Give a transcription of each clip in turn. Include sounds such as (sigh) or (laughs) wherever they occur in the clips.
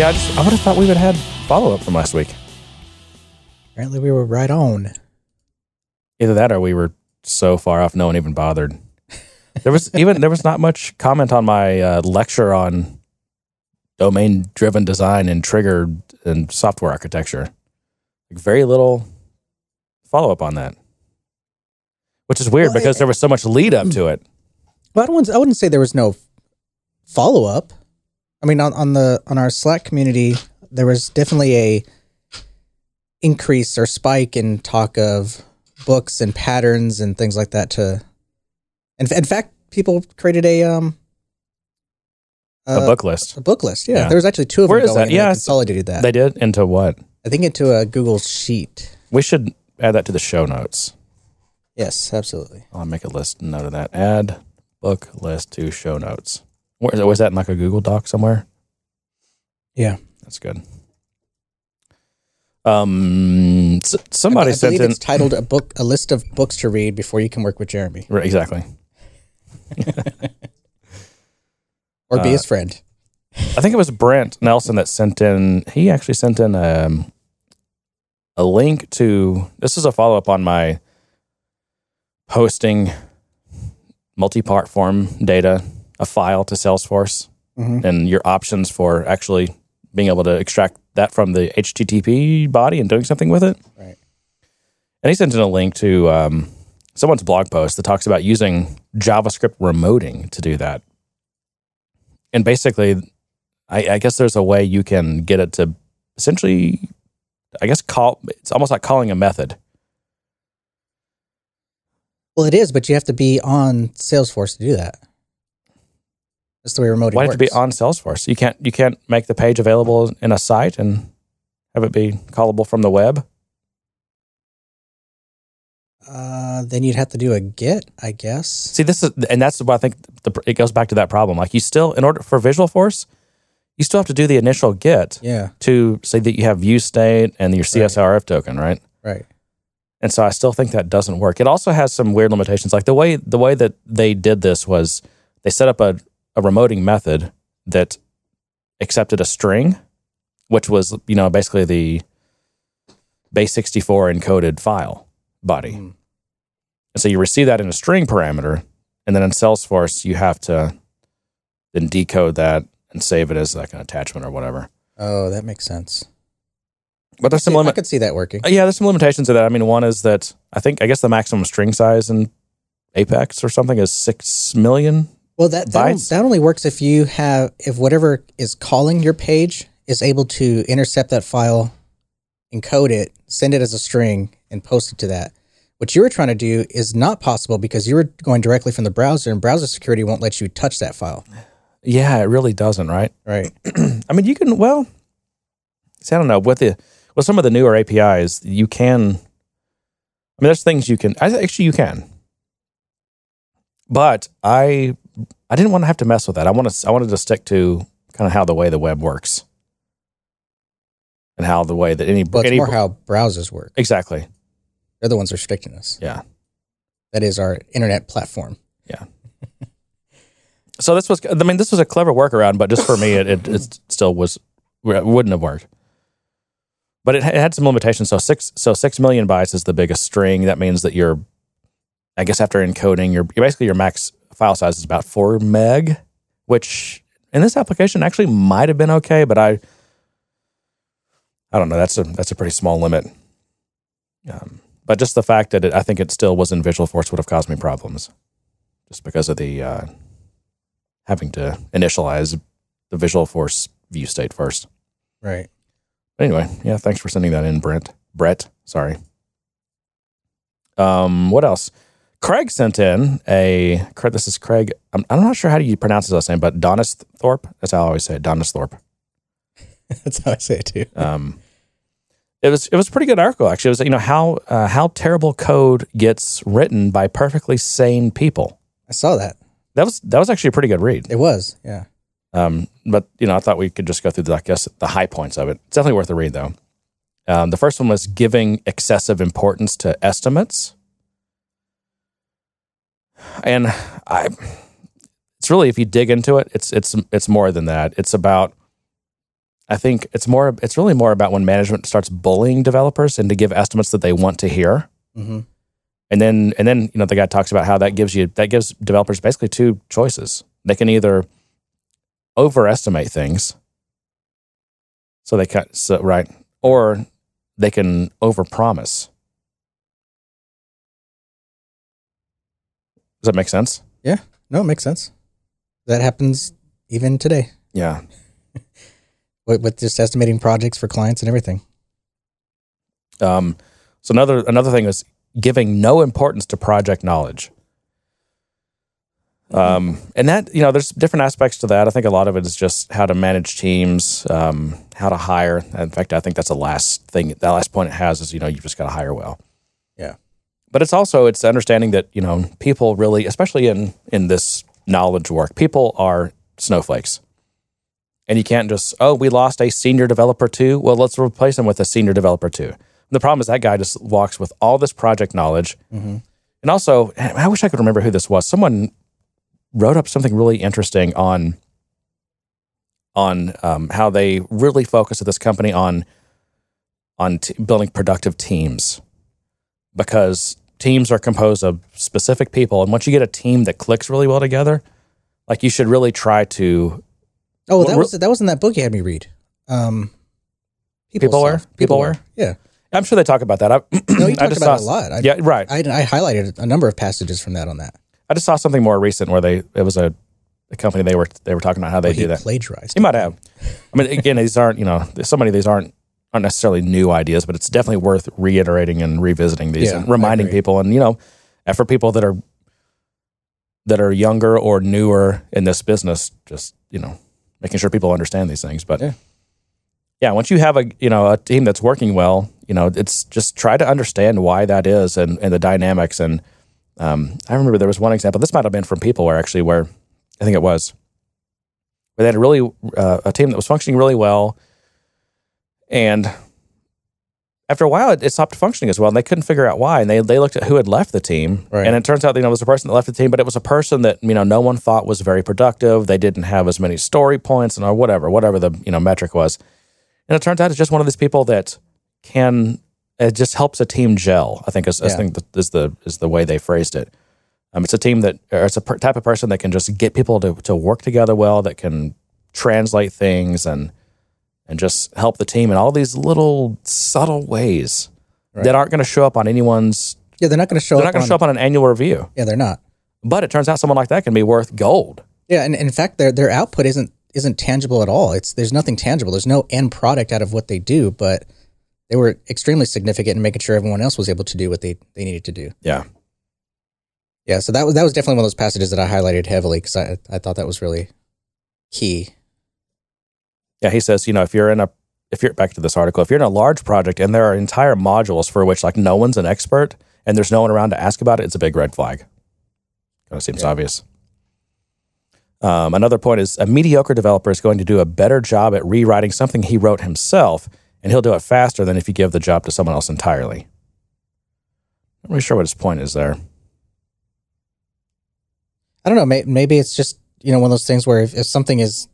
Yeah, I, just, I would have thought we would have had follow up from last week. Apparently, we were right on. Either that or we were so far off, no one even bothered. There was even there was not much comment on my uh, lecture on domain driven design and trigger and software architecture. Like very little follow up on that, which is weird Well, because it- there was so much lead up to it. Well, I don't. I wouldn't say there was no follow up. I mean, on, on the on our Slack community, there was definitely a increase or spike in talk of books and patterns and things like that. To, in, in fact, people created a um a book list. a book list. Yeah, Yeah. there was actually two of Where them is going. that? Yeah, consolidated that. They did into what? I think into a Google sheet. We should add that to the show notes. Yes, absolutely. I'll make a list note of that. Add book list to show notes. Where was that in like a Google Doc somewhere? Yeah. That's good. Um, s- somebody I, I sent believe in it's titled a book, a list of books to read before you can work with Jeremy Right, exactly. (laughs) or be Uh, his friend. I think it was Brent Nelson that sent in. He actually sent in um, a link to. This is a follow up on my posting multipart form data, a file to Salesforce, Mhm. and your options for actually being able to extract that from the HTTP body and doing something with it. Right. And he sent in a link to um, someone's blog post that talks about using JavaScript remoting to do that. And basically, I, I guess there's a way you can get it to essentially, I guess, call it's almost like calling a method. Well, it is, but you have to be on Salesforce to do that. That's the way remote Why works. have to be on Salesforce? You can't you can't make the page available in a site and have it be callable from the web. Uh, then you'd have to do a GET, I guess. See, this is, and that's what I think the, it goes back to that problem. Like you still, in order for Visualforce, you still have to do the initial get Yeah, to say that you have view state and your CSRF token, right? right. And so I still think that doesn't work. It also has some weird limitations. Like the way the way that they did this was they set up a, a remoting method that accepted a string, which was you know basically the base sixty four encoded file body. Mm. And so you receive that in a string parameter, and then in Salesforce you have to then decode that and save it as like an attachment or whatever. Oh, that makes sense. But there's some See, I could see that working. Yeah, there's some limitations to that. I mean, one is that I think I guess the maximum string size in Apex or something is six million. Well, that that, on- that only works if you have if whatever is calling your page is able to intercept that file, encode it, send it as a string, and post it to that. What you were trying to do is not possible because you were going directly from the browser, and browser security won't let you touch that file. Yeah, it really doesn't, right? Right. (clears throat) I mean, you can well. See, I don't know with the with some of the newer APIs, you can. I mean, there's things you can. Actually you can, but I I didn't want to have to mess with that. I want to I wanted to stick to kind of how the way the web works, and how the way that any Well, it's any more how browsers work. exactly They're the ones restricting us. yeah. That is our internet platform. Yeah. (laughs) so this was, I mean, this was a clever workaround, but just for me, it, it, it still was, it wouldn't have worked. But it, had some limitations. So six, so six million bytes is the biggest string. That means that you're, I guess after encoding, you're basically your max file size is about four meg, which in this application actually might have been okay, but I, I don't know. That's a that's a pretty small limit. Um, but just the fact that it, I think it still was in Visualforce would have caused me problems, just because of the. Uh, having to initialize the Visualforce view state first. Right. But anyway, yeah, thanks for sending that in, Brent. Brett, sorry. Um, what else? Craig sent in a. Craig- This is Craig. I'm, I'm not sure how do you pronounce his last name, but Donis Thorpe. That's how I always say it. Donis Thorpe. (laughs) That's how I say it too. Um, it was it was a pretty good article actually. It was you know how uh, how terrible code gets written by perfectly sane people. I saw that. That was that was actually a pretty good read. It was. Yeah. Um, but you know, I thought we could just go through the, I guess the high points of it. It's definitely worth a read though. Um, the first one was giving excessive importance to estimates, and I, it's really if you dig into it, it's it's it's more than that. It's about I think it's more. It's really more about when management starts bullying developers and to give estimates that they want to hear. Mm-hmm. And then, and then, you know, the guy talks about how that gives you that gives developers basically two choices. They can either overestimate things, so they cut so right, or they can overpromise. Does that make sense? Yeah. No, it makes sense. That happens even today Yeah. (laughs) with, with just estimating projects for clients and everything. Um, so another another thing is giving no importance to project knowledge. Um, and that you know, there's different aspects to that. I think a lot of it is just how to manage teams, um, how to hire. In fact, I think that's the last thing. That last point it has is you know you've just got to hire well. But it's also it's understanding that you know people really, especially in in this knowledge work, people are snowflakes. And you can't just, oh, we lost a senior developer too. Well, let's replace him with a senior developer too. The problem is that guy just walks with all this project knowledge. Mm-hmm. And also, I wish I could remember who this was. Someone wrote up something really interesting on on um, how they really focus at this company on on t- building productive teams because teams are composed of specific people, and once you get a team that clicks really well together, like you should really try to Oh, that was that was in that book you had me read. Um, Peopleware? Stuff. Peopleware? Yeah. I'm sure they talk about that. I, (clears throat) No, you talked just about it a lot. I, yeah, right. I, I highlighted a number of passages from that on that. I just saw something more recent where they it was a, a company they were they were talking about how they Well, do that. plagiarized. You might have. I mean, again, these aren't you know so many of these aren't aren't necessarily new ideas, but it's definitely worth reiterating and revisiting these Yeah, and reminding people. And you know, and for people that are that are younger or newer in this business, just you know, making sure people understand these things. But Yeah. yeah, once you have a you know a team that's working well, you know, it's just try to understand why that is and and the dynamics. And um, I remember there was one example. This might have been from Peopleware actually, where I think it was where they had a really uh, a team that was functioning really well, and after a while, it, it stopped functioning as well, and they couldn't figure out why. And they they looked at who had left the team, Right. and it turns out you know it was a person that left the team, but it was a person that you know no one thought was very productive. They didn't have as many story points and or whatever, whatever the you know metric was. And it turns out it's just one of these people that can it just helps a team gel. I think is, I think that is the is the way they phrased it. Um, it's a team that or it's a per, type of person that can just get people to to work together well, that can translate things and and just help the team in all these little subtle ways Right. that aren't going to show up on anyone's. Yeah, they're not going to show They're up. not going to on- show up on an annual review. Yeah, they're not. But it turns out someone like that can be worth gold. Yeah, and in fact, their their output isn't isn't tangible at all. It's there's nothing tangible. There's no end product out of what they do, but they were extremely significant in making sure everyone else was able to do what they, they needed to do. Yeah. Yeah, so that was that was definitely one of those passages that I highlighted heavily because I I thought that was really key. Yeah, he says, you know, if you're in a if you're back to this article, if you're in a large project and there are entire modules for which like no one's an expert and there's no one around to ask about it, it's a big red flag. Kind of seems Yeah. obvious. Um, another point is a mediocre developer is going to do a better job at rewriting something he wrote himself, and he'll do it faster than if you give the job to someone else entirely. I'm not really sure what his point is there. I don't know. Maybe it's just you know one of those things where if, if something is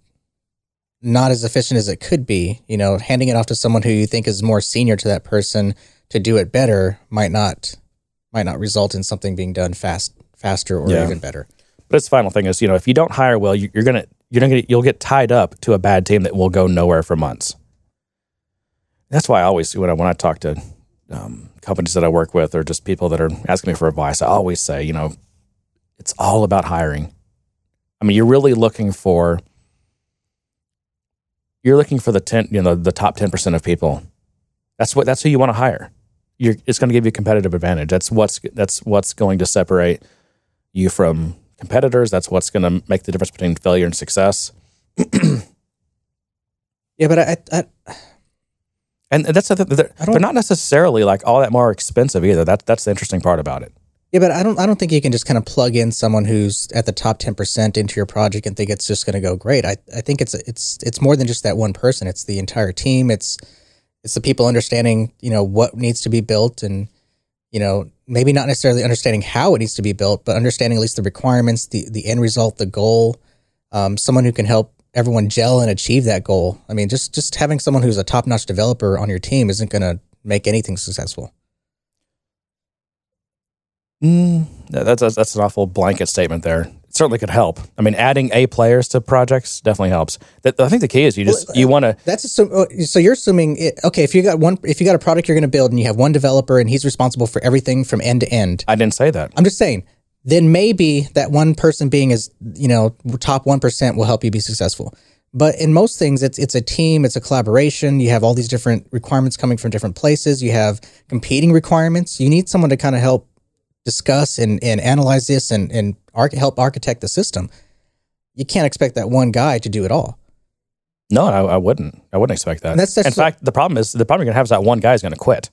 not as efficient as it could be, you know, handing it off to someone who you think is more senior to that person to do it better might not might not result in something being done fast faster or Yeah. even better. But its the final thing is, you know, if you don't hire well, you, you're gonna you're gonna you'll get tied up to a bad team that will go nowhere for months. That's why I always when I when I talk to um, companies that I work with or just people that are asking me for advice, I always say, you know, it's all about hiring. I mean, you're really looking for you're looking for the ten, you know, the top ten percent of people. That's what that's who you want to hire. You're, it's going to give you a competitive advantage. That's what's that's what's going to separate you from competitors. That's what's going to make the difference between failure and success. (clears throat) Yeah, but I, I And that's the, they're, I they're not necessarily like all that more expensive either. That that's the interesting part about it. Yeah, but I don't I don't think you can just kind of plug in someone who's at the top ten percent into your project and think it's just going to go great. I I think it's it's it's more than just that one person. It's the entire team. It's it's the people understanding you know what needs to be built and you know maybe not necessarily understanding how it needs to be built, but understanding at least the requirements, the the end result, the goal. Um, someone who can help everyone gel and achieve that goal. I mean, just just having someone who's a top notch developer on your team isn't going to make anything successful. Mm, that's a, that's an awful blanket statement there. It certainly could help. I mean, adding A players to projects definitely helps. That, I think the key is you just you want to. That's assume, oh, so you're assuming it, okay. If you got one, if you got a product you're going to build and you have one developer and he's responsible for everything from end to end. I didn't say that. I'm just saying. Then maybe that one person being as you know top one percent will help you be successful. But in most things, it's it's a team, it's a collaboration. You have all these different requirements coming from different places. You have competing requirements. You need someone to kind of help discuss and, and analyze this and, and arch- help architect the system. You can't expect that one guy to do it all. No, I, I wouldn't. I wouldn't expect that. And that's- that's in fact, the problem is the problem you're gonna have is that one guy is gonna quit.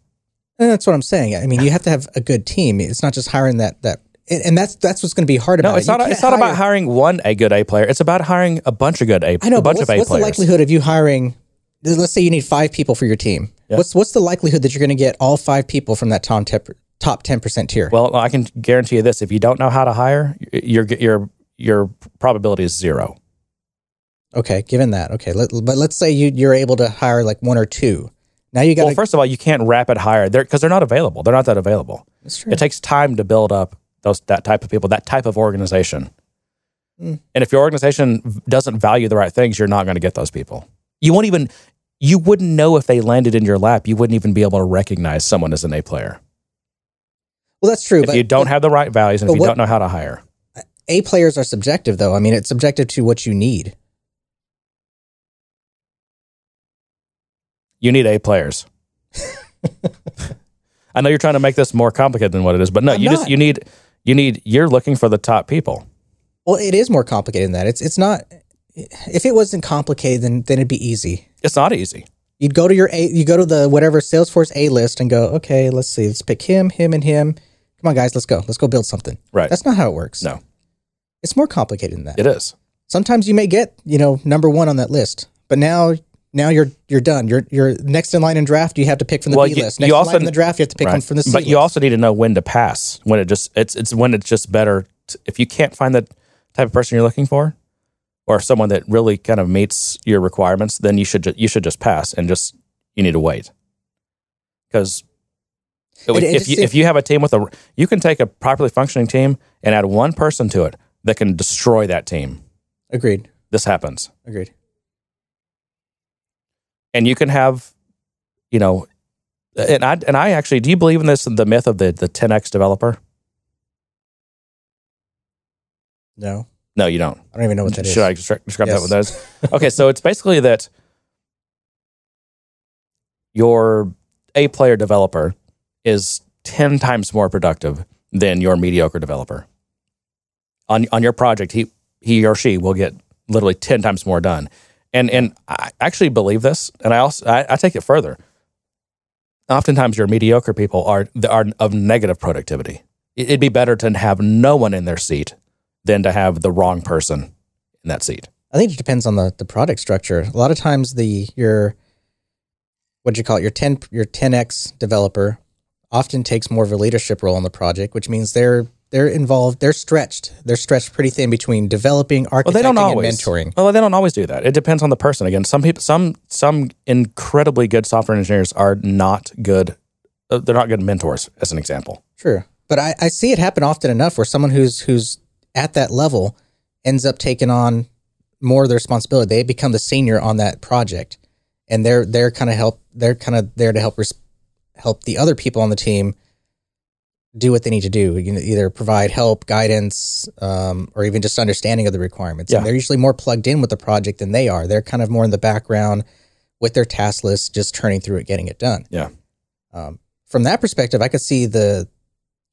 And that's what I'm saying. I mean, you have to have a good team. It's not just hiring that that, and that's that's what's going to be hard about No, it's You not. It's not about hiring one a good A player. It's about hiring a bunch of good A. I know, a bunch what's, of A players. what's the likelihood of you hiring? Let's say you need five people for your team. Yeah. What's what's the likelihood that you're going to get all five people from that top ten top ten percent tier? Well, I can guarantee you this: if you don't know how to hire, your your your probability is zero. okay, given that, okay, let, but let's say you you're able to hire like one or two. Now you got Well, first of all, you can't rapid hire there because they're not available. They're not that available. That's true. It takes time to build up those that type of people, that type of organization. Mm. And if your organization doesn't value the right things, you're not going to get those people. You won't even you wouldn't know if they landed in your lap. You wouldn't even be able to recognize someone as an A player well, that's true. if but you don't have the right values and if you what- don't know how to hire. A players are subjective, though. I mean, it's subjective to what you need. You need A players. (laughs) I know you're trying to make this more complicated than what it is, but no, I'm you just not. you need you need you're looking for the top people. Well, it is more complicated than that. It's it's not. If it wasn't complicated, then then it'd be easy. It's not easy. You'd go to your A, you go to the whatever Salesforce A list and go, okay, let's see, let's pick him, him, and him. Come on, guys, let's go. Let's go build something. Right. That's not how it works. No. It's more complicated than that. It is. Sometimes you may get, you know, number one on that list, but now now you're you're done. You're you're next in line in draft. You have to pick from the Well, B you- list. you Next in also- line in the draft, you have to pick Right. from the C but you list. also need to know when to pass. When it just it's it's when it's just better t if you can't find the type of person you're looking for, or someone that really kind of meets your requirements, then you should ju- you should just pass and just you need to wait because. It- it if you if you have a team with a you can take a properly functioning team and add one person to it that can destroy that team. Agreed. This happens. Agreed. and you can have, you know, and I and I actually do you believe in this the myth of the the 10x developer? No, No, you don't. I don't even know what that is. Should I describe Yes. that with (laughs) those? Okay, so it's basically that your A player developer is 10 times more productive than your mediocre developer. On on your project, he he or she will get literally 10 times more done. And and I actually believe this, and I also I, I take it further. Oftentimes your mediocre people are are of negative productivity. It- It'd be better to have no one in their seat than to have the wrong person in that seat. I think it depends on the, the product structure. A lot of times the your what do you call it? Your ten your ten X developer often takes more of a leadership role in the project, which means they're they're involved, they're stretched. They're stretched pretty thin between developing, architecting, Well, they don't and always. mentoring. Well, they don't always do that. It depends on the person. Again, some people, some some incredibly good software engineers are not good. uh, They're not good mentors, as an example. Sure. But I, I see it happen often enough where someone who's who's at that level ends up taking on more of the responsibility. They become the senior on that project. And they're they're kind of help they're kind of there to help res- help the other people on the team do what they need to do. You know, either provide help, guidance, um, or even just understanding of the requirements. Yeah. And they're usually more plugged in with the project than they are. They're kind of more in the background with their task list, just turning through it, getting it done. Yeah. Um, from that perspective, I could see the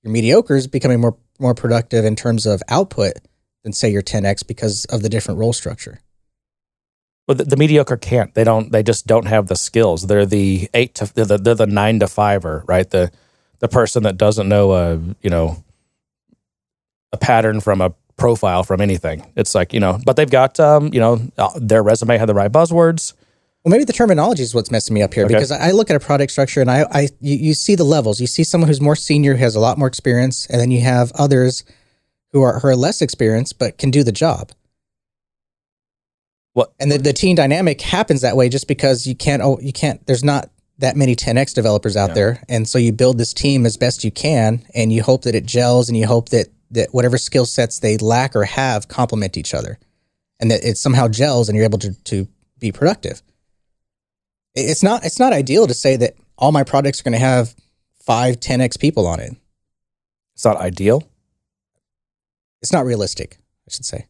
your mediocres becoming more more productive in terms of output than say your 10x because of the different role structure. But the, the mediocre can't. They don't. They just don't have the skills. They're the eight to they're the, they're the nine to fiver, right? The the person that doesn't know a you know a pattern from a profile from anything. It's like you know, but they've got um you know uh, their resume had the right buzzwords. Well, maybe the terminology is what's messing me up here Okay. because I I look at a product structure and I, I you, you see the levels. You see someone who's more senior, who has a lot more experience, and then you have others who are who are less experienced but can do the job. What- And the, the team dynamic happens that way just because you can't. Oh, you can't. There's not that many 10x developers out Yeah. there, and so you build this team as best you can, and you hope that it gels, and you hope that that whatever skill sets they lack or have complement each other, and that it somehow gels, and you're able to to be productive. It's not. It's not ideal to say that all my products are going to have five, 10x people on it. It's not ideal. It's not realistic. I should say.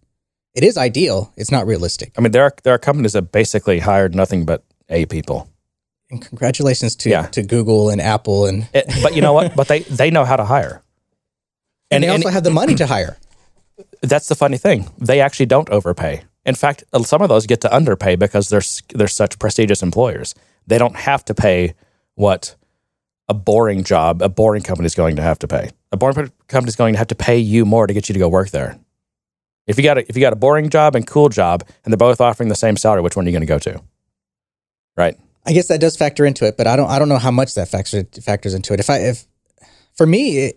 It is ideal. It's not realistic. I mean, there are there are companies that basically hired nothing but A people. And congratulations to Yeah. to Google and Apple and It, but you know what? but they they know how to hire. and, And- they and- also have the money to hire. That's the funny thing. They actually don't overpay. In fact, uh, some of those get to underpay because they're they're such prestigious employers. They don't have to pay what a boring job, a boring company is going to have to pay. A boring company is going to have to pay you more to get you to go work there. If you got a, if you got a boring job and cool job, and they're both offering the same salary, which one are you going to go to? Right. I guess that does factor into it, but I don't I don't know how much that factors factors into it. If I if for me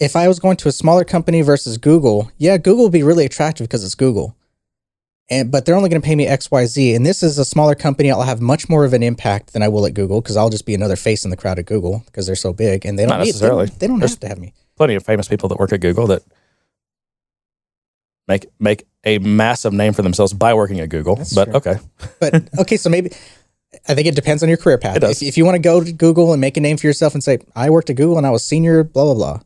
if I was going to a smaller company versus Google, yeah, Google would be really attractive because it's Google. And but they're only going to pay me XYZ and this is a smaller company, I'll have much more of an impact than I will at Google because I'll just be another face in the crowd at Google because they're so big and they don't Not need, they don't- necessarily. They don't, have to have me. Plenty of famous people that work at Google that make make a massive name for themselves by working at Google. That's but true. okay, (laughs) But okay, so maybe I think it depends on your career path. It does. If, if you want to go to Google and make a name for yourself and say, I worked at Google and I was senior, blah, blah, blah.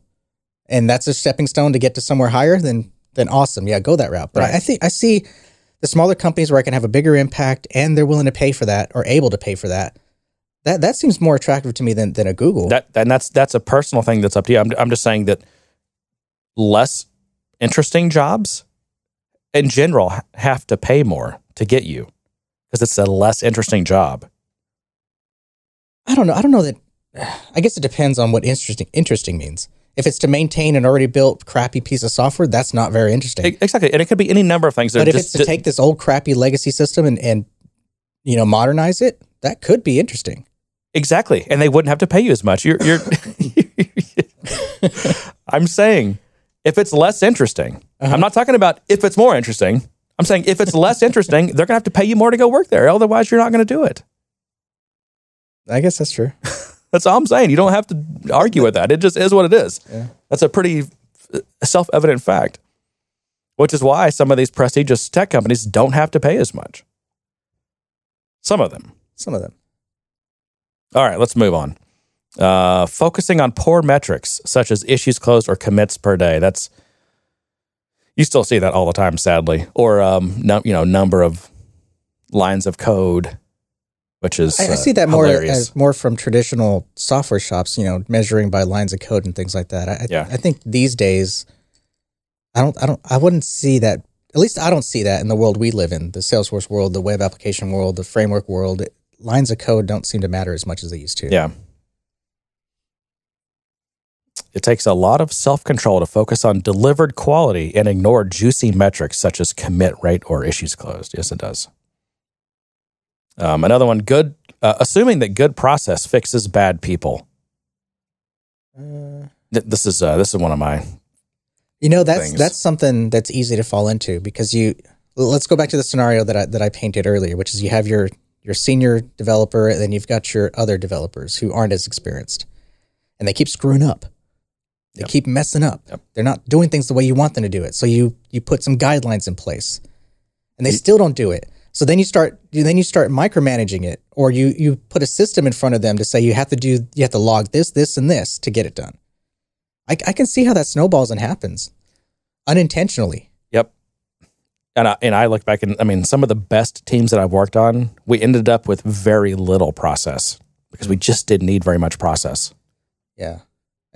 And that's a stepping stone to get to somewhere higher, then then awesome. Yeah, go that route. But Right. I, I think I see the smaller companies where I can have a bigger impact and they're willing to pay for that or able to pay for that. That that seems more attractive to me than, than a Google. that and that's that's a personal thing that's up to you. I'm I'm just saying that less interesting jobs in general have to pay more to get you because it's a less interesting job. I don't know. I don't know that. (sighs) I guess it depends on what interesting interesting means. If it's to maintain an already built crappy piece of software, that's not very interesting. Exactly, and it could be any number of things. But if just- it's to take this old crappy legacy system and, and you know modernize it, that could be interesting. Exactly, and they wouldn't have to pay you as much. You're, you're (laughs) (laughs) I'm saying if it's less interesting, Uh-huh. I'm not talking about if it's more interesting. I'm saying if it's less interesting, (laughs) they're gonna have to pay you more to go work there. Otherwise, you're not gonna do it. I guess that's true. (laughs) That's all I'm saying. You don't have to argue with that. It just is what it is. Yeah. That's a pretty self evident fact, which is why some of these prestigious tech companies don't have to pay as much. Some of them. Some of them. All right, let's move on. Uh, focusing on poor metrics such as issues closed or commits per day. That's you still see that all the time, sadly. Or um, no, you know, number of lines of code, which is I, I uh, see that more as more from traditional software shops. You know, measuring by lines of code and things like that. I, I- Yeah. I think these days, I don't. I don't. I wouldn't see that. At least I don't see that in the world we live in, the Salesforce world, the web application world, the framework world. Lines of code don't seem to matter as much as they used to. Yeah. It takes a lot of self control to focus on delivered quality and ignore juicy metrics such as commit rate or issues closed. Yes, it does. Um, another one good, uh, assuming that good process fixes bad people. Uh, Th- This is uh, this is one of my You know, that's things. that's something that's easy to fall into because you let's go back to the scenario that I that I painted earlier, which is you have your your senior developer and then you've got your other developers who aren't as experienced. And they keep screwing up. They Yep. keep messing up. Yep. They're not doing things the way you want them to do it. So you you put some guidelines in place. And they still don't do it. So then you start then you start micromanaging it or you you put a system in front of them to say you have to do you have to log this this and this to get it done. I, I can see how that snowballs and happens unintentionally. Yep. And I, and I look back and I mean, some of the best teams that I've worked on, we ended up with very little process because we just didn't need very much process. Yeah,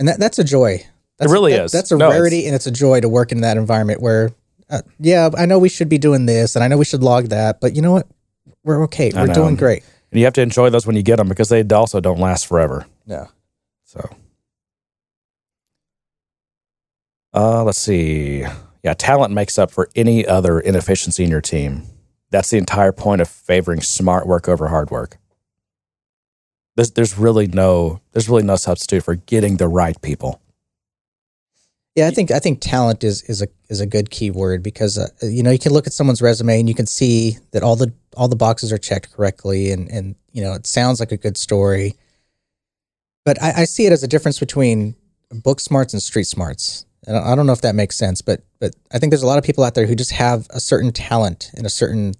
and that that's a joy. That's, really that- is. That's a No, rarity, and it's a joy to work in that environment where, uh, yeah, I know we should be doing this, and I know we should log that, but you know what? We're okay. We're doing great. And you have to enjoy those when you get them because they also don't last forever. Yeah. So, uh, let's see. Yeah, talent makes up for any other inefficiency in your team. That's the entire point of favoring smart work over hard work. There's, there's really no there's really no substitute for getting the right people. Yeah, I think I think talent is is a is a good key word because uh, you know you can look at someone's resume and you can see that all the all the boxes are checked correctly and and you know it sounds like a good story. But I, I see it as a difference between book smarts and street smarts. And I don't know if that makes sense, but but I think there's a lot of people out there who just have a certain talent and a certain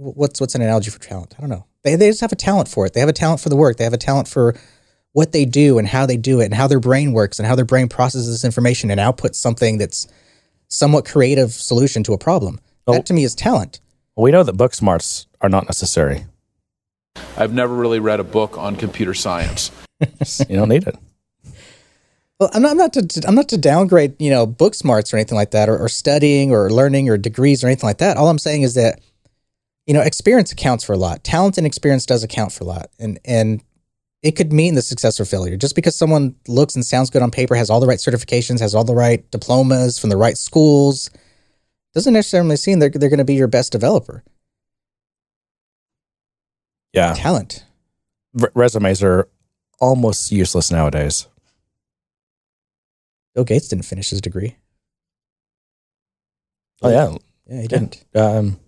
what's what's an analogy for talent? I don't know. They they just have a talent for it. They have a talent for the work. They have a talent for what they do and how they do it and how their brain works and how their brain processes information and outputs something that's somewhat creative solution to a problem. Oh. That to me is talent. We know that book smarts are not necessary. I've never really read a book on computer science. (laughs) you don't need it. Well, I'm not, I'm not to I'm not to downgrade you know book smarts or anything like that, or, or studying or learning or degrees or anything like that. All I'm saying is that you know experience accounts for a lot. Talent and experience does account for a lot, and and it could mean the success or failure. Just because someone looks and sounds good on paper, has all the right certifications, has all the right diplomas from the right schools, doesn't necessarily mean they're, they're going to be your best developer. Yeah. Talent. R- resumes are almost useless nowadays. Bill Gates didn't finish his degree. Oh, yeah. Yeah, he didn't. Um,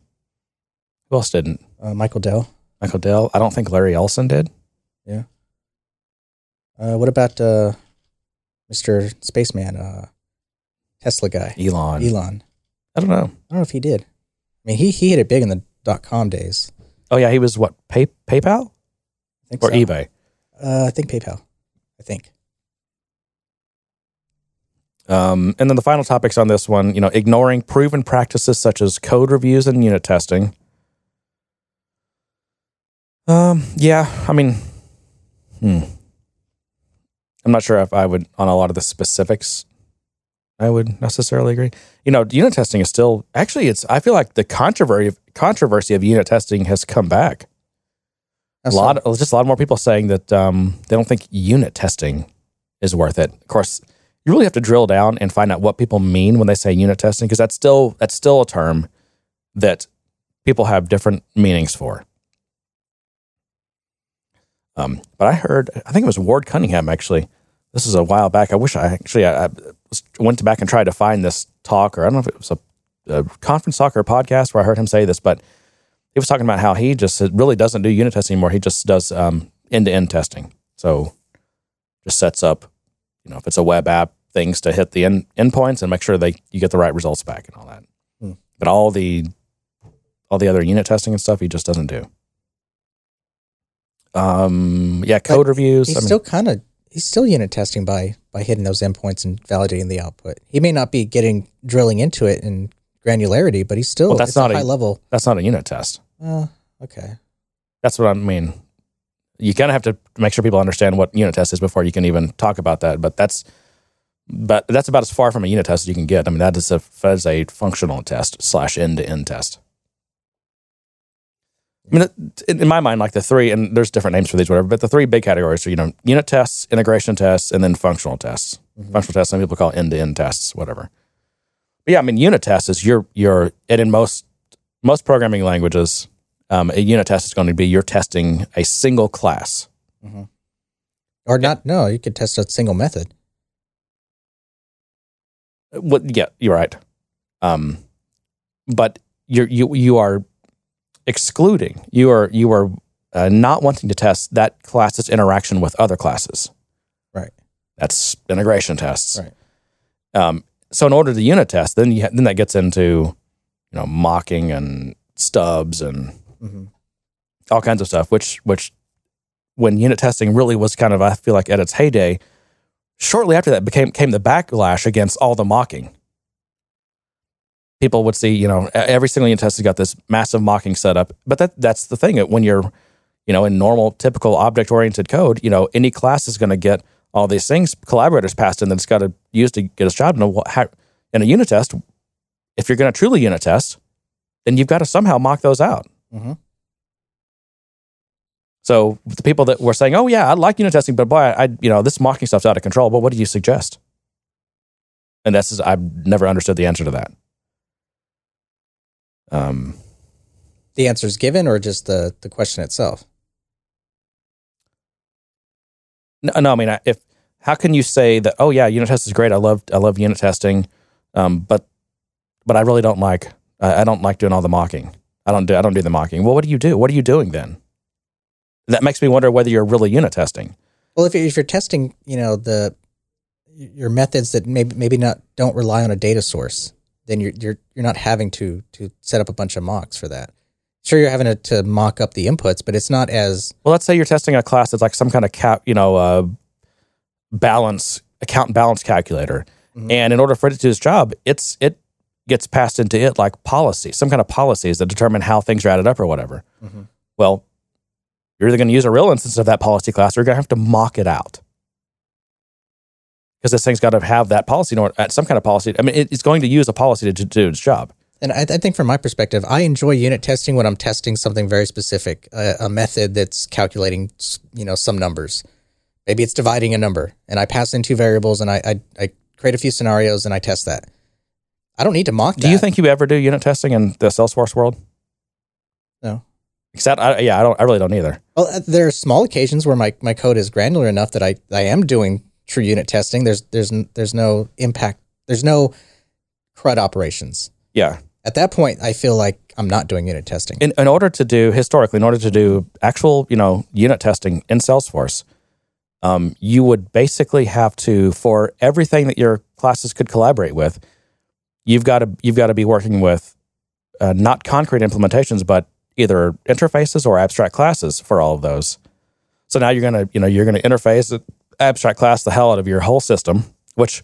who else didn't? Uh, Michael Dell. Michael Dell. I don't think Larry Ellison did. Yeah. Uh, what about uh, Mr. Spaceman, uh, Tesla guy? Elon. Elon. I don't know. I don't know if he did. I mean, he, he hit it big in the dot com days. Oh, yeah. He was what? Pay, PayPal? I think or so. eBay? Uh, I think PayPal. I think. Um, and then the final topics on this one, you know, ignoring proven practices such as code reviews and unit testing. Um, yeah, I mean, hmm. I'm not sure if I would on a lot of the specifics. I would necessarily agree. You know, unit testing is still actually. It's. I feel like the controversy controversy of unit testing has come back. That's a lot. Of, just a lot more people saying that um, they don't think unit testing is worth it. Of course, you really have to drill down and find out what people mean when they say unit testing because that's still that's still a term that people have different meanings for. Um, but I heard, I think it was Ward Cunningham actually. This is a while back. I wish I actually I, I went back and tried to find this talk, or I don't know if it was a, a conference talk or a podcast where I heard him say this, but he was talking about how he just really doesn't do unit testing anymore. He just does end to end testing. So just sets up, you know, if it's a web app, things to hit the end endpoints and make sure they you get the right results back and all that. Hmm. But all the all the other unit testing and stuff, he just doesn't do. Um, yeah, code but reviews. He's I mean, still kind of he's still unit testing by by hitting those endpoints and validating the output. He may not be getting drilling into it in granularity, but he's still well, that's not a high level. That's not a unit test. Uh, okay. That's what I mean. You kind of have to make sure people understand what unit test is before you can even talk about that. But that's but that's about as far from a unit test as you can get. I mean, that is a that is a functional test slash end to end test. I mean, in my mind, like the three, and there's different names for these, whatever, but the three big categories are, you know, unit tests, integration tests, and then functional tests. Mm-hmm. Functional tests, some people call end to end tests, whatever. But yeah, I mean, unit tests is your, your, and in most, most programming languages, um, a unit test is going to be you're testing a single class. Mm-hmm. Or not, no, you could test a single method. What, yeah, you're right. Um, but you're, you, you are excluding. You are you are uh, not wanting to test that class's interaction with other classes. Right. That's integration tests. Right. Um, so in order to unit test, then you ha- then that gets into you know mocking and stubs and mm-hmm. all kinds of stuff. Which which when unit testing really was kind of I feel like at its heyday. Shortly after that became came the backlash against all the mocking people would see, you know, every single unit test has got this massive mocking setup. But that that's the thing. When you're, you know, in normal, typical object oriented code, you know, any class is going to get all these things collaborators passed in that it's got to use to get its job. And in a unit test, if you're going to truly unit test, then you've got to somehow mock those out. Mm-hmm. So the people that were saying, "Oh yeah, I like unit testing, but boy, I, you know this mocking stuff's out of control." But what do you suggest? And this is I've never understood the answer to that. Um, the answer is given, or just the the question itself? No, no. I mean, if how can you say that? Oh yeah, unit test is great. I love I love unit testing, um, but but I really don't like I I don't like doing all the mocking. I don't do I don't do the mocking. Well, what do you do? What are you doing then? That makes me wonder whether you're really unit testing. Well, if you're, if you're testing, you know the your methods that maybe maybe not don't rely on a data source, then you're you're you're not having to to set up a bunch of mocks for that. Sure, you're having to, to mock up the inputs, but it's not as Well, let's say you're testing a class that's like some kind of cap, you know, uh, balance account and balance calculator, and in order for it to do its job, it's it gets passed into it like policy, some kind of policies that determine how things are added up or whatever. Mhm. Well, you're either going to use a real instance of that policy class, or you're going to have to mock it out because this thing's got to have that policy, or some kind of policy. I mean, it, it's going to use a policy to, to do its job. And I, I think from my perspective, I enjoy unit testing when I'm testing something very specific, a, a method that's calculating, you know, some numbers. Maybe it's dividing a number, and I pass in two variables, and I I, I create a few scenarios, and I test that. I don't need to mock that. Do you think you ever do unit testing in the Salesforce world? No. Except, I, yeah, I don't. I really don't either. Well, uh, there are small occasions where my, my code is granular enough that I, I am doing true unit testing. There's there's there's no impact. There's no CRUD operations. Yeah. At that point, I feel like I'm not doing unit testing. in, in order to do historically, in order to do actual, you know, unit testing in Salesforce, um, you would basically have to for everything that your classes could collaborate with, you've got to you've got to be working with uh, not concrete implementations, but either interfaces or abstract classes for all of those. So now you're gonna you know you're gonna interface abstract class the hell out of your whole system, which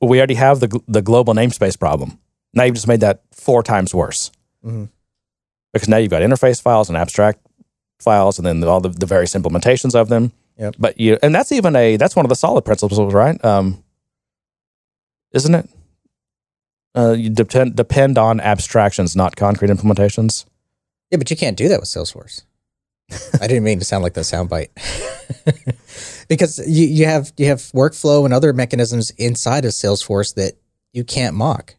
we already have the the global namespace problem. Now you've just made that four times worse Mhm. because now you've got interface files and abstract files and then all the, the various implementations of them. Yep. But you and that's even a that's one of the solid principles, right? Um, isn't it? Uh, you depend depend on abstractions, not concrete implementations. Yeah, but you can't do that with Salesforce. (laughs) I didn't mean to sound like the soundbite. (laughs) because you, you have you have workflow and other mechanisms inside of Salesforce that you can't mock.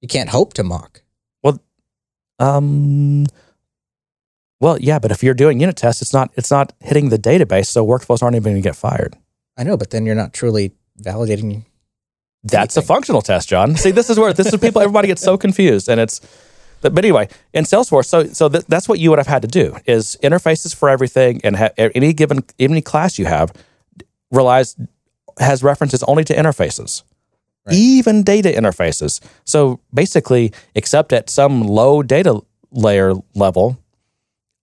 You can't hope to mock. Well, Um, well, yeah, but if you're doing unit tests, it's not it's not hitting the database, so workflows aren't even going to get fired. I know, but then you're not truly validating. That's a functional test, John. See, this is where this is people. Everybody gets so confused, and it's. But but anyway, in Salesforce, so so th- that's what you would have had to do is interfaces for everything, and ha- any given any class you have relies has references only to interfaces, Right. even data interfaces. So basically, except at some low data layer level,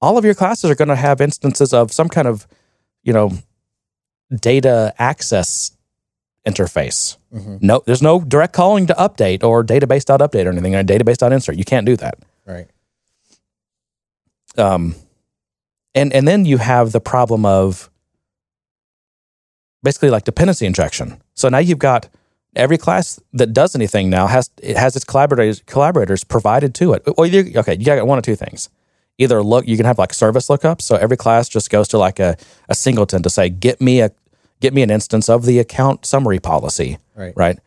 all of your classes are going to have instances of some kind of, you know, data access interface. Mhm. No, there's no direct calling to update or database.update or anything, or database.insert. You can't do that. Right. Um, and and then you have the problem of basically like dependency injection. So now you've got every class that does anything now has it has its collaborators collaborators provided to it. Well, you, okay, you got one of two things. Either look, you can have like service lookups. So every class just goes to like a, a singleton to say, get me a get me an instance of the account summary policy Right. right?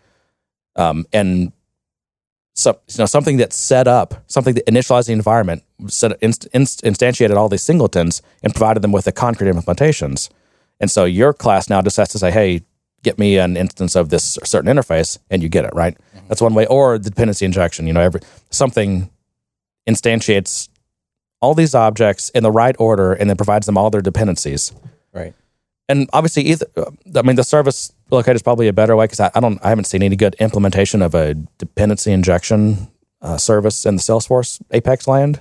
Um, and so, you know, something that's set up, something that initialized the environment, set, inst, inst, instantiated all these singletons and provided them with the concrete implementations. And so your class now just has to say, hey, get me an instance of this certain interface, and you get it, right? That's one way. Or the dependency injection, you know, every something instantiates all these objects in the right order and then provides them all their dependencies Right. And obviously either i mean the service locator is probably a better way because I, I don't i haven't seen any good implementation of a dependency injection uh, service in the salesforce apex land.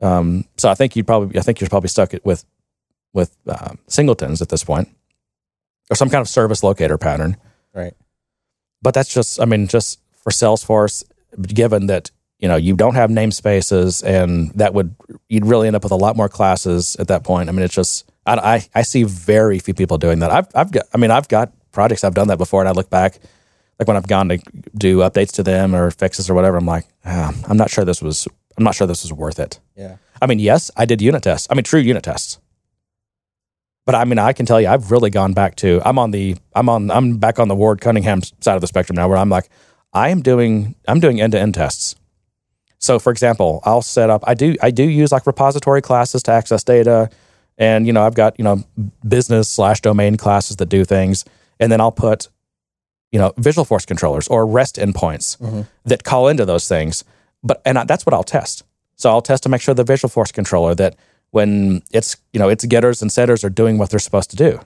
Um, so i think you probably i think you're probably stuck with with uh, singletons at this point or some kind of service locator pattern. Right. but that's just i mean just for salesforce given that you know you don't have namespaces and that would you'd really end up with a lot more classes at that point. I mean it's just i i, I see very few people doing that i've i've got i mean i've got projects i've done that before and i look back like when i've gone to do updates to them or fixes or whatever i'm like ah, i'm not sure this was i'm not sure this was worth it Yeah. I mean, yes, I did unit tests. I mean, true unit tests. But I mean, I can tell you, I've really gone back to. I'm on the. I'm on. I'm back on the Ward Cunningham side of the spectrum now, where I'm like, I am doing. I'm doing end to end tests. So, for example, I'll set up. I do. I do use like repository classes to access data. And you know, I've got you know business slash domain classes that do things, and then I'll put you know Visualforce controllers or REST endpoints mm-hmm. that call into those things. But and I, that's what I'll test. So I'll test to make sure the Visualforce controller that when it's you know its getters and setters are doing what they're supposed to do,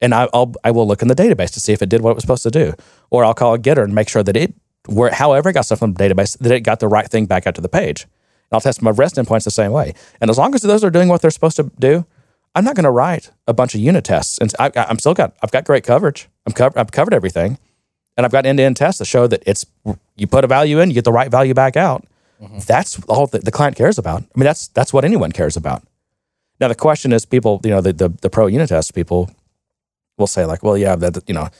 and I, I'll I will look in the database to see if it did what it was supposed to do, or I'll call a getter and make sure that it where however it got stuff from the database that it got the right thing back out to the page. And I'll test my REST endpoints the same way. And as long as those are doing what they're supposed to do, I'm not going to write a bunch of unit tests. And I, I'm still got I've got great coverage. I'm covered. I've covered everything, and I've got end to end tests that show that it's you put a value in, you get the right value back out. Mm-hmm. That's all that the client cares about. I mean, that's that's what anyone cares about. Now the question is, people, you know, the the, the pro unit test people will say like, well, yeah, that you know,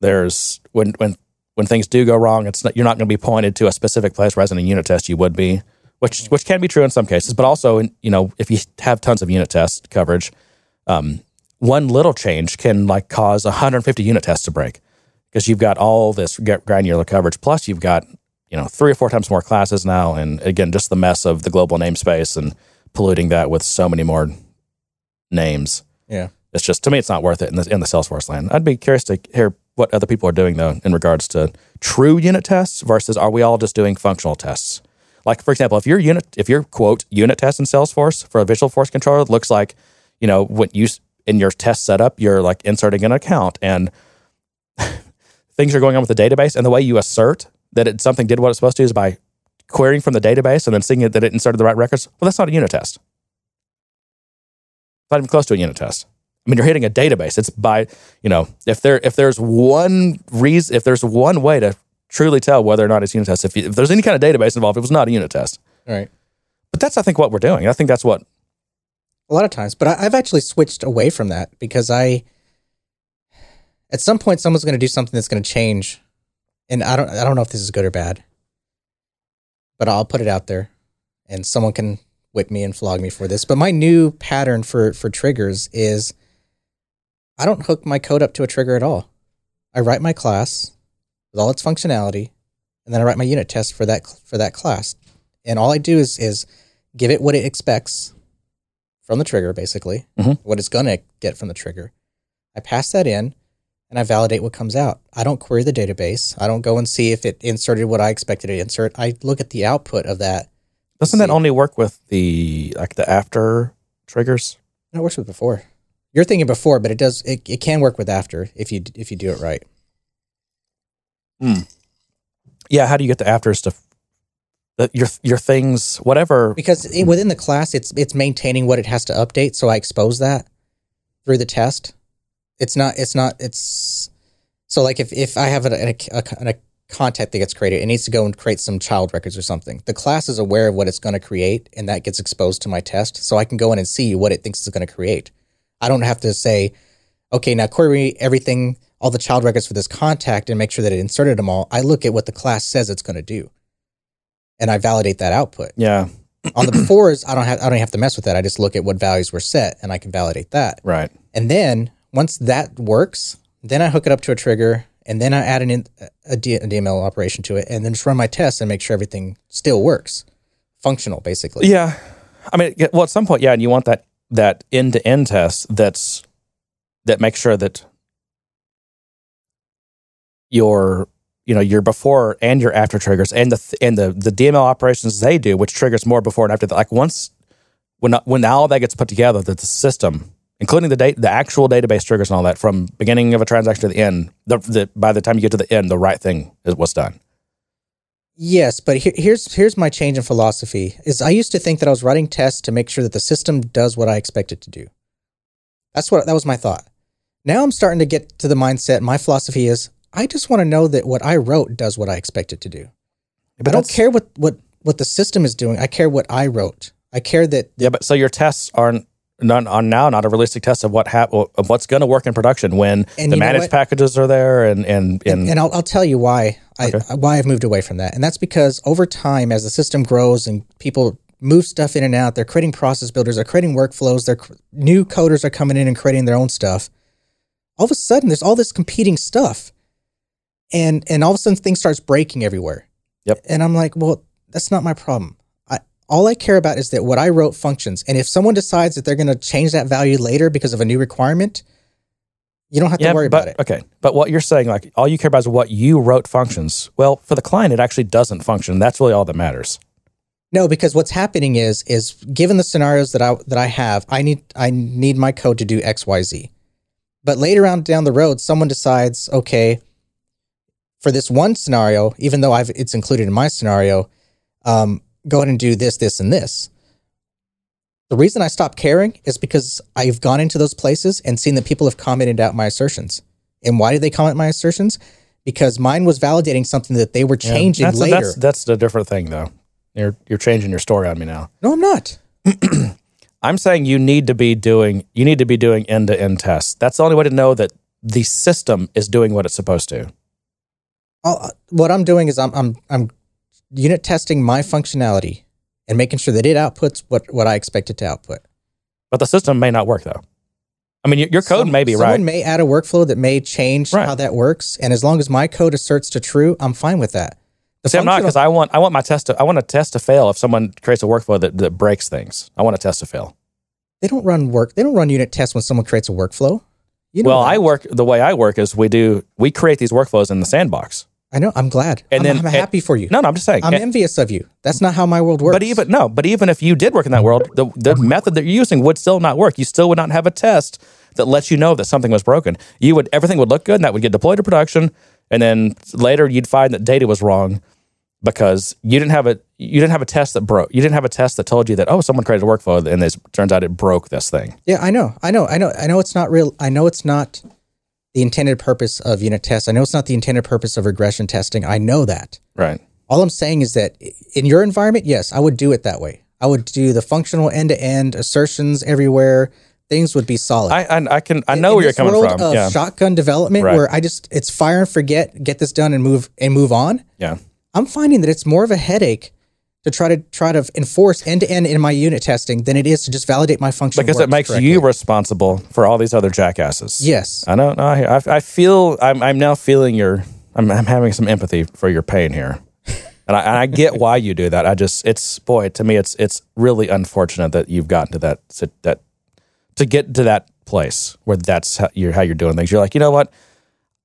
there's when when when things do go wrong, it's not, you're not going to be pointed to a specific place. Whereas in a unit test, you would be, which which can be true in some cases, but also in, you know, if you have tons of unit test coverage, um, one little change can like cause 150 unit tests to break because you've got all this granular coverage. Plus, you've got you know three or four times more classes now, and again, just the mess of the global namespace and polluting that with so many more names. Yeah. It's just to me, it's not worth it in the in the Salesforce land. I'd be curious to hear what other people are doing though in regards to true unit tests versus are we all just doing functional tests? Like for example, if your unit if your quote unit test in Salesforce for a Visualforce controller looks like you know when you in your test setup you're like inserting an account and (laughs) things are going on with the database and the way you assert that it, something did what it's supposed to is by querying from the database and then seeing it that it inserted the right records. Well, that's not a unit test. Not even close to a unit test. I mean, you're hitting a database. It's by, you know, if there if there's one reason, if there's one way to truly tell whether or not it's unit test, if, you, if there's any kind of database involved, it was not a unit test. Right. But that's, I think, what we're doing. I think that's what. A lot of times, but I, I've actually switched away from that because I, at some point, someone's going to do something that's going to change, and I don't, I don't know if this is good or bad, but I'll put it out there, and someone can whip me and flog me for this. But my new pattern for for triggers is, I don't hook my code up to a trigger at all. I write my class with all its functionality, and then I write my unit test for that for that class, and all I do is is give it what it expects from the trigger, basically, Mhm. what it's going to get from the trigger. I pass that in and I validate what comes out. I don't query the database. I don't go and see if it inserted what I expected it to insert. I look at the output of that. Doesn't that only work with the like the after triggers? And it works with before. You're thinking before, but it does. It, it can work with after if you if you do it right. Hmm. Yeah. How do you get the afters to the, your your things, whatever? because it, within the class it's it's maintaining what it has to update so i expose that through the test it's not it's not it's so like if if i have a, a, a, a contact that gets created it needs to go and create some child records or something the class is aware of what it's going to create and that gets exposed to my test so i can go in and see what it thinks it's going to create i don't have to say okay now query everything all the child records for this contact and make sure that it inserted them all i look at what the class says it's going to do and i validate that output Yeah. on the (clears throat) befores, I don't have I don't have to mess with that. I just look at what values were set and I can validate that. Right. And then once that works, then I hook it up to a trigger and then I add an in, a, D, a DML operation to it and then just run my tests and make sure everything still works, functional basically. Yeah. I mean, well, at some point, yeah, and you want that that end to end test that's that makes sure that your you know your before and your after triggers and the and the the DML operations they do, which triggers more before and after. That, like once when when all that gets put together, that the system, including the date, the actual database triggers and all that, from beginning of a transaction to the end, the, the by the time you get to the end, the right thing is what's done. Yes, but here, here's here's my change in philosophy. Is I used to think that I was writing tests to make sure that the system does what I expect it to do. That's what that was my thought. Now I'm starting to get to the mindset. My philosophy is I just want to know that what I wrote does what I expect it to do. But I don't care what what what the system is doing. I care what I wrote. I care that Yeah, but so your tests aren't not are now not a realistic test of what hap- of what's going to work in production when And the managed packages are there and and and, and, and I'll, I'll tell you why I Okay. why I've moved away from that, and that's because over time, as the system grows and people move stuff in and out, they're creating process builders, they're creating workflows, they're cr- new coders are coming in and creating their own stuff. All of a sudden, there's all this competing stuff, and and all of a sudden, things starts breaking everywhere. Yep. And I'm like, well, that's not my problem. I all I care about is that what I wrote functions. And if someone decides that they're going to change that value later because of a new requirement, you don't have to worry but, about it. Okay, but what you're saying, like all you care about is what you wrote functions. Well, for the client, it actually doesn't function. That's really all that matters. No, because what's happening is is given the scenarios that I that I have, I need I need my code to do X Y Z. But later on down the road, someone decides, okay, for this one scenario, even though I've it's included in my scenario, um, go ahead and do this, this, and this. The reason I stopped caring is because I've gone into those places and seen that people have commented out my assertions. And why did they comment my assertions? Because mine was validating something that they were changing that's, later. That's, that's a different thing, though. You're you're changing your story on me now. no, I'm not. (clears throat) I'm saying you need to be doing you need to be doing end to end tests. That's the only way to know that the system is doing what it's supposed to. I'll, uh, what I'm doing is I'm I'm I'm unit testing my functionality and making sure that it outputs what what I expect it to output. But the system may not work though. I mean, your, your code Some- may be someone right. Someone may add a workflow that may change Right. how that works, and as long as my code asserts to true, I'm fine with that. The See, I'm not because I want I want my test to I want a test to fail if someone creates a workflow that, that breaks things. I want a test to fail. they don't run work. They don't run unit tests when someone creates a workflow. You know well, that. I work the way I work is we do we create these workflows in the sandbox. I know. I'm glad. And I'm, then- I'm and- happy for you. No, no, I'm just saying. I'm And- envious of you. That's not how my world works. but even no, but even if you did work in that world, the the method that you're using would still not work. You still would not have a test that lets you know that something was broken. You would everything would look good and that would get deployed to production, and then later you'd find that data was wrong because you didn't have a you didn't have a test that broke. You didn't have a test that told you that oh someone created a workflow and it turns out it broke this thing. Yeah, I know. I know. I know. I know it's not real. I know it's not the intended purpose of unit tests. I know it's not the intended purpose of regression testing. I know that. Right. All I'm saying is that in your environment, yes, I would do it that way. I would do the functional end to end assertions everywhere. Things would be solid. I I, I can I know In where you're this coming world from. Of Yeah. shotgun development, Right. where I just it's fire and forget, get this done and move and move on. Yeah. I'm finding that it's more of a headache to try to try to enforce end to end in my unit testing than it is to just validate my function Because it makes correctly. you responsible for all these other jackasses. yes. I don't know. I, I, I feel I'm, I'm now feeling your. I'm, I'm having some empathy for your pain here, and I, and I get why you do that. I just it's boy to me it's it's really unfortunate that you've gotten to that that to get to that place where that's how you're how you're doing things. You're like you know what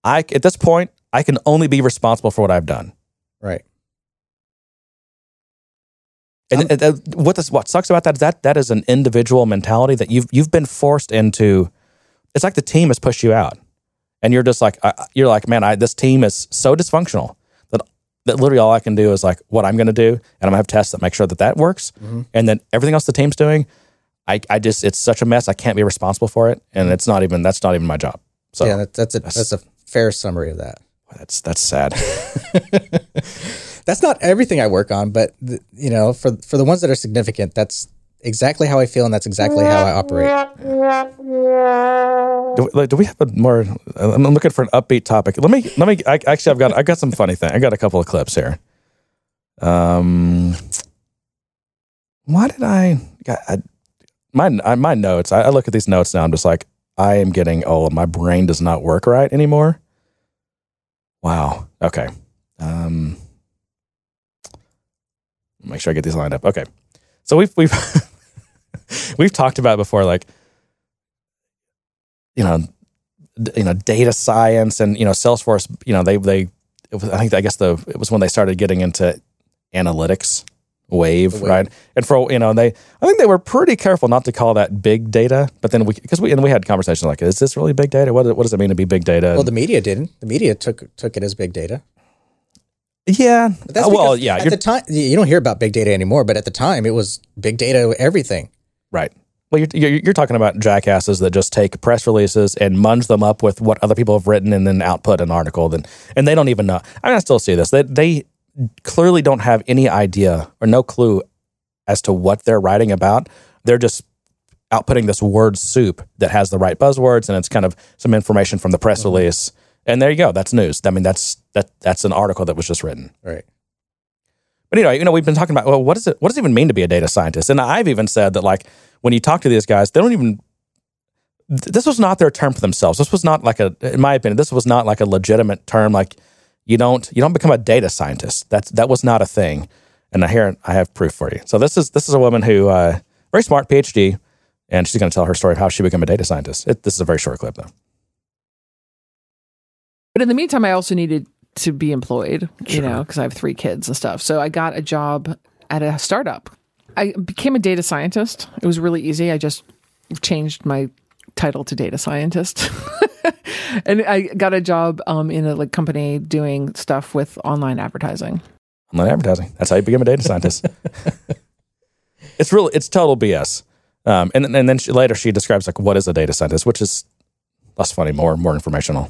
I at this point I can only be responsible for what I've done. Right. And, and what this, what sucks about that is that that is an individual mentality that you've you've been forced into. It's like the team has pushed you out, and you're just like I, you're like, man, I, this team is so dysfunctional that that literally all I can do is like what I'm going to do, and I'm gonna have tests that make sure that that works, mm-hmm. and then everything else the team's doing, I I just it's such a mess. I can't be responsible for it, and it's not even that's not even my job. So yeah, that, that's a that's a fair summary of that. that's that's sad. (laughs) That's not everything I work on, but th- you know, for for the ones that are significant, that's exactly how I feel, and that's exactly how I operate. Do, like, do we have a more? I'm looking for an upbeat topic. Let me let me. I, actually, I've got I got some funny thing. I got a couple of clips here. Um, why did I? I my I- my notes. I, I look at these notes now. I'm just like, I am getting old. My brain does not work right anymore. Wow. Okay. Um, make sure I get these lined up. Okay. So we've we've (laughs) we've talked about before, like you know, d- you know, data science and you know, Salesforce. You know, they they. It was, I think I guess the it was when they started getting into analytics wave, wave. right? And for you know, they I think they were pretty careful not to call that big data. But then we because we and we had conversations like, is this really big data? What what does it mean to be big data? Well, the media didn't. The media took took it as big data. Yeah. That's Uh, well, yeah. At the time, you don't hear about big data anymore, but at the time, it was big data everything. Right. Well, you're, you're, you're talking about jackasses that just take press releases and munge them up with what other people have written and then output an article. Then, and they don't even know. I mean, I still see this. They, they clearly don't have any idea or no clue as to what they're writing about. They're just outputting this word soup that has the right buzzwords and it's kind of some information from the press release. And there you go. That's news. I mean, that's that that's an article that was just written. Right. But anyway, you know, we've been talking about well, what does it what does it even mean to be a data scientist? And I've even said that like when you talk to these guys, they don't even this was not their term for themselves. This was not like a in my opinion, this was not like a legitimate term like you don't you don't become a data scientist. That's that was not a thing. And here I have proof for you. So this is this is a woman who uh, very smart PhD, and she's going to tell her story of how she became a data scientist. It, this is a very short clip though. But in the meantime, I also needed to be employed, you know, because I have three kids and stuff. So I got a job at a startup. I became a data scientist. It was really easy. I just changed my title to data scientist. (laughs) and I got a job um, in a like company doing stuff with online advertising. Online advertising. That's how you become a data scientist. (laughs) it's really it's total BS. Um, and and then she, later she describes like what is a data scientist, which is less funny, more more informational.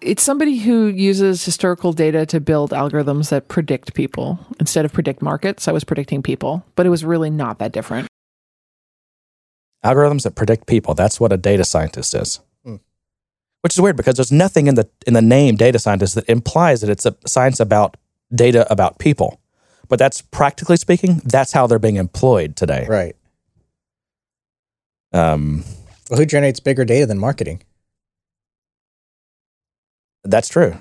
It's somebody who uses historical data to build algorithms that predict people instead of predict markets. I was predicting people, but it was really not that different. Algorithms that predict people. That's what a data scientist is. Which is weird because there's nothing in the in the name data scientist that implies that it's a science about data about people. But that's practically speaking, that's how they're being employed today. Right. Um, Well, who generates bigger data than marketing? That's true.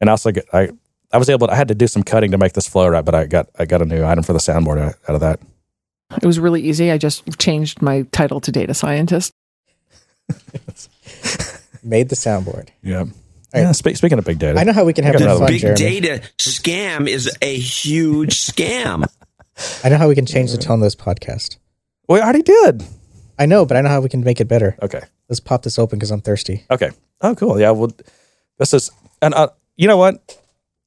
And I also get, I I was able to, I had to do some cutting to make this flow right, but I got I got a new item for the soundboard out out of that. It was really easy. I just changed my title to data scientist. (laughs) Made the soundboard. Yeah. Yeah, spe- speaking of big data, I know how we can have got more another. Big Jeremy. data scam is a huge scam. I know how we can change the tone of this podcast. we already did. I know, but I know how we can make it better. Okay. Let's pop this open because I'm thirsty. Okay. Oh, cool. Yeah. Well, this is, and uh, you know what?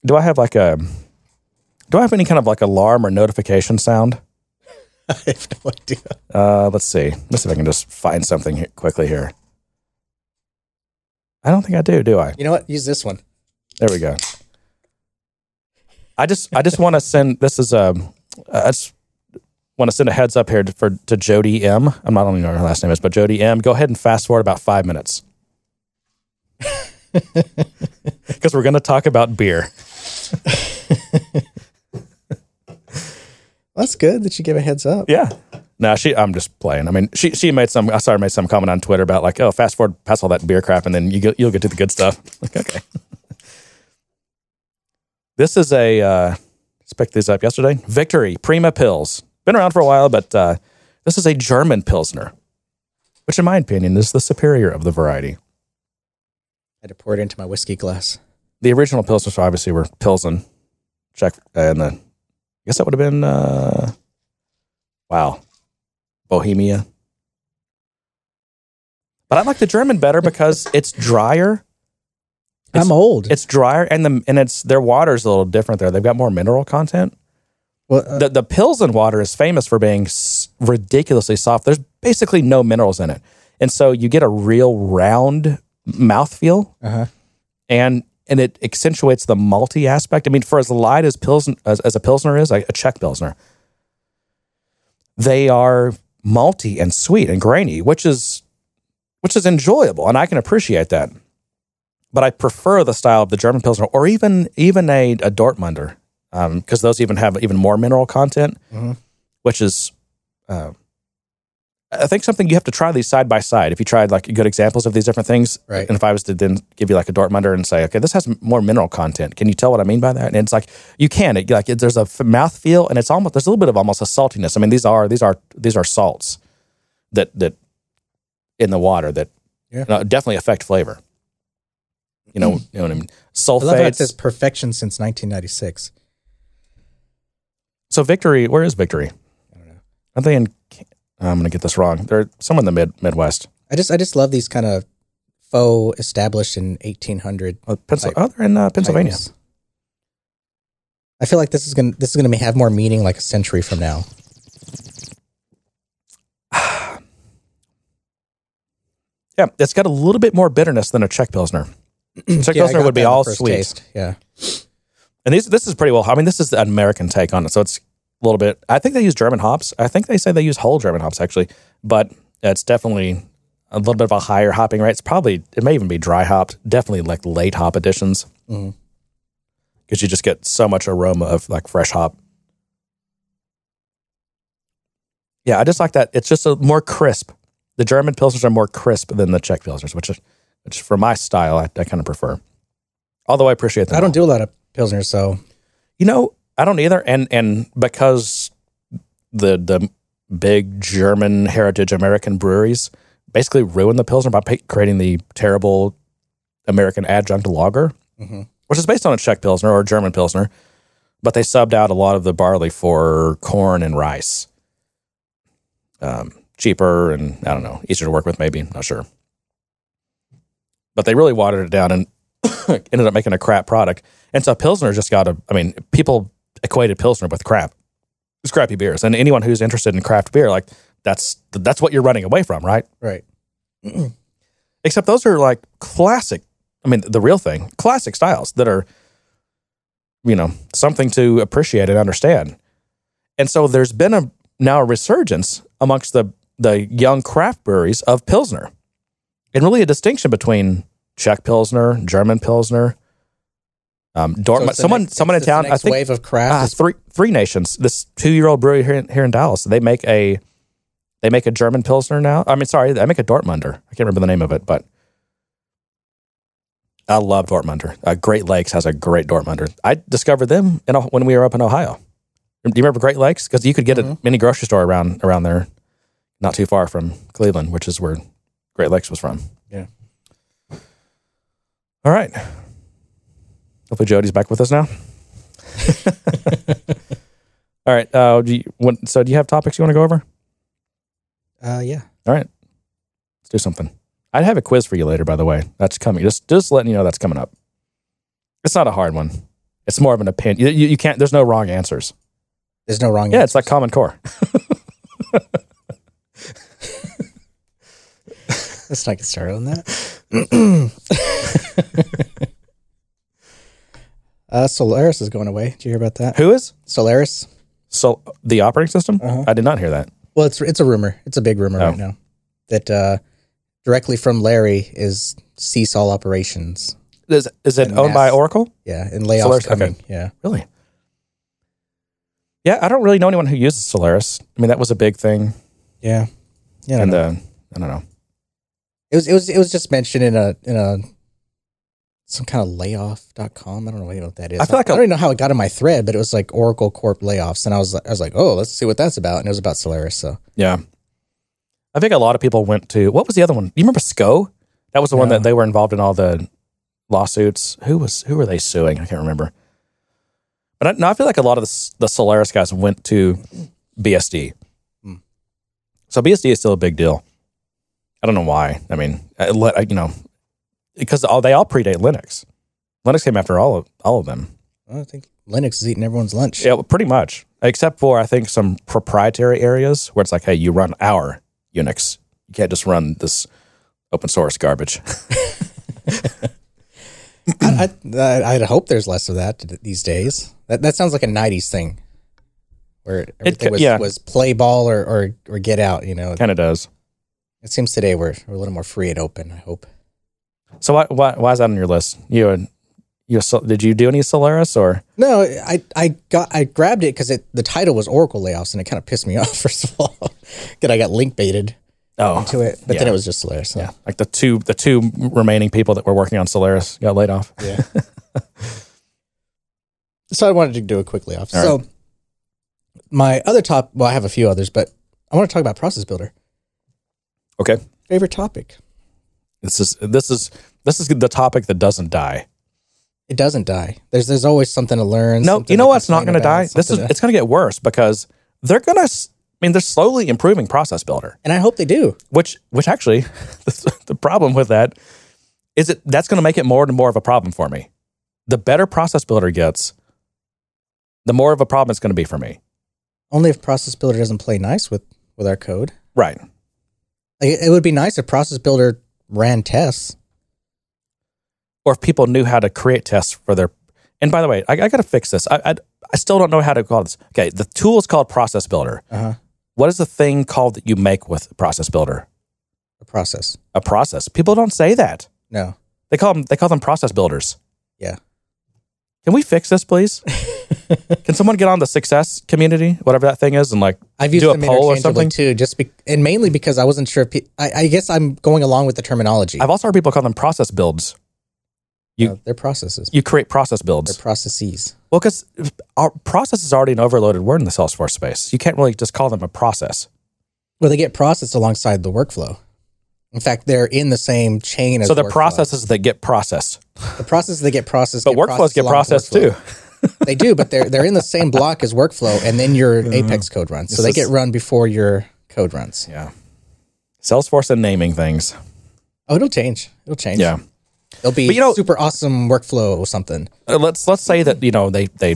Do I have like a, do I have any kind of like alarm or notification sound? (laughs) I have no idea. Uh, let's see. Let's see if I can just find something here, quickly here. I don't think I do. Do I? You know what? Use this one. There we go. I just I just want to send this is um I just want to send a heads up here for to Jody M. I'm not even know her last name is, but Jody M. Go ahead and fast forward about five minutes (laughs) (laughs) because we're going to talk about beer. (laughs) That's good that you gave a heads up. Yeah. No, she. I'm just playing. I mean, she she made some. I saw her made some comment on Twitter about like, oh, fast forward past all that beer crap, and then you get, you'll get to the good stuff. (laughs) Like, okay. this is a. Uh, picked these up yesterday. Victory Prima Pils. Been around for a while, but uh, this is a German pilsner, which, in my opinion, is the superior of the variety. I had to pour it into my whiskey glass. The original pilsners obviously were Pilsen, Czech, and the. I guess that would have been. Uh, wow, Bohemia. But I like the German better because it's drier. It's- I'm old. It's drier, and the and it's their water's a little different there. They've got more mineral content. well, uh, The the Pilsen water is famous for being s- ridiculously soft. There's basically no minerals in it, and so you get a real round mouthfeel uh-huh. and and it accentuates the malty aspect. I mean, for as light as pilsner as, as a pilsner is, like a Czech pilsner, they are malty and sweet and grainy, which is which is enjoyable, and I can appreciate that. But I prefer the style of the German pilsner, or even even a, a Dortmunder, because those even have even more mineral content, Mhm. which is. Uh, I think something you have to try these side by side. If you tried like good examples of these different things, Right. And if I was to then give you like a Dortmunder and say, okay, this has more mineral content. Can you tell what I mean by that? And it's like you can. It, like it, there's a f- mouth feel, and it's almost there's a little bit of almost a saltiness. I mean, these are these are these are salts that that in the water that Yeah. uh, definitely affect flavor. You know, you know what I mean. I love how it says perfection since 1996. so victory, where is victory? I don't know. Are they in? I'm going to get this wrong. They're somewhere in the mid Midwest. I just I just love these kind of faux established in 1800 Oh, Pencil, Like, oh, they're in uh, Pennsylvania. titles. I feel like this is gonna this is gonna have more meaning like a century from now. (sighs) Yeah, it's got a little bit more bitterness than a Czech Pilsner. (clears throat) Czech Yeah, Pilsner would be all sweet. taste. Yeah, And these, this is pretty well. I mean, this is an American take on it, so it's a little bit. I think they use German hops. I think they say they use whole German hops actually, but it's definitely a little bit of a higher hopping rate. It's probably it may even be dry hopped. Definitely like late hop additions because Mhm. you just get so much aroma of like fresh hop. Yeah, I just like that. It's just a more crisp. The German pilsners are more crisp than the Czech pilsners, which is which for my style I, I kind of prefer. Although I appreciate them. I don't all. do a lot of pilsners, so You know, I don't either. And and because the the big German heritage American breweries basically ruined the pilsner by creating the terrible American adjunct lager, which is based on a Czech pilsner or a German pilsner, but they subbed out a lot of the barley for corn and rice. Um, cheaper and I don't know, easier to work with, maybe not sure. But they really watered it down and (coughs) ended up making a crap product. And so Pilsner just got a, I mean, people equated Pilsner with crap. It's crappy beers. And anyone who's interested in craft beer, like that's, that's what you're running away from, right? Right. (clears throat) Except those are like classic, I mean, the real thing, classic styles that are, you know, something to appreciate and understand. And so there's been a now a resurgence amongst the the young craft breweries of Pilsner. And really a distinction between Czech Pilsner, German Pilsner, um, So Dortmund. it's the someone, next- someone in town. I think wave of craft. uh, is- three three nations. This two year old brewery here in, here in Dallas. They make a they make a German Pilsner now. I mean, sorry, they make a Dortmunder. I can't remember the name of it, but I love Dortmunder. Uh, Great Lakes has a great Dortmunder. I discovered them in, Oh- when we were up in Ohio. Do you remember Great Lakes? Because you could get it at any grocery store around around there, not too far from Cleveland, which is where Great Lakes was from. Yeah. All right. Hopefully Jody's back with us now. (laughs) All right. Uh, do you, want, so do you have topics you want to go over? uh, yeah. All right. Let's do something. I'd have a quiz for you later, by the way. That's coming. Just just letting you know that's coming up. It's not a hard one. It's more of an opinion. You, you, you can't. There's no wrong answers. There's no wrong. Yeah, it's like Common Core. (laughs) Let's not get started on that. (laughs) (clears throat) uh, Solaris is going away. Did you hear about that? Who is Solaris. so the operating system? Uh-huh. I did not hear that. Well, it's it's a rumor. It's a big rumor Oh. right now that uh, directly from Larry is cease all operations. Is is it owned by Oracle? Yeah, and layoffs Solaris, okay. coming. Yeah, Really? Yeah, I don't really know anyone who uses Solaris. I mean, that was a big thing, yeah, yeah. I and know. uh, I don't know. It was it was it was just mentioned in a in a some kind of layoff.com. I don't know what that is. I feel like I a- don't even know how it got in my thread, but it was like Oracle Corp layoffs, and I was like, I was like, oh, let's see what that's about, and it was about Solaris. So Yeah. I think a lot of people went to what was the other one? You remember SCO? That was the one that they were involved in all the lawsuits. Who was who were they suing? I can't remember. But I, no, I feel like a lot of the, the Solaris guys went to BSD. Hmm. So BSD is still a big deal. I don't know why. I mean, I, let- I- you know, because all, they all predate Linux. Linux came after all of all of them. I think Linux is eating everyone's lunch. Yeah, pretty much. Except for I think some proprietary areas where it's like, hey, you run our Unix. You can't just run this open source garbage. (laughs) I, I, I'd hope there's less of that these days. That that sounds like a '90s thing, where everything was, yeah. was play ball or, or or get out. You know, kind of does. it seems today we're we're a little more free and open. I hope. So why, why why is that on your list? You and you did you do any Solaris or No, I I got I grabbed it because it the title was Oracle layoffs and it kind of pissed me (laughs) off. First of all, that I got link baited oh to it, but then it was just Solaris. So. yeah like the two the two remaining people that were working on Solaris got laid off. Yeah. (laughs) so I wanted to do a quick layoff. All so my other top, well, I have a few others, but I want to talk about Process Builder. Okay, Favorite topic. This is this is this is the topic that doesn't die. It doesn't die. There's there's always something to learn. No, you know what's not going to die? This is to- it's going to get worse because they're going to. I mean, they're slowly improving Process Builder. and I hope they do. which which actually (laughs) the problem with that is it that's going to make it more and more of a problem for me the better process builder gets the more of a problem it's going to be for me Only if Process Builder doesn't play nice with with our code. right Like, it would be nice if Process Builder ran tests. or if people knew how to create tests for their and by the way i, I got to fix this I, I i still don't know how to call this okay the tool is called process builder Uh-huh. what is the thing called that you make with process builder A process. a process people don't say that No. they call them they call them process builders Yeah. Can we fix this please (laughs) can someone get on the success community whatever that thing is and like I've used do a poll or something too, just be, and mainly because I wasn't sure. If pe- I, I guess I'm going along with the terminology. I've also heard people call them process builds. You- No, they're processes. You create process builds. They're processes. Well, because our process is already an overloaded word in the Salesforce space. You can't really just call them a process. Well, they get processed alongside the workflow. In fact, they're in the same chain as So the workflow. processes that get processed, the processes that get processed, but get workflows processed get processed workflow. too. (laughs) They do, but they're they're in the same block as workflow, and then your Apex code runs. So they is- get run before your code runs. Yeah. Salesforce and naming things. Oh, it'll change. It'll change. Yeah. It'll be But you know- super awesome workflow or something. Uh, let's let's say that you know they they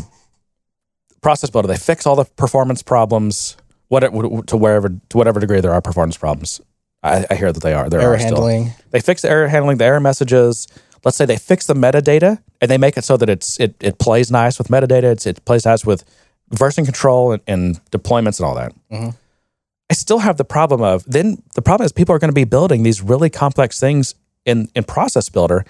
process builder they fix all the performance problems what to wherever to whatever degree there are performance problems. I, I hear that they are there Error are still. handling. They fix the error handling, the error messages. Let's say they fix the metadata and they make it so that it's it it plays nice with metadata. It's, it plays nice with version control and, and deployments and all that. Mm-hmm. I still have the problem of then the problem is people are going to be building these really complex things in in Process Builder,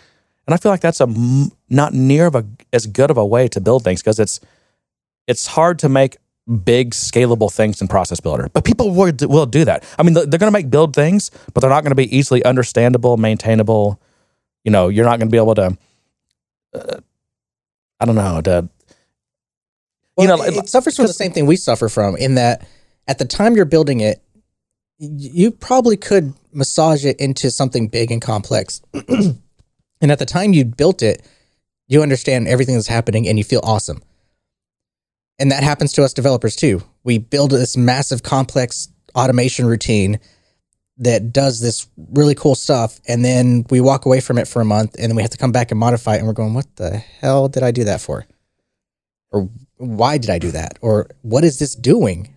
and I feel like that's a m- not near of a as good of a way to build things because it's it's hard to make big scalable things in Process Builder, but people will, will do that. I mean, they're going to make build things, but they're not going to be easily understandable, maintainable. You know, you're not going to be able to. Uh, I don't know. To, Well, you know, it, it suffers from the same thing we suffer from in that at the time you're building it, you probably could massage it into something big and complex. (clears throat) and at the time you built it, you understand everything that's happening and you feel awesome. And that happens to us developers too. We build this massive complex automation routine that does this really cool stuff and then we walk away from it for a month and then we have to come back and modify it and we're going what the hell did I do that for? Or why did I do that? Or what is this doing?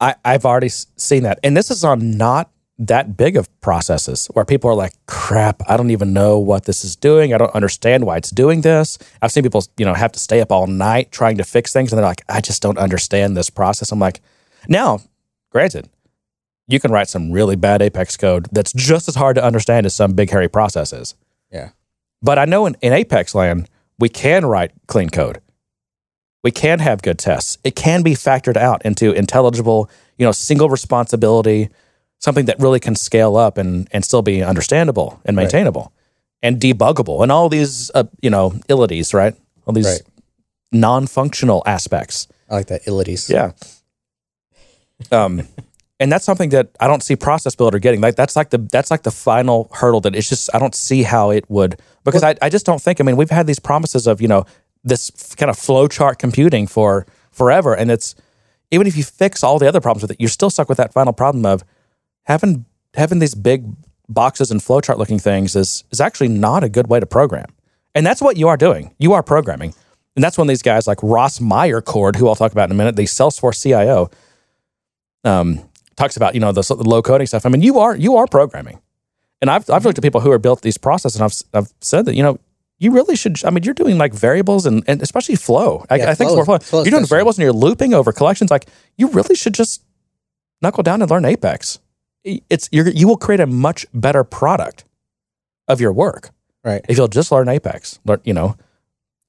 I, I've already seen that. And this is on not that big of processes where people are like, crap, I don't even know what this is doing. I don't understand why it's doing this. I've seen people, you know, have to stay up all night trying to fix things. And they're like, I just don't understand this process. I'm like, now, granted, you can write some really bad Apex code that's just as hard to understand as some big, hairy processes. Yeah. But I know in, in Apex land, we can write clean code. We can have good tests. It can be factored out into intelligible, you know, single responsibility, something that really can scale up and, and still be understandable and Right. maintainable and debuggable and all these, uh, you know, illities, right? All these Right. non-functional aspects. I like that illities. Yeah. Um, and that's something that I don't see Process Builder getting. Like that's like the that's like the final hurdle that it's just I don't see how it would because I, I just don't think. I mean, we've had these promises of you know this kind of flowchart computing for forever, and it's even if you fix all the other problems with it, you're still stuck with that final problem of having having these big boxes and flowchart looking things is is actually not a good way to program. And that's what you are doing. You are programming. And that's when these guys like Ross Meyercord, who I'll talk about in a minute, the Salesforce CIO, um, talks about, you know, the, the low coding stuff. I mean, you are you are programming. And I've I've looked at people who are built these processes and I've I've said that, you know, you really should I mean, you're doing like variables and, and especially flow. I, Yeah, I think flow it's more flow. flow You're doing variables and you're looping over collections. Like you really should just knuckle down and learn Apex. It's you will create a much better product of your work Right. if you'll just learn Apex. Learn, you know,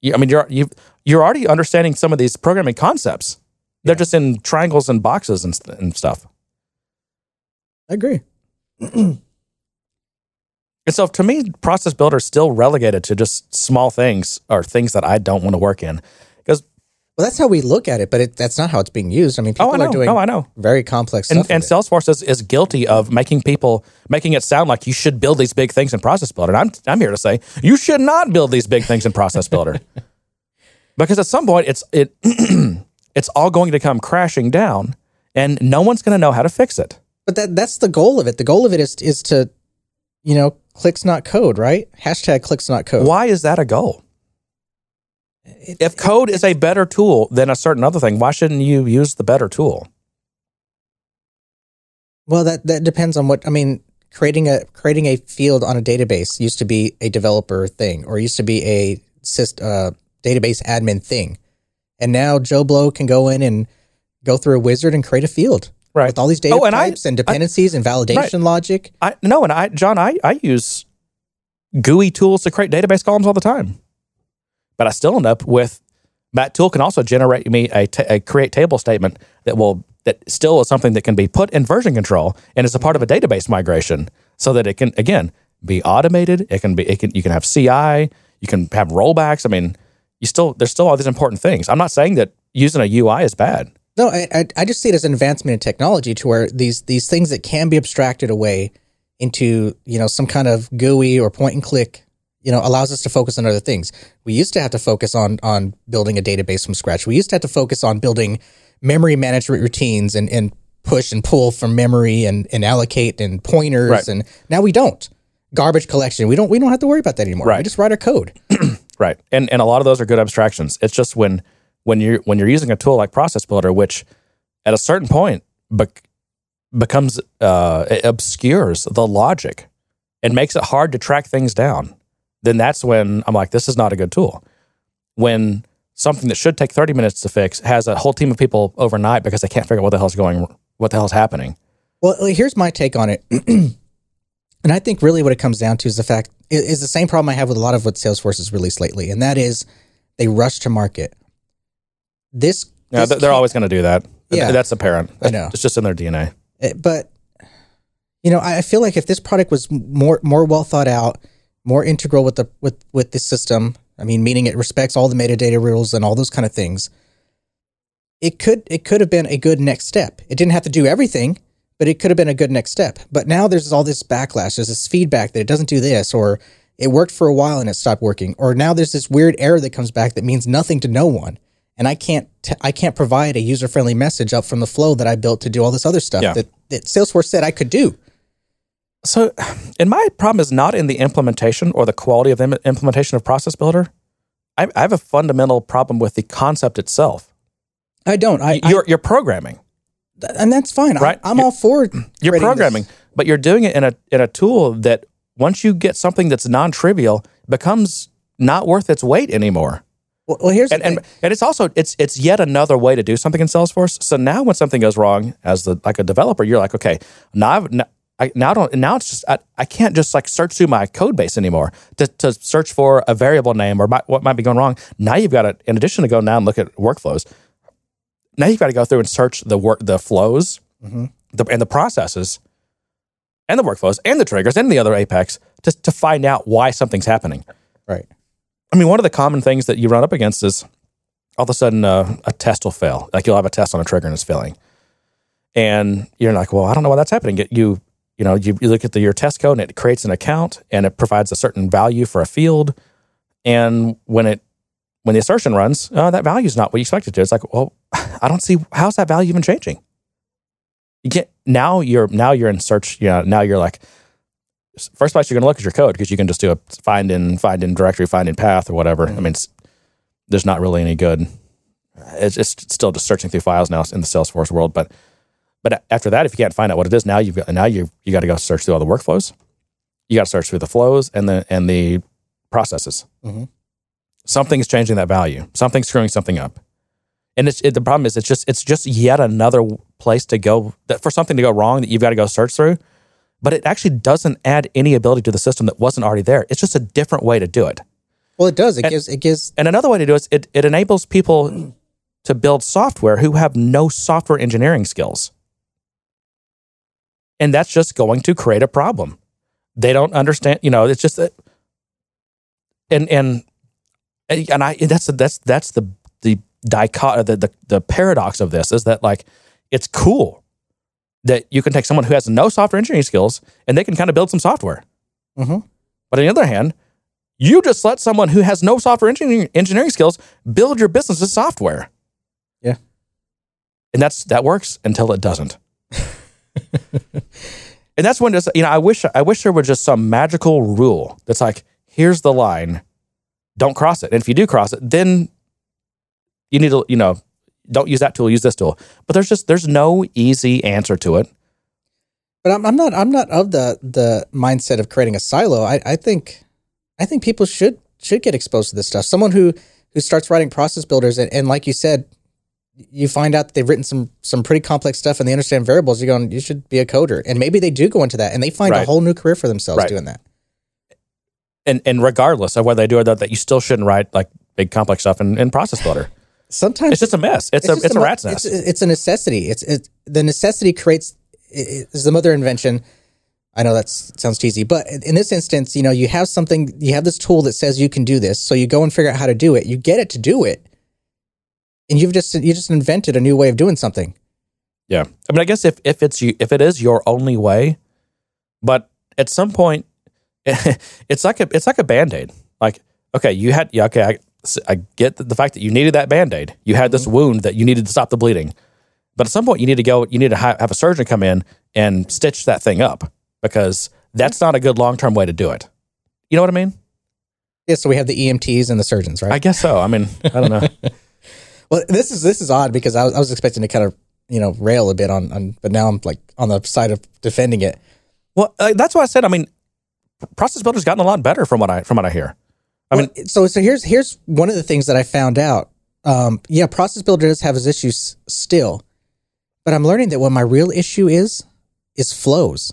you, I mean, you're you you're already understanding some of these programming concepts. They're just in triangles and boxes and, and stuff. I agree. (clears throat) And so, to me, Process Builder is still relegated to just small things or things that I don't want to work in. Well, that's how we look at it, but it, that's not how it's being used. I mean, people oh, I know, are doing oh, I know. very complex stuff. And, and with it. Salesforce is, is guilty of making people making it sound like you should build these big things in Process Builder. And I'm I'm here to say you should not build these big things in Process Builder (laughs) because at some point it's it (clears throat) it's all going to come crashing down, and no one's going to know how to fix it. but that that's the goal of it. The goal of it is is to, you know, clicks not code, right? Hashtag clicks not code. Why is that a goal? If code is a better tool than a certain other thing, why shouldn't you use the better tool? Well, that that depends on what I mean. Creating a creating a field on a database used to be a developer thing, or used to be a syst, uh, database admin thing, and now Joe Blow can go in and go through a wizard and create a field Right. with all these data Oh, and I- types and dependencies and validation logic. I no, and I, John, I, I use GUI tools to create database columns all the time, but I still end up with that tool can also generate me a, create table statement that will that still is something that can be put in version control and is a part of a database migration, so that it can again be automated. It can be it can you can have CI, You can have rollbacks. I mean, you still there's still all these important things. I'm not saying that using a UI is bad. No, I, I I just see it as an advancement in technology to where these these things that can be abstracted away into you know some kind of GUI or point and click, you know, allows us to focus on other things. We used to have to focus on on building a database from scratch. We used to have to focus on building memory management routines and and push and pull from memory and and allocate and pointers Right. and now we don't. Garbage collection. We don't we don't have to worry about that anymore. Right. We just write our code. (clears throat) Right. And and a lot of those are good abstractions. It's just when when you're when you're using a tool like Process Builder, which at a certain point bec- becomes uh, it obscures the logic and makes it hard to track things down, then that's when I'm like, this is not a good tool. When something that should take 30 minutes to fix has a whole team of people overnight because they can't figure out what the hell's going, what the hell's happening. Well, here's my take on it. (clears throat) and I think really what it comes down to is the fact is the same problem I have with a lot of what Salesforce has released lately, and that is they rush to market. This, Yeah, this they're they're always going to do that. Yeah. That's apparent. I know. It's just in their DNA. eh, but you know, I I feel like if this product was more more well thought out, more integral with the with with the system, I mean, meaning it respects all the metadata rules and all those kind of things, it could it could have been a good next step. It didn't have to do everything, but it could have been a good next step. But now there's all this backlash, there's this feedback that it doesn't do this, or it worked for a while and it stopped working, or now there's this weird error that comes back that means nothing to no one. And I can't t- I can't provide a user friendly message up from the flow that I built to do all this other stuff Yeah. that, that Salesforce said I could do. So, and my problem is not in the implementation or the quality of the implementation of Process Builder. I, I have a fundamental problem with the concept itself. I don't. I, I You're, you're programming, and that's fine. Right. I, I'm You're- all for you're programming, this. but you're doing it in a in a tool that once you get something that's non trivial becomes not worth its weight anymore. Well, well, here's And, the and and it's also it's it's yet another way to do something in Salesforce. So now when something goes wrong as the like a developer, you're like, okay, now I've now, I now don't now it's just I, I can't just like search through my code base anymore to, to search for a variable name or my, what might be going wrong. Now you've got to in addition to go now and look at workflows. Now you've got to go through and search the work the flows the, and the processes and the workflows and the triggers and the other apex to to find out why something's happening. right. I mean, one of the common things that you run up against is all of a sudden uh, a test will fail. Like you'll have a test on a trigger and it's failing, and you're like, "Well, I don't know why that's happening." You, you know, you, you look at the, your test code and it creates an account and it provides a certain value for a field, and when it when the assertion runs, uh, that value is not what you expected to. It's like, well, (laughs) I don't see how's that value even changing. You get now you're now you're in search. You know, now you're like first place you're going to look at your code because you can just do a find in find in directory find in path or whatever. I mean, it's, there's not really any good. It's, it's still just searching through files now in the Salesforce world, but but after that, if you can't find out what it is, now you've got now you you got to go search through all the workflows. You got to search through the flows and the and the processes. Mhm. Something's changing that value. Something's screwing something up. And it's it, the problem is it's just it's just yet another place to go that for something to go wrong that you've got to go search through but it actually doesn't add any ability to the system that wasn't already there. It's just a different way to do it. Well, it does. It And- gives. It gives. And another way to do it is it, it enables people to build software who have no software engineering skills. And that's just going to create a problem. They don't understand, you know, it's just that and and and I that's that's that's the the dichot the, the the paradox of this is that like it's cool that you can take someone who has no software engineering skills and they can kind of build some software. Mhm. But on the other hand, you just let someone who has no software engineering, engineering skills build your business's software. Yeah. And that's that works until it doesn't. (laughs) and that's when it's, you know, I wish I wish there were just some magical rule that's like, here's the line, don't cross it. And if you do cross it, then you need to, you know, don't use that tool, use this tool. But there's just there's no easy answer to it. But I'm, I'm not. I'm not of the the mindset of creating a silo. I, I think, I think people should should get exposed to this stuff. Someone who who starts writing process builders and, and like you said, you find out that they've written some some pretty complex stuff and they understand variables. You're going, you should be a coder, and maybe they do go into that and they find a whole new career for themselves Right. doing that. And and regardless of whether they do or that, that you still shouldn't write like big complex stuff in, in process builder. Sometimes It's just a mess. It's, a it's a mo- rat's nest. It's, it's a necessity. It's it, the necessity creates is the mother invention. I know that sounds cheesy, but in this instance, you know, you have something, you have this tool that says you can do this. So you go and figure out how to do it. You get it to do it. And you've just, you just invented a new way of doing something. Yeah. I mean, I guess if, if it's you, if it is your only way, but at some point, (laughs) it's like a, it's like a band-aid. Like, okay, you had, yeah, okay, I, I get the, the fact that you needed that band-aid. You had this mm-hmm. wound that you needed to stop the bleeding. But at some point, you need to go, you need to ha- have a surgeon come in and stitch that thing up because that's not a good long term way to do it. You know what I mean? Yeah. So we have the EMTs and the surgeons, right? I guess so. I mean, I don't know. (laughs) well, this is this is odd because I was, I was expecting to kind of you know rail a bit on, on, but now I'm like on the side of defending it. well, uh, that's what I said. I mean, process builder's gotten a lot better from what I from what I hear. I Well, so so here's here's one of the things that I found out. Um, yeah, process builder does have his issues still, but I'm learning that what my real issue is is flows.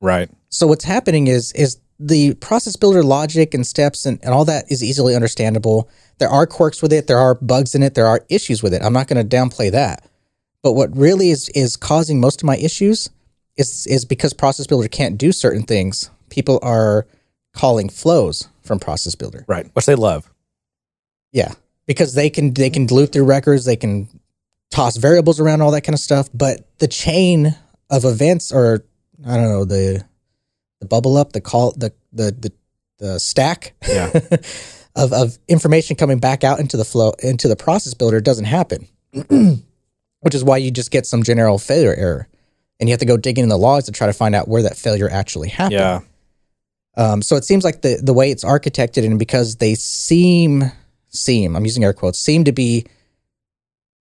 Right. So what's happening is is the process builder logic and steps and, and all that is easily understandable. There are quirks with it, there are bugs in it, there are issues with it. I'm not going to downplay that. But what really is is causing most of my issues is is because process builder can't do certain things. People are calling flows from process builder. Right. Which they love. Yeah, because they can they can loop through records, they can toss variables around, all that kind of stuff. But the chain of events, or I don't know, the the bubble up, the call, the the the, the stack Yeah. (laughs) of of information coming back out into the flow into the process builder doesn't happen, (clears throat) which is why you just get some general failure error, and you have to go digging in the logs to try to find out where that failure actually happened. yeah. Um, so it seems like the the way it's architected, and because they seem seem I'm using air quotes seem to be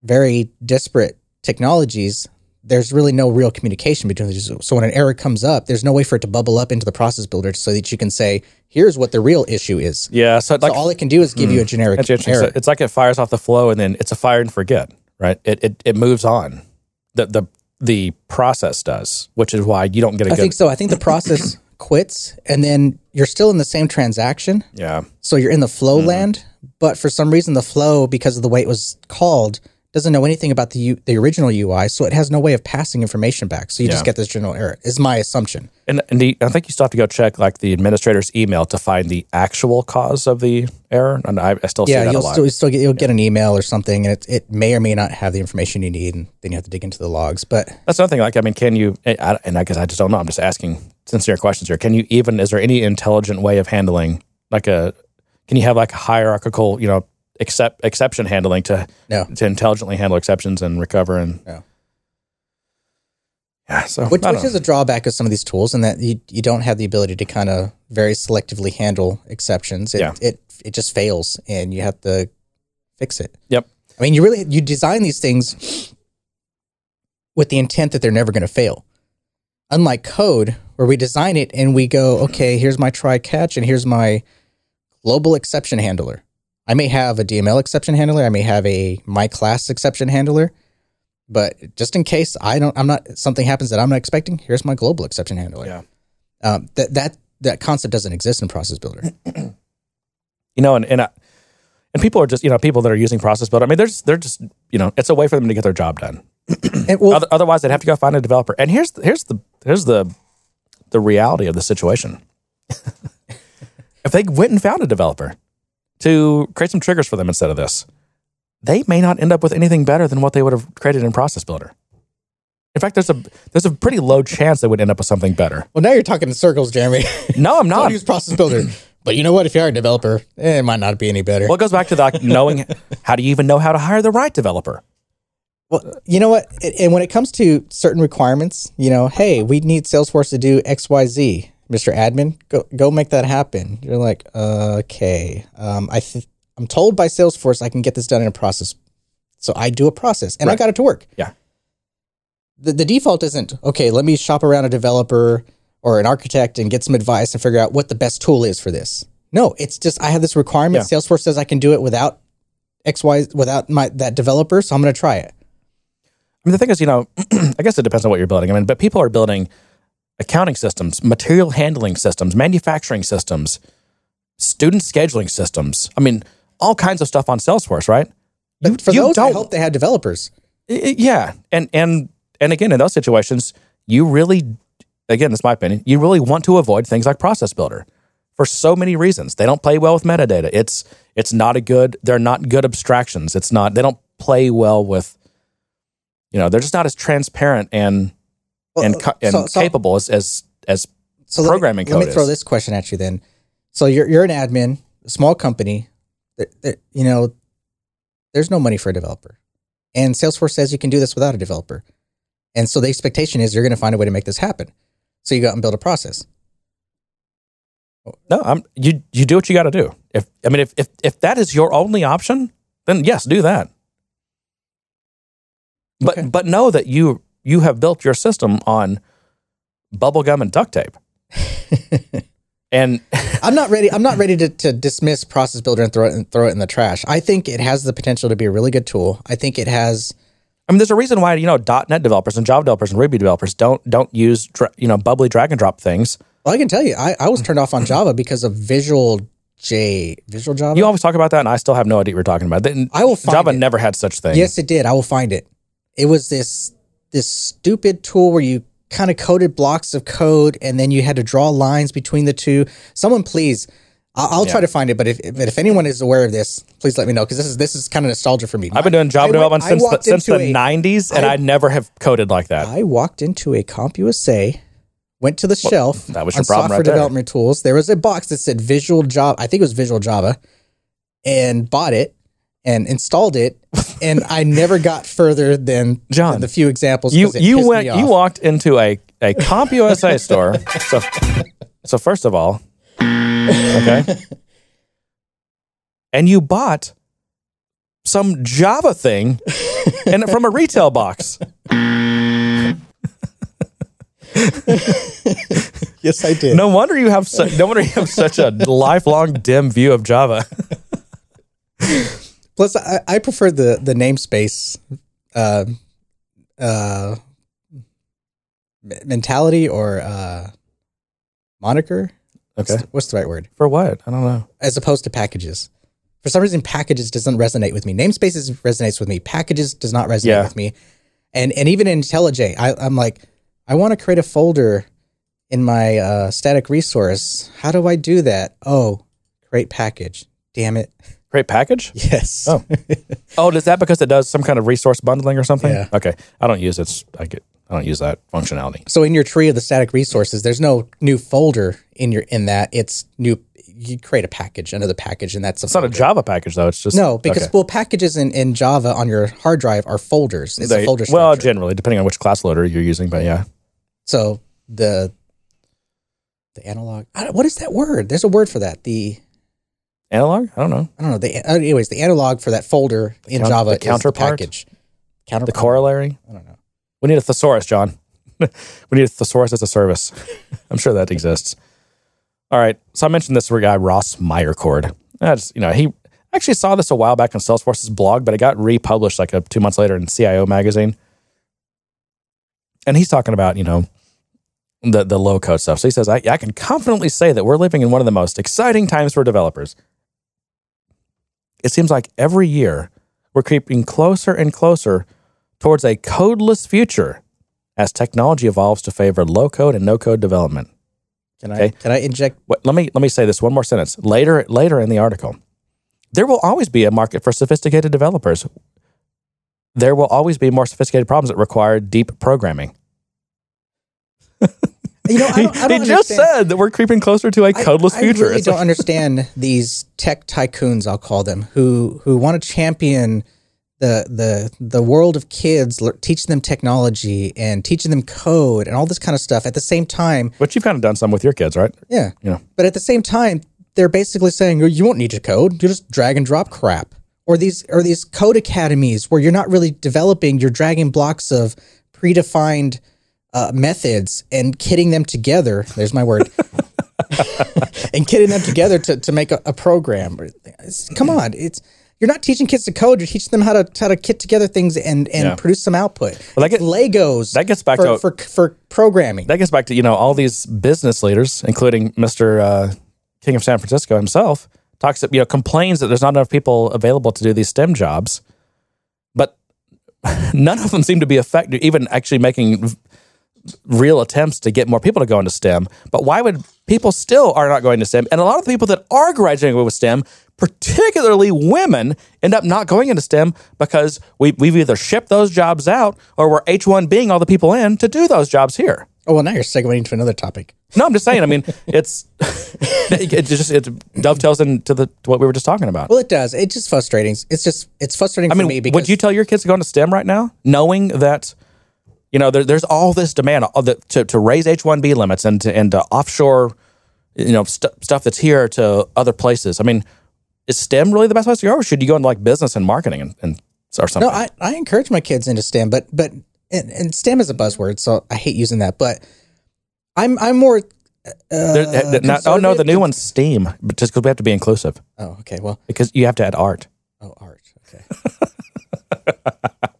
very disparate technologies. There's really no real communication between these. So when an error comes up, there's no way for it to bubble up into the process builder so that you can say, "Here's what the real issue is." Yeah. So, like, so all it can do is give you a generic that's error. So it's like it fires off the flow and then it's a fire and forget, right? It, it, it moves on. The, the, the process does, which is why you don't get a I good. I think so. I think the process (coughs) quits, and then you're still in the same transaction. Yeah. So you're in the flow Mm-hmm. land, but for some reason the flow, because of the way it was called, doesn't know anything about the U- the original UI, so it has no way of passing information back. So you just get this general error. Is my assumption. And, and the, I think you still have to go check like the administrator's email to find the actual cause of the error. And I, I still see Yeah, that a you'll lot. still, you'll still get you'll get an email or something, and it it may or may not have the information you need, and then you have to dig into the logs. But That's another thing. Like, I mean, can you? I, and I guess I just don't know. I'm just asking sincere questions here. Can you even? Is there any intelligent way of handling like a? Can you have like a hierarchical, you know, except exception handling to no, to intelligently handle exceptions and recover and No. yeah. So which, which is a drawback of some of these tools, and that you, you don't have the ability to kind of very selectively handle exceptions. It, Yeah. it it just fails, and you have to fix it. Yep. I mean, you really you design these things with the intent that they're never going to fail. Unlike code, where we design it and we go, okay, here's my try catch, and here's my global exception handler. I may have a DML exception handler. I may have a my class exception handler. But just in case I don't, I'm not something happens that I'm not expecting. Here's my global exception handler. Yeah. Um, that that that concept doesn't exist in Process Builder. (clears throat) you know, and and I, and people are just you know people that are using process builder. I mean, they're just, they're just you know it's a way for them to get their job done. (clears throat) Well, Other, otherwise, they'd have to go find a developer. And here's here's the here's the the reality of the situation. (laughs) if they went and found a developer to create some triggers for them instead of this, they may not end up with anything better than what they would have created in Process Builder. In fact, there's a there's a pretty low chance they would end up with something better. well, now you're talking in circles, Jeremy. No, I'm (laughs) not. use Process Builder. But you know what? If you are a developer, eh, it might not be any better. Well, it goes back to the like, knowing how do you even know how to hire the right developer? Well, you know what? And- And when it comes to certain requirements, you know, hey, we need Salesforce to do X, Y, Z. Mr. Admin, go go make that happen. You're like, okay. Um, I th- I'm told by Salesforce I can get this done in a process, so I do a process, and I got it to work. Yeah. The the default isn't okay. Let me shop around a developer or an architect and get some advice and figure out what the best tool is for this. No, it's just I have this requirement. Yeah. Salesforce says I can do it without X, Y, without my that developer, so I'm going to try it. I mean, the thing is, you know, (clears throat) I guess it depends on what you're building. I mean, but people are building accounting systems, material handling systems, manufacturing systems, student scheduling systems. I mean, all kinds of stuff on Salesforce, right? But You- for you those, don't- hope they had developers. I- I- yeah, and and and again, in those situations, you really, again, this is my opinion, you really want to avoid things like Process Builder for so many reasons. They don't play well with metadata. It's it's not a good. They're not good abstractions. It's not. They don't play well with. You know, they're just not as transparent and and uh, ca- and so- so- capable as as as so let me- programming Let me, code throw this question at you then. So you're you're an admin, a small company. There- you know, there's no money for a developer, and Salesforce says you can do this without a developer, and so the expectation is you're going to find a way to make this happen. So you go out and build a process. No, I'm you. You do what you got to do. If I mean, if if if that is your only option, then yes, do that. But Okay. but know that you you have built your system on bubble gum and duct tape. (laughs) and (laughs) I'm not ready. I'm not ready to, to dismiss Process Builder and throw it and throw it in the trash. I think it has the potential to be a really good tool. I think it has. I mean, there's a reason why you know .NET developers and Java developers and Ruby developers don't don't use you know bubbly drag and drop things. Well, I can tell you, I, I was turned off on Java because of Visual J, Visual Java. You always talk about that, and I still have no idea what you're talking about. I will find Java it. never had such thing. Yes, it did. I will find it. It was this this stupid tool where you kind of coded blocks of code and then you had to draw lines between the two. Someone, please, I'll, I'll try to find it. But if but if anyone is aware of this, please let me know because this is this is kind of nostalgia for me. I've been doing Java I development I since the, since the a- 90s, and I- I, never have coded like that. I walked into a CompUSA, went to the shelf that was your problem software right there. development tools. There was a box that said Visual Java. I think it was Visual Java, and bought it and installed it. and I never got further than John, than the few examples. you 'cause it you went you walked into a a CompUSA store. So so first of all, okay, and you bought some Java thing and from a retail box. Yes, I did. No wonder you have su- no wonder you have such a lifelong dim view of Java. Plus, I, I prefer the the namespace uh, uh, mentality or uh, moniker. Okay, What's, what's the right word? for what? I don't know. As opposed to packages. For some reason, packages doesn't resonate with me. Namespaces resonates with me. Packages does not resonate Yeah. with me. And and even in IntelliJ, I, I'm like, I want to create a folder in my uh, static resource. How do I do that? Oh, create package. Damn it. (laughs) Great package. Yes. Oh. (laughs) Oh, is that because it does some kind of resource bundling or something? Yeah. Okay, I don't use it. I get. I don't use that functionality. So in your tree of the static resources, there's no new folder in your in that. It's new. You create a package the package, and that's a It's not a Java package though. It's just no because okay. well packages in, in Java on your hard drive are folders. It's They- a folder well, generally, depending on which class loader you're using, but yeah, so the the analog. What is that word? There's a word for that. The analog. I don't know I don't know. The uh, anyways, the analog for that folder in count- Java the is the counterpart? package. the corollary. I don't know. We need a thesaurus, John. (laughs) we need a thesaurus as a service. I'm sure that exists. All right. So I mentioned this to a guy Ross Meyercord. That's you know he actually saw this a while back on Salesforce's blog, but it got republished like a, two months later in CIO magazine. And he's talking about you know the the low code stuff. So he says I, I can confidently say that we're living in one of the most exciting times for developers. It seems like every year we're creeping closer and closer towards a codeless future as technology evolves to favor low code and no code development. Can I Okay. can I inject? What, let me let me say this one more sentence. Later later in the article, there will always be a market for sophisticated developers. There will always be more sophisticated problems that require deep programming. (laughs) You know, I don't, I don't he just understand. said that we're creeping closer to a codeless I, future. really don't like- understand these tech tycoons. I'll call them who who want to champion the the the world of kids, teaching them technology and teaching them code and all this kind of stuff. At the same time, but you've kind of done some with your kids, right? yeah, You know. But at the same time, they're basically saying "Oh, you won't need to code. You just drag and drop crap. Or these or these code academies where you're not really developing. You're dragging blocks of predefined uh, methods and kitting them together. There's my word. (laughs) and kitting them together to, to make a, a program. It's- come on, it's you're not teaching kids to code. You're teaching them how to how to kit together things and and Yeah. produce some output. Well, that get- Legos. that gets back for, to- for for programming. that gets back to you know all these business leaders, including Mister uh, King of San Francisco himself, talks you know complains that there's not enough people available to do these STEM jobs, but (laughs) none of them seem to be effective, even actually making real attempts to get more people to go into STEM. But why would people still are not going to STEM? And a lot of the people that are graduating with STEM, particularly women, end up not going into STEM because we, we've either shipped those jobs out or we're H one being all the people in to do those jobs here. Oh well, now you're segueing to another topic. No, I'm just saying. I mean, (laughs) it's (laughs) it just it dovetails into the to what we were just talking about. Well, it does. It's just frustrating. It's just it's frustrating I for mean, me because would you tell your kids to go into STEM right now, knowing that you know there, there's all this demand to to raise H one B limits and to and to offshore, you know, st- stuff that's here to other places? I mean, is STEM really the best place to go, or should you go into like business and marketing and, and or something? No, I, I encourage my kids into STEM, but but and, and STEM is a buzzword, so I hate using that. But I'm I'm more. Uh, There- uh, not- oh no, the new one's STEAM, but just because we have to be inclusive Oh, okay. Well, because you have to add art. oh, art. Okay. (laughs)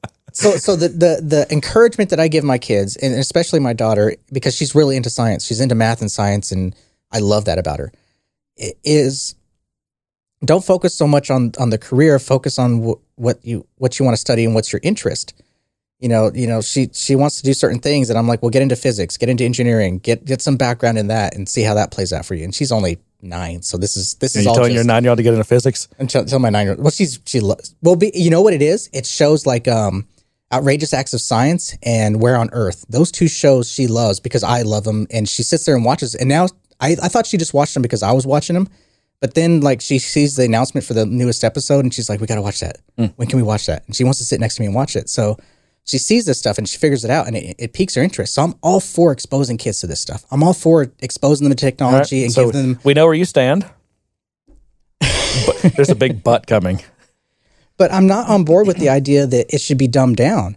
so so the, the the encouragement that I give my kids, and especially my daughter, because she's really into science, she's into math and science, and I love that about her. Is don't focus so much on on the career. Focus on wh- what you what you want to study and what's your interest. you know, you know, she she wants to do certain things, and I'm like, well, get into physics, get into engineering, get get some background in that, and see how that plays out for you. And she's only nine, so this is this Are is you all telling just, your nine year old to get into physics? until, until my nine year old. Well, she's she loves. Well, be, you know what it is? It shows like um outrageous acts of science and Where on Earth. Those two shows she loves because I love them, and she sits there and watches. And now I I thought she just watched them because I was watching them. But then, like, she sees the announcement for the newest episode, and she's like, "We got to watch that. Hmm. When can we watch that?" And she wants to sit next to me and watch it. So she sees this stuff and she figures it out, and it, it piques her interest. So I'm all for exposing kids to this stuff. I'm all for exposing them to technology and so giving them. we know where you stand. (laughs) but there's a big butt coming. But I'm not on board with the idea that it should be dumbed down.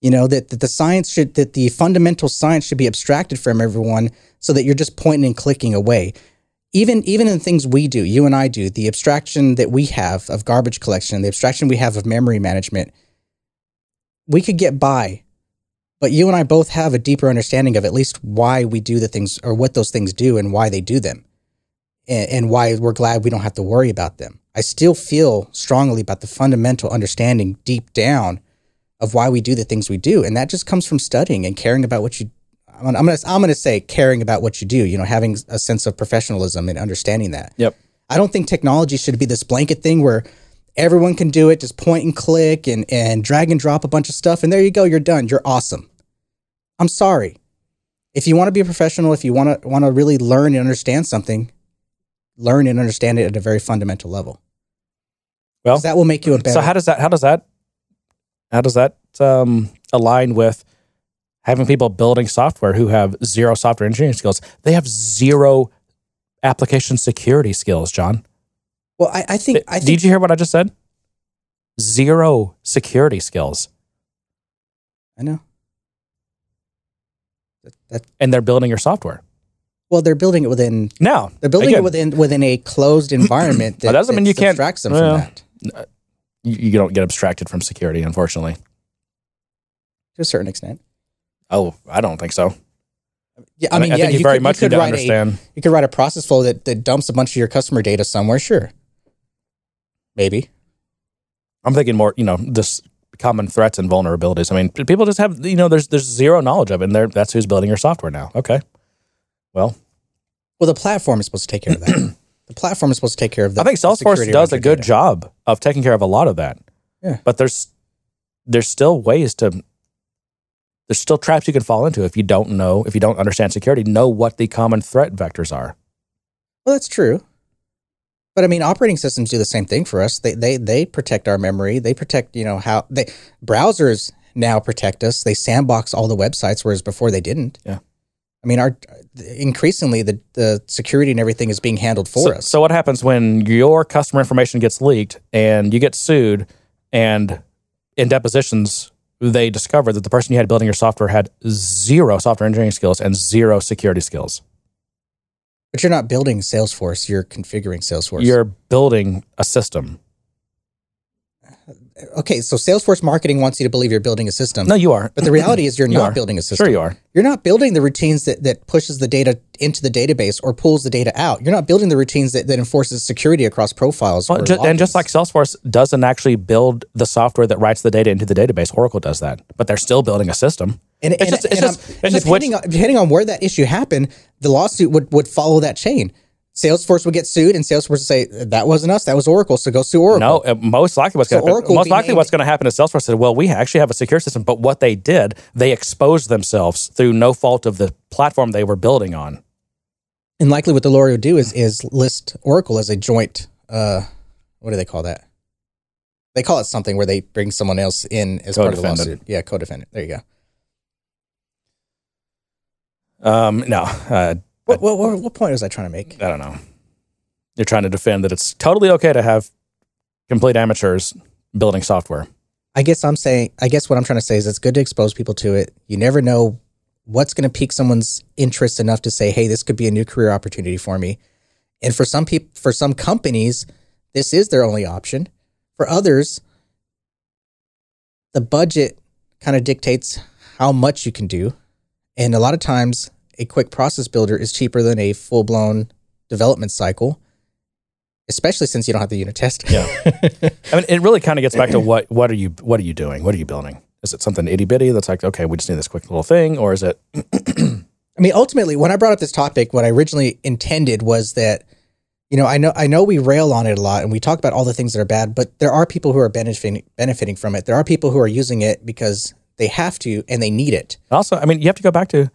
You know that, that the science should that the fundamental science should be abstracted from everyone, so that you're just pointing and clicking away. Even even in things we do, you and I do, the abstraction that we have of garbage collection, the abstraction we have of memory management, we could get by. But you and I both have a deeper understanding of at least why we do the things or what those things do and why they do them and, and why we're glad we don't have to worry about them. I still feel strongly about the fundamental understanding deep down of why we do the things we do, and that just comes from studying and caring about what you. I'm gonna, I'm gonna, I'm gonna say caring about what you do. You know, having a sense of professionalism and understanding that. Yep. I don't think technology should be this blanket thing where everyone can do it, just point and click and, and drag and drop a bunch of stuff, and there you go, you're done. You're awesome. I'm sorry. If you want to be a professional, if you want to want to really learn and understand something, learn and understand it at a very fundamental level. Well, that will make you a better. so how does that how does that how does that um, align with having people building software who have zero software engineering skills? They have zero application security skills, John. well, I, I think I think Did you hear what I just said? Zero security skills. I know. That, that, And they're building your software. Well, they're building it within No, they're building again, it within within a closed (clears throat) environment that That doesn't mean you can't- abstract them well, from that you, you don't get abstracted from security, unfortunately. to a certain extent. Oh, I don't think so. Yeah, I mean, I yeah, think you, you very could, much you could understand. A, you could write a process flow that, that dumps a bunch of your customer data somewhere. Sure, maybe. I'm thinking more, you know, just common threats and vulnerabilities. I mean, people just have, you know, there's there's zero knowledge of it, and they're, that's who's building your software now. Okay. Well, Well, the platform is supposed to take care of that. (clears throat) the platform is supposed to take care of that. I think Salesforce does a good job of taking care of a lot of that. Yeah. But there's there's still ways to there's still traps you can fall into if you don't know, if you don't understand security, know what the common threat vectors are. Well, that's true. But I mean, operating systems do the same thing for us. They they they protect our memory. They protect you know how they browsers now protect us. They sandbox all the websites, whereas before they didn't. Yeah. I mean, our increasingly the the security and everything is being handled for so, us. so what happens when your customer information gets leaked and you get sued and in depositions they discover that the person you had building your software had zero software engineering skills and zero security skills. but you're not building Salesforce. You're configuring Salesforce. You're building a system. Okay. So Salesforce marketing wants you to believe you're building a system. No, you are. But the reality is you're (laughs) You not are. building a system. Sure you are. You're not building the routines that, that pushes the data into the database or pulls the data out. You're not building the routines that, that enforces security across profiles. Well, or ju- and just like Salesforce doesn't actually build the software that writes the data into the database, Oracle does that. But they're still building a system. And, It's and, just- it's and just- it's and just which- depending, on, depending on where that issue happened, the lawsuit would, would follow that chain. Salesforce would get sued, and Salesforce would say that wasn't us, that was Oracle. So go sue Oracle. No, uh, most likely what's So going to will most likely named- what's going to happen is Salesforce said, "Well, we actually have a secure system, but what they did, they exposed themselves through no fault of the platform they were building on." And likely what the lawyer would do is is list Oracle as a joint. Uh, what do they call that? They call it something where they bring someone else in as part of the lawsuit. Yeah, co-defendant. There you go. Um, no, uh, What, what, what, what point was I trying to make? I don't know. You're trying to defend that it's totally okay to have complete amateurs building software. I guess I'm saying. I guess what I'm trying to say is it's good to expose people to it. You never know what's going to pique someone's interest enough to say, "Hey, this could be a new career opportunity for me." And for some people, for some companies, this is their only option. For others, the budget kind of dictates how much you can do. And a lot of times, a quick process builder is cheaper than a full blown development cycle, especially since you don't have the unit testing. Yeah. (laughs) I mean, it really kind of gets back to what what are you what are you doing? What are you building? Is it something itty bitty that's like, okay, we just need this quick little thing, or is it? (clears throat) I mean, ultimately, when I brought up this topic, what I originally intended was that, you know, I know I know we rail on it a lot and we talk about all the things that are bad, but there are people who are benefiting benefiting from it. There are people who are using it because they have to and they need it. Also, I mean, you have to go back to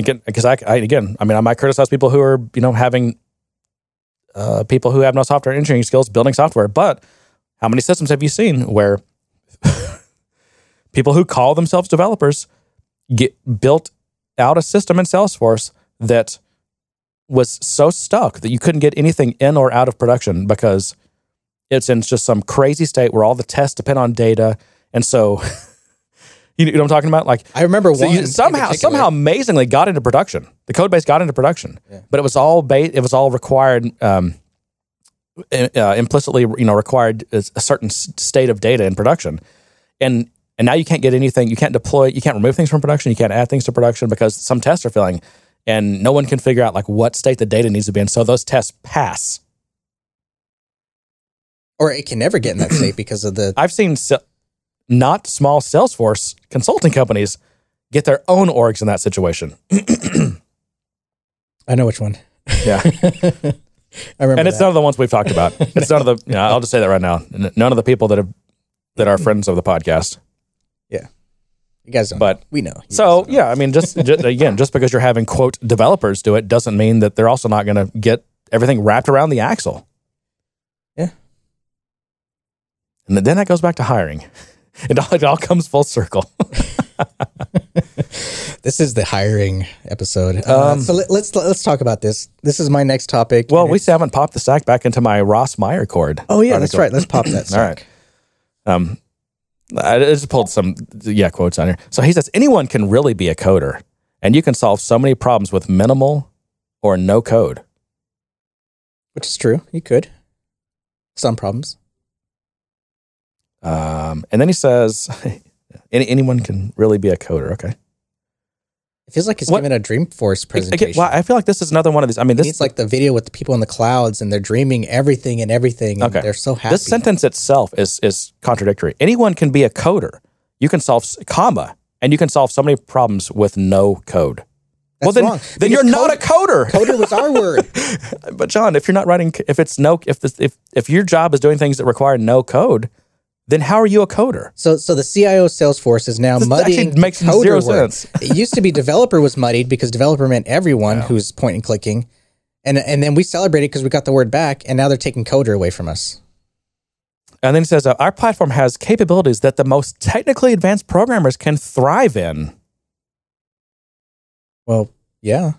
again because I, I again, I mean, I might criticize people who are you know having uh, people who have no software engineering skills building software, but how many systems have you seen where (laughs) people who call themselves developers get built out a system in Salesforce that was so stuck that you couldn't get anything in or out of production because it's in just some crazy state where all the tests depend on data, and so. (laughs) You know what I'm talking about? Like I remember so one you somehow somehow amazingly got into production. The code base got into production, but it was all ba- it was all required um, uh, implicitly, you know, required a certain state of data in production, and and now you can't get anything. You can't deploy. You can't remove things from production. You can't add things to production because some tests are failing, and no one can figure out like what state the data needs to be in. So those tests pass. or it can never get in that state because of the I've seen se- not small Salesforce consulting companies get their own orgs in that situation. (clears throat) I know which one. Yeah. (laughs) I remember and it's that. none of the ones we've talked about. (laughs) It's none of the. Yeah, I'll just say that right now. None of the people that have that are friends of the podcast. Yeah, you guys don't but- know. we know. You So know. yeah, I mean, just, just again, just because you're having quote developers do it doesn't mean that they're also not going to get everything wrapped around the axle. Yeah. And then that goes back to hiring. (laughs) It all, it all comes full circle. (laughs) this is the hiring episode. Uh, Um, so let, let's let's talk about this. This is my next topic. well, we still haven't popped the sack back into my Ross Meyercord. Oh yeah, that's right. Let's pop that. (laughs) All right. Um, I just pulled some yeah quotes on here. So he says anyone can really be a coder, and you can solve so many problems with minimal or no code. Which is true. You could. Some problems. Um, and then he says (laughs) any, anyone can really be a coder. Okay. It feels like he's What- giving a Dreamforce presentation. well, I feel like this is another one of these. I mean, This it's like the video with the people in the clouds and they're dreaming everything and everything. And Okay. They're so happy. this sentence itself is is contradictory. Anyone can be a coder. You can solve comma, and you can solve so many problems with no code. well, then, wrong. then Because you're not a coder. Coder was our word. (laughs) But John, if you're not writing, if it's no, if this, if if your job is doing things that require no code, then how are you a coder? So, so the CIO Salesforce is now This muddying makes coder zero word. sense. it used to be developer was muddied because developer meant everyone who's point and clicking, and and then we celebrated because we got the word back, and now they're taking coder away from us. And then he says, uh, our platform has capabilities that the most technically advanced programmers can thrive in. Well, yeah,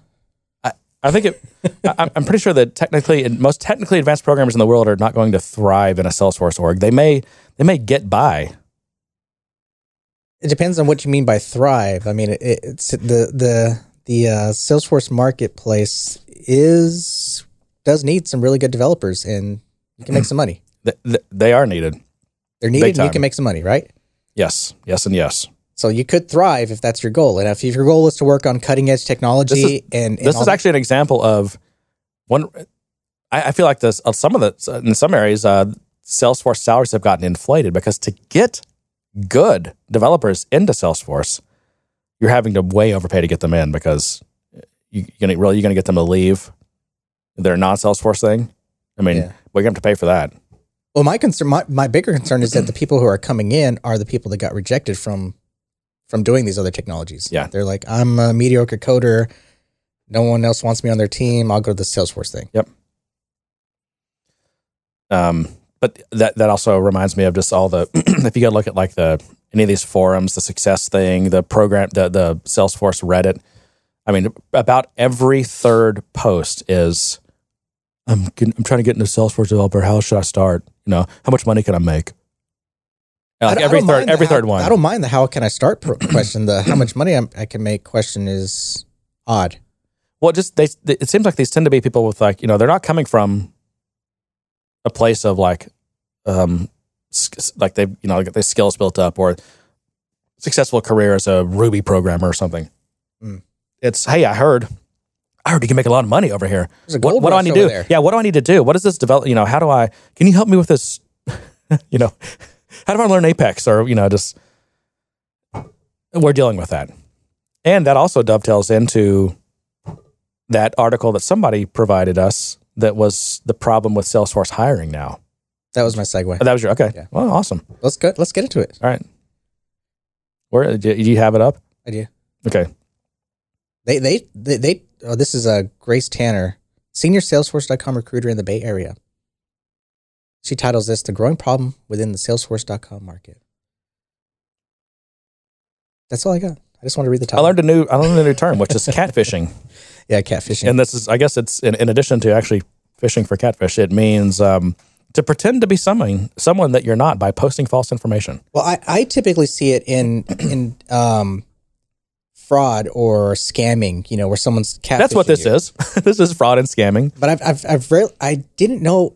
I think it. I, I'm pretty sure that technically, most technically advanced programmers in the world are not going to thrive in a Salesforce org. They may, they may get by. it depends on what you mean by thrive. I mean, it, it's the the the uh, Salesforce marketplace is does need some really good developers, and you can make some money. Th- th- They are needed. They're needed, and you can make some money, right? Yes, yes, and yes. So you could thrive if that's your goal, and if your goal is to work on cutting edge technology This is- and, and this is actually an example of one. I, I feel like this uh, some of the in some areas, uh, Salesforce salaries have gotten inflated because to get good developers into Salesforce, you're having to way overpay to get them in because you, you're gonna really you're gonna get them to leave their non Salesforce thing. I mean, Yeah. we're gonna have to pay for that. Well, my concern, my, my bigger concern is that (clears throat) the people who are coming in are the people that got rejected from from doing these other technologies. Yeah. they're like, I'm a mediocre coder. No one else wants me on their team. I'll go to the Salesforce thing. Yep. Um, but that that also reminds me of just all the (clears throat) if you go look at like the any of these forums, the success thing, the program, the the Salesforce Reddit. I mean, about every third post is I'm getting, I'm trying to get into Salesforce developer. How should I start? You know, how much money can I make? Like I don't- I every third every how- third one. I don't mind the how can I start (clears throat) question. The how much money I'm, I can make question is odd. Well, just they, they- it seems like these tend to be people with like you know they're not coming from a place of like um like they you know like they skills built up or successful career as a Ruby programmer or something. Mm. It's hey, I heard, I heard you can make a lot of money over here. What, what do I need to do? there. Yeah, what do I need to do? What does this develop? You know, how do I? Can you help me with this? (laughs) you know, how do I learn Apex or you know just we're dealing with that, and that also dovetails into that article that somebody provided us that was the problem with Salesforce hiring now. That was my segue. Oh, that was your okay. Yeah. Well, awesome. Let's go. Let's get into it. All right. Where do you have it up? I do. Okay. They they they, they oh, this is a Grace Tanner, senior Salesforce.com recruiter in the Bay Area. She titles this "The Growing Problem Within the Salesforce.com Market." That's all I got. I just want to read the title. I learned a new I learned a new term, which is (laughs) catfishing. yeah, catfishing. and this is i guess it's in, in addition to actually fishing for catfish it means um, to pretend to be someone someone that you're not by posting false information Well, I, I typically see it in in um, fraud or scamming. You know, where someone's catfishing that's what this you. is (laughs) this is fraud and scamming But I've I've I've re- I didn't know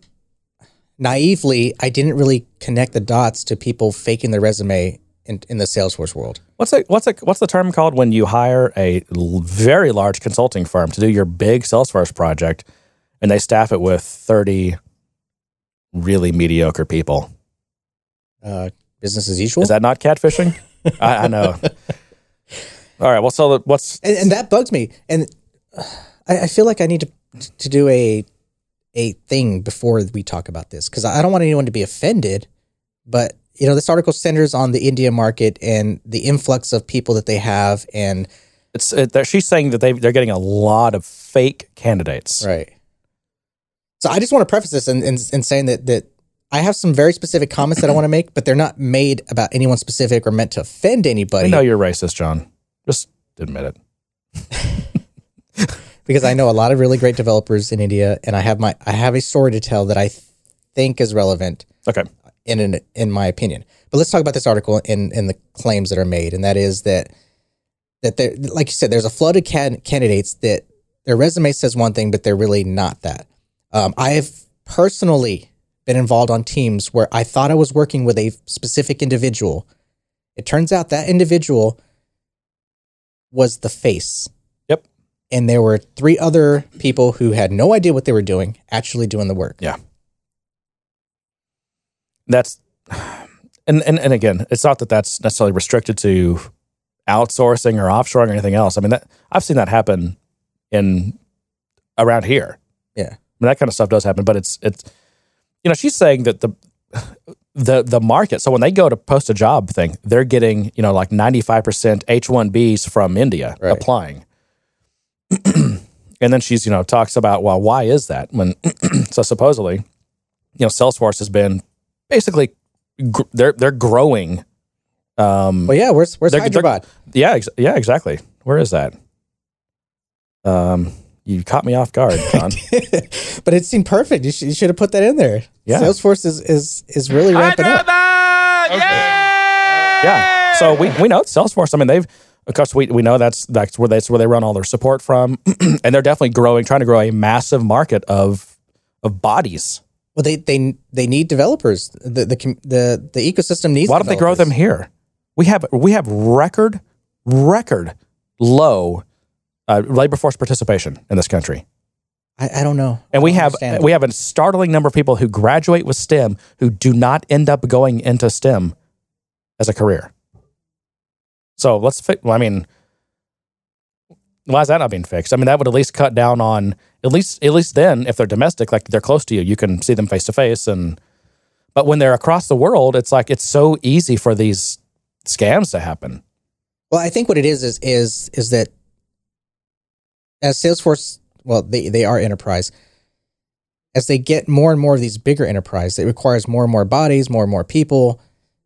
naively. I didn't really connect the dots to people faking their resume in in the Salesforce world. what's a, what's a, what's the term called when you hire a l- very large consulting firm to do your big salesforce project and they staff it with 30 really mediocre people Uh, business as usual. is that not catfishing I, I know (laughs) all right well so what's and, and that bugs me. And uh, I, I feel like I need to to do a a thing before we talk about this because I don't want anyone to be offended. But you know, this article centers on the India market and the influx of people that they have, and it's it, she's saying that they they're getting a lot of fake candidates right. So I just want to preface this in, in, in saying that that I have some very specific comments that I want to make, but they're not made about anyone specific or meant to offend I anybody. know you're racist, John. Just admit it. (laughs) because I know a lot of really great developers in India, and I have my I have a story to tell that I th- think is relevant Okay. in in, in my opinion. But let's talk about this article and and the claims that are made, and that is that that there, like you said, there's a flood of can- candidates that their resume says one thing, but they're really not that. Um, I have personally been involved on teams where I thought I was working with a specific individual. It turns out that individual was the face. And there were three other people who had no idea what they were doing actually doing the work. Yeah. That's and and and again, it's not that that's necessarily restricted to outsourcing or offshoring or anything else. I mean, that I've seen that happen in around here. Yeah. I mean, that kind of stuff does happen, but it's it's you know, she's saying that the the the market. So when they go to post a job thing, they're getting you know like ninety five percent H one Bs from India Right. applying. (clears throat) and then she's you know talks about well why is that when (clears throat) so supposedly you know Salesforce has been basically gr- they're they're growing. Um, Well, yeah, where's where's They're- they're- yeah, ex- yeah, exactly. Where is that? Um, you caught me off guard, (laughs) John. but it seemed perfect. You should, you should have put that in there. Yeah. Salesforce is is is really ramping up. yeah. Yeah. So we we know Salesforce. I mean, they've of course we we know that's that's where that's where they run all their support from, (clears throat) and they're definitely growing, trying to grow a massive market of of bodies. Well, they they they need developers. The the the the ecosystem needs. Why don't they grow them here? We have we have record record low uh, labor force participation in this country. I, I don't know. And we don't have understand. we have a startling number of people who graduate with STEM who do not end up going into STEM as a career. So let's fi- well, I mean, Why is that not being fixed? I mean, that would at least cut down on at least at least then if they're domestic, like they're close to you, you can see them face to face. And but when they're across the world, it's like it's so easy for these scams to happen. Well, I think what it is is is is that as Salesforce, well, they they are enterprise. As they get more and more of these bigger enterprise, it requires more and more bodies, more and more people,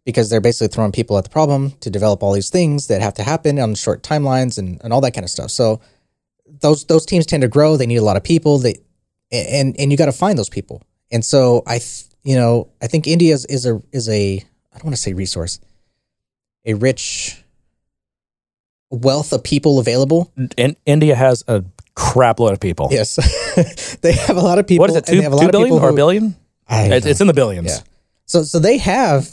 because they're basically throwing people at the problem to develop all these things that have to happen on short timelines and, and all that kind of stuff. So those those teams tend to grow. They need a lot of people. They and and you got to find those people. And so I, th- you know, I think India is, is a is a I don't want to say resource, a rich wealth of people available. And India has a crap load of people. Yes, (laughs) they have a lot of people. What is it? Two, they have a two billion or a billion? I It's, know. it's in the billions. Yeah. So so they have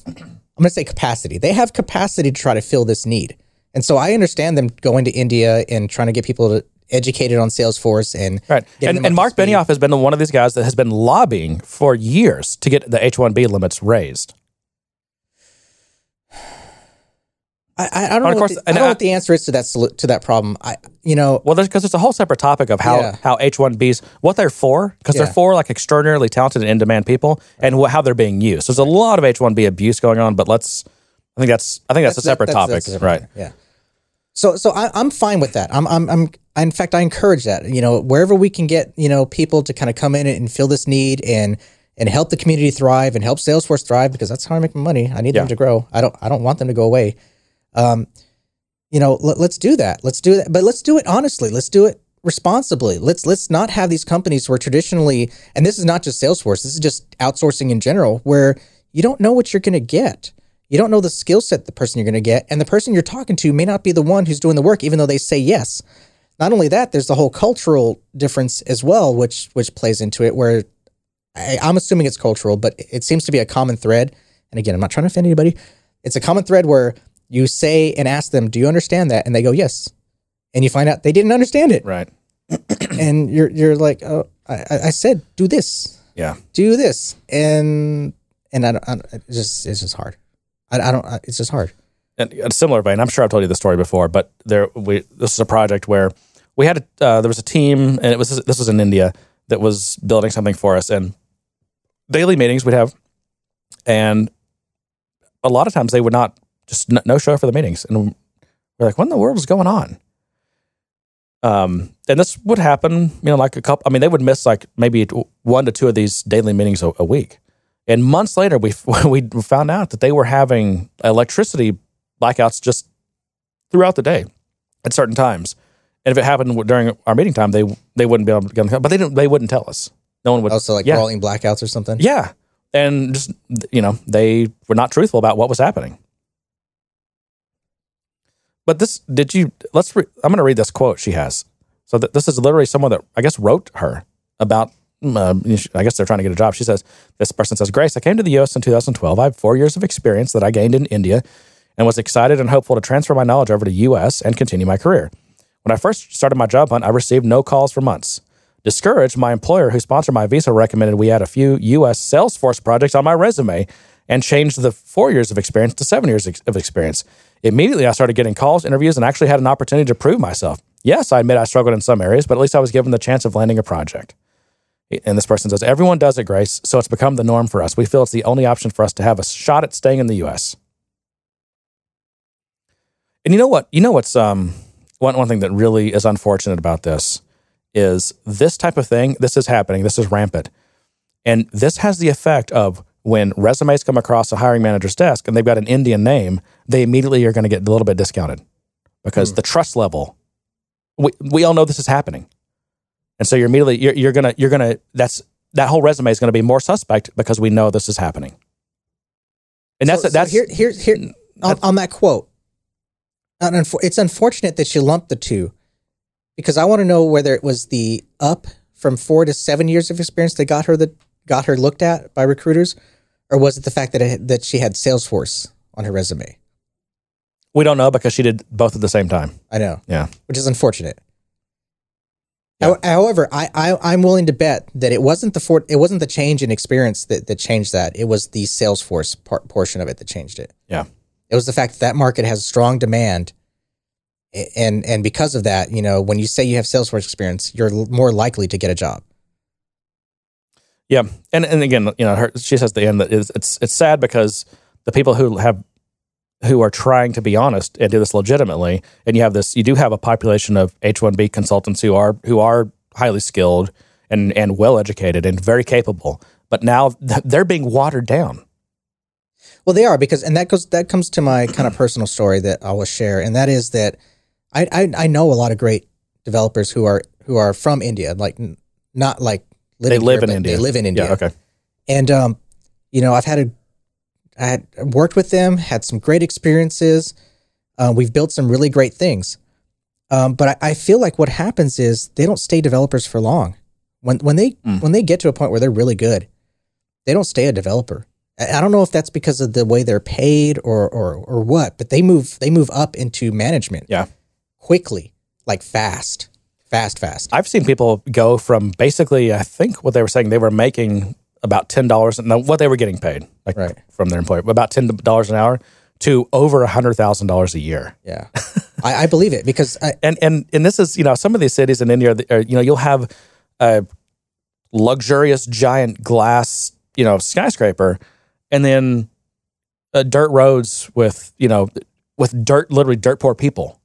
I'm going to say capacity. They have capacity to try to fill this need. And so I understand them going to India and trying to get people to educated on Salesforce and Right. And, and Mark. Benioff has been one of these guys that has been lobbying for years to get the H 1B limits raised. I, I, I don't Of know, course, what the, I don't know what the answer is to that to that problem. I you know Well, because it's a whole separate topic of how, Yeah. how H 1Bs, what they're for, because Yeah. they're for like extraordinarily talented and in demand people, and wh- how they're being used. There's a lot of H 1B abuse going on, but let's, I think that's, I think that's, a separate topic. that's a separate right. Yeah. So so I, I'm fine with that. I'm I'm I'm in fact I encourage that. You know wherever we can get you know people to kind of come in and fill this need and and help the community thrive and help Salesforce thrive because that's how I make my money. I need Yeah. them to grow. I don't I don't want them to go away. Um, you know let, let's do that. Let's do that, but let's do it honestly. Let's do it responsibly. Let's let's not have these companies where traditionally, and this is not just Salesforce. This is just outsourcing in general, where you don't know what you're going to get. You don't know the skill set the person you're going to get, and the person you're talking to may not be the one who's doing the work, even though they say yes. Not only that, there's the whole cultural difference as well, which which plays into it. Where I, I'm assuming it's cultural, but it seems to be a common thread. And again, I'm not trying to offend anybody. It's a common thread where you say and ask them, "Do you understand that?" And they go, "Yes," and you find out they didn't understand it, Right. (clears throat) and you're you're like, "Oh, I, I said do this, Yeah. do this," and and I, don't- I don't- it's just it's just hard. I, I don't. It's just hard. And a similar vein, I'm sure I've told you the story before, but there, we, this is a project where we had, a, uh, there was a team, and it was, this was in India that was building something for us, and daily meetings we'd have, and a lot of times they would not just n- no show for the meetings, and we're like, what in the world is going on? Um, and this would happen, you know, like a couple. I mean, they would miss like maybe one to two of these daily meetings a, a week, and months later, we (laughs) we found out that they were having electricity blackouts just throughout the day at certain times. And if it happened during our meeting time, they they wouldn't be able to get on the but they didn't. They wouldn't tell us. No one would. Also, like yeah, rolling blackouts or something. yeah, and just you know they were not truthful about what was happening. But this, did you? Let's. Re, I'm going to read this quote she has. So that this is literally someone that I guess wrote her about. Uh, I guess they're trying to get a job. She says this person says, "Grace, I came to the U.S. in 2012. I have four years of experience that I gained in India, and was excited and hopeful to transfer my knowledge over to U.S. and continue my career. When I first started my job hunt, I received no calls for months. Discouraged, my employer who sponsored my visa recommended we add a few U.S. Salesforce projects on my resume and changed the four years of experience to seven years of experience. Immediately, I started getting calls, interviews, and actually had an opportunity to prove myself. Yes, I admit I struggled in some areas, but at least I was given the chance of landing a project. And this person says, Everyone does it, Grace, so it's become the norm for us. We feel it's the only option for us to have a shot at staying in the U.S. And you know what? You know what's um, one, one thing that really is unfortunate about this is this type of thing, this is happening, this is rampant. And this has the effect of when resumes come across a hiring manager's desk and they've got an Indian name, they immediately are going to get a little bit discounted because hmm. the trust level, we, we all know this is happening. And so you're immediately, you're, you're going to, you're going to, that's, that whole resume is going to be more suspect because we know this is happening. And that's, So- so that's, here, here, here on, on that quote. It's unfortunate that you lumped the two, because I want to know whether it was the up from four to seven years of experience that got her the got her looked at by recruiters, or was it the fact that it, that she had Salesforce on her resume? we don't know because she did both at the same time. I know, Yeah. which is unfortunate. Yeah. However, I, I I'm willing to bet that it wasn't the for, it wasn't the change in experience that, that changed that. It was the Salesforce part, portion of it that changed it. Yeah. It was the fact that that market has strong demand, And and because of that, you know, when you say you have Salesforce experience, you're more likely to get a job. Yeah, and and again, you know, her, she says at the end that it's it's it's sad because the people who have who are trying to be honest and do this legitimately, and you have this, you do have a population of H one B consultants who are who are highly skilled and and well educated and very capable, but now they're being watered down. Well, they are because, and that goes that comes to my kind of personal story that I will share, and that is that I I, I know a lot of great developers who are who are from India, like not like They live here, in India. They live in India. Yeah, okay. and um, you know, I've had a, I had worked with them, had some great experiences. Uh, we've built some really great things, um, but I, I feel like what happens is they don't stay developers for long. When when they Mm. when they get to a point where they're really good, they don't stay a developer. I I don't know if that's because of the way they're paid or or or what, but they move they move up into management Yeah. quickly, like fast, fast, fast. I've seen people go from basically, I think what they were saying, they were making about ten dollars. Now, what they were getting paid, like Right. from their employer, about ten dollars an hour to over a hundred thousand dollars a year. Yeah, (laughs) I, I believe it because I, and and and this is you know some of these cities in India, are, you know, you'll have a luxurious giant glass you know skyscraper, and then uh, dirt roads with you know with dirt literally dirt poor people.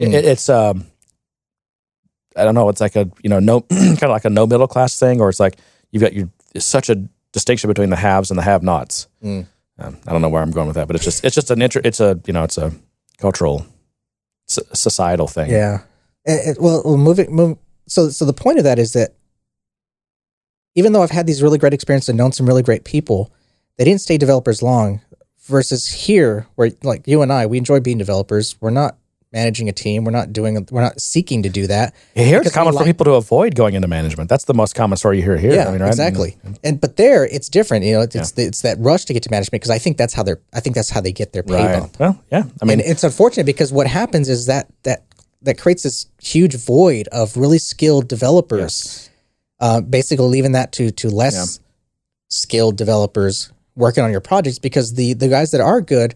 Mm. It, it's um, I don't know. It's like a you know no (clears throat) kind of like a no middle class thing, or it's like you've got your it's such a distinction between the haves and the have nots. Mm. Um, I don't know where I'm going with that, but it's just it's just an inter- it's a you know it's a cultural s- societal thing. Yeah. It, it- well, well, moving, move. So, so the point of that is that even though I've had these really great experiences and known some really great people, they didn't stay developers long. Versus here, where like you and I, we enjoy being developers. We're not managing a team. We're not doing. We're not seeking to do that. Here it's common for people to avoid going into management. That's the most common story you hear here. Yeah, I mean, right? exactly. And but there, it's different. You know, it's it's, it's that rush to get to management because I think that's how they're. I think that's how they get their pay Right. bump. Well, yeah. I mean, and it's unfortunate because what happens is that that that creates this huge void of really skilled developers. Uh, basically, leaving that to to less skilled developers working on your projects because the the guys that are good,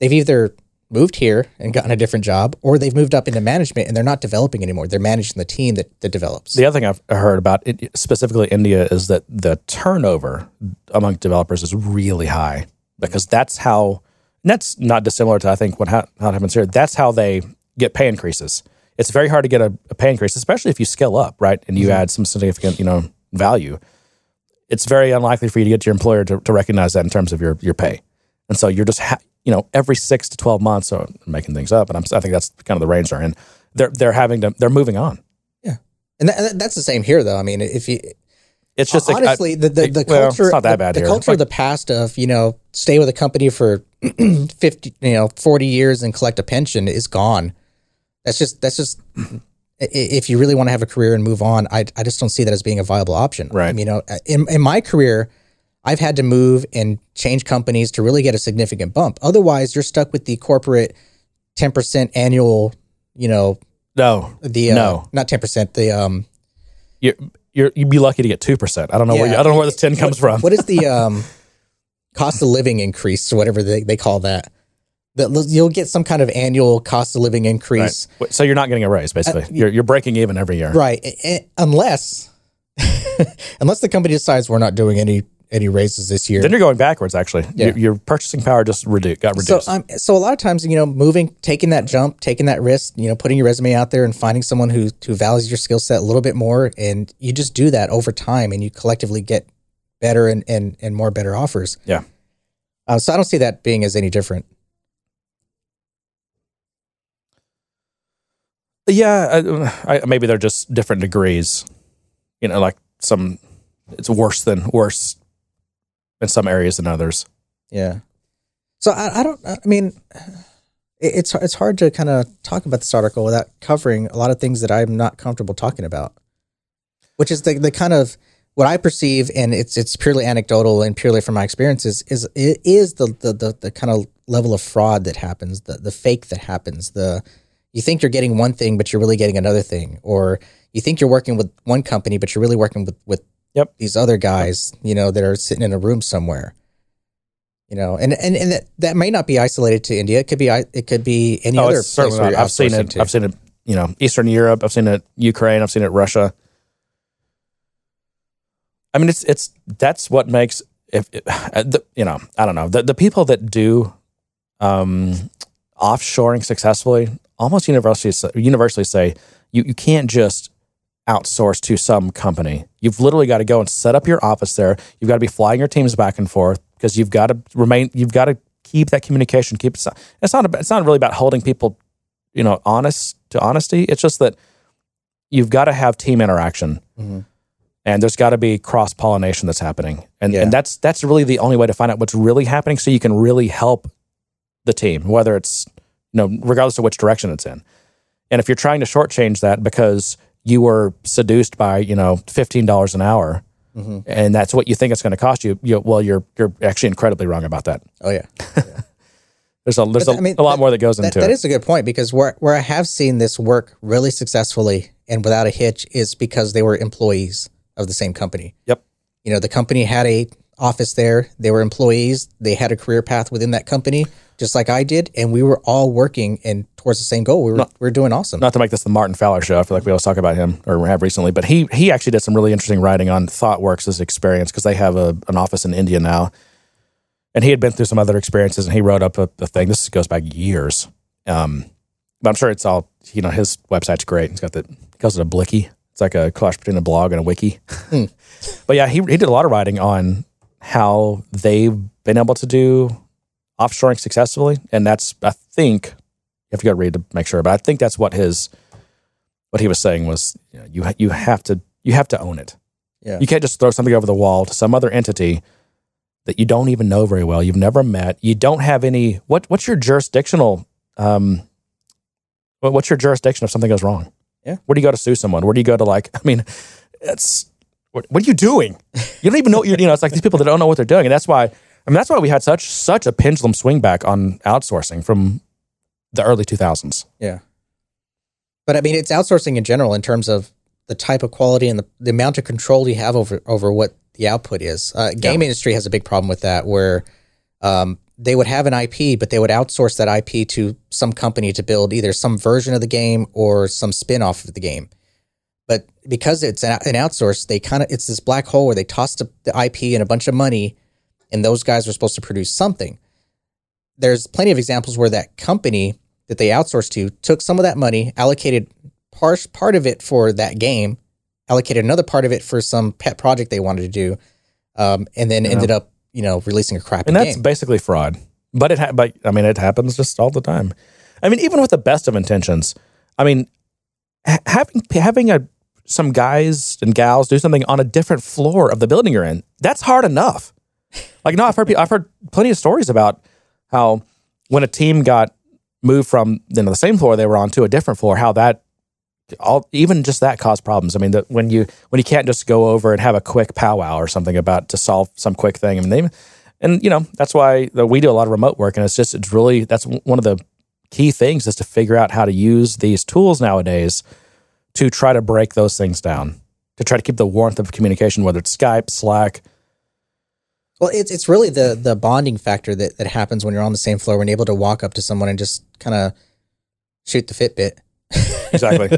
they've either moved here and gotten a different job, or they've moved up into management and they're not developing anymore. They're managing the team that, that develops. the other thing I've heard about it, specifically India is that the turnover among developers is really high because that's how. And that's not dissimilar to I think what ha- how it happens here. That's how they get pay increases. It's very hard to get a, a pay increase, especially if you scale up, right? And you mm-hmm. add some significant, you know, value. It's very unlikely for you to get your employer to, to recognize that in terms of your your pay. And so you're just, ha- you know, every six to twelve months, so I'm making things up, and I'm, I think that's kind of the range they're in. They're they're having to they're moving on. Yeah. And that, that's the same here, though. I mean, if you It's just like, I- honestly the the, the well, culture it's not that the, bad the here. culture of the past of you know stay with a company for (clears throat) 50 you know 40 years and collect a pension is gone that's just that's just if you really want to have a career and move on i, I just don't see that as being a viable option Right. I mean, you know in, in my career i've had to move and change companies to really get a significant bump otherwise you're stuck with the corporate 10% annual you know no, the uh, No. not 10% the um you're, you're you'd be lucky to get two percent. I don't know where Yeah. you, I don't know where this ten comes from. what is the (laughs) um, cost of living increase or whatever they, they call that? That you'll get some kind of annual cost of living increase, Wait, So you're not getting a raise, basically. you're you're breaking even every year. right? Unless (laughs) unless the company decides we're not doing any any raises this year. Then you're going backwards. Actually, Yeah. your, your purchasing power just redu- got So reduced. um, so a lot of times, you know, moving, taking that jump, taking that risk, you know, putting your resume out there and finding someone who who values your skill set a little bit more, and you just do that over time, and you collectively get better and and and more better offers. yeah. Uh, so I don't see that being as any different. Yeah, I, I, maybe they're just different degrees. You know, like some, it's worse than worse in some areas than others. Yeah. So I, I don't. I mean, it- it's it's hard to kind of talk about this article without covering a lot of things that I'm not comfortable talking about, which is the the kind of what I perceive, and it's it's purely anecdotal and purely from my experiences. Is it is the the the, the kind of level of fraud that happens, the the fake that happens, the you think you're getting one thing, but you're really getting another thing, or you think you're working with one company, but you're really working with with Yep. these other guys, you know, that are sitting in a room somewhere. You know, and and and that, that may not be isolated to India. It could be i- it could be any Oh, other place where I've seen it. to. I've seen it. You know, Eastern Europe. I've seen it Ukraine. I've seen it Russia. I mean, it's it's that's what makes if uh, the, you know I don't know the the people that do um, offshoring successfully almost universally universally say you you can't just outsource to some company. You've literally got to go and set up your office there. You've got to be flying your teams back and forth because you've got to remain. You've got to keep that communication. Keep it's not. It's not really about holding people, you know, honest to honesty. It's just that you've got to have team interaction, Mhm. and there's got to be cross pollination that's happening, and Yeah. and that's that's really the only way to find out what's really happening, so you can really help the team, whether it's you know, regardless of which direction it's in. And if you're trying to shortchange that because you were seduced by you know fifteen dollars an hour, Mhm. and that's what you think it's going to cost you, you well, you're you're actually incredibly wrong about that. Oh yeah, (laughs) There's a there's a, I mean, a lot that- more that goes that, into that it. is a good point because where where I have seen this work really successfully and without a hitch is because they were employees of the same company. Yep. You know, the company had a office there. They were employees. They had a career path within that company, just like I did, and we were all working and towards the same goal. We were we were doing awesome. Not to make this the Martin Fowler show. I feel like we always talk about him or have recently, but he he actually did some really interesting writing on ThoughtWorks' experience because they have a, an office in India now, and he had been through some other experiences, and he wrote up a, a thing. This goes back years, um, but I'm sure it's all you know. His website's great. He's got the he calls it a bliki. It's like a clash between a blog and a wiki. (laughs) but yeah, he he did a lot of writing on how they've been able to do offshoring successfully, and that's I think you have to go read to make sure, but I think that's what his what he was saying was you know, you ha- you have to you have to own it. Yeah. You can't just throw something over the wall to some other entity that you don't even know very well. You've never met. You don't have any. What what's your jurisdictional? Um, what- what's your jurisdiction if something goes wrong? Yeah. Where do you go to sue someone? Where do you go to like? (laughs) I mean, it's what, what are you doing? You don't even know. what You're, you know, it's like these people that don't know what they're doing, and that's why. I mean, that's why we had such such a pendulum swing back on outsourcing from the early 2000s. Yeah. But I mean, it's outsourcing in general in terms of the type of quality and the, the amount of control you have over over what the output is. Uh, game industry has a big problem with that, where um, they would have an IP, but they would outsource that IP to some company to build either some version of the game or some spin off of the game. But because it's an, outsource, they kind of it's this black hole where they tossed the, the IP and a bunch of money, and those guys were supposed to produce something. There's plenty of examples where that company that they outsourced to took some of that money, allocated part part of it for that game, allocated another part of it for some pet project they wanted to do, um, and then Yeah. ended up you know releasing a crappy and that's game. basically fraud. But it, ha- but I mean, it happens just all the time. I mean, even with the best of intentions, I mean, having having a some guys and gals do something on a different floor of the building you're in, that's hard enough. Like, no, I've heard I've heard plenty of stories about how when a team got moved from you know the same floor they were on to a different floor, how that all even just that caused problems. I mean, that when you when you can't just go over and have a quick powwow or something about to solve some quick thing. I mean, they and you know that's why that we do a lot of remote work, and it's just it's really that's one of the key things is to figure out how to use these tools nowadays to try to break those things down, to try to keep the warmth of communication, whether it's Skype, Slack. Well, it's it's really the the bonding factor that that happens when you're on the same floor when you're able to walk up to someone and just kind of shoot the Fitbit. Exactly.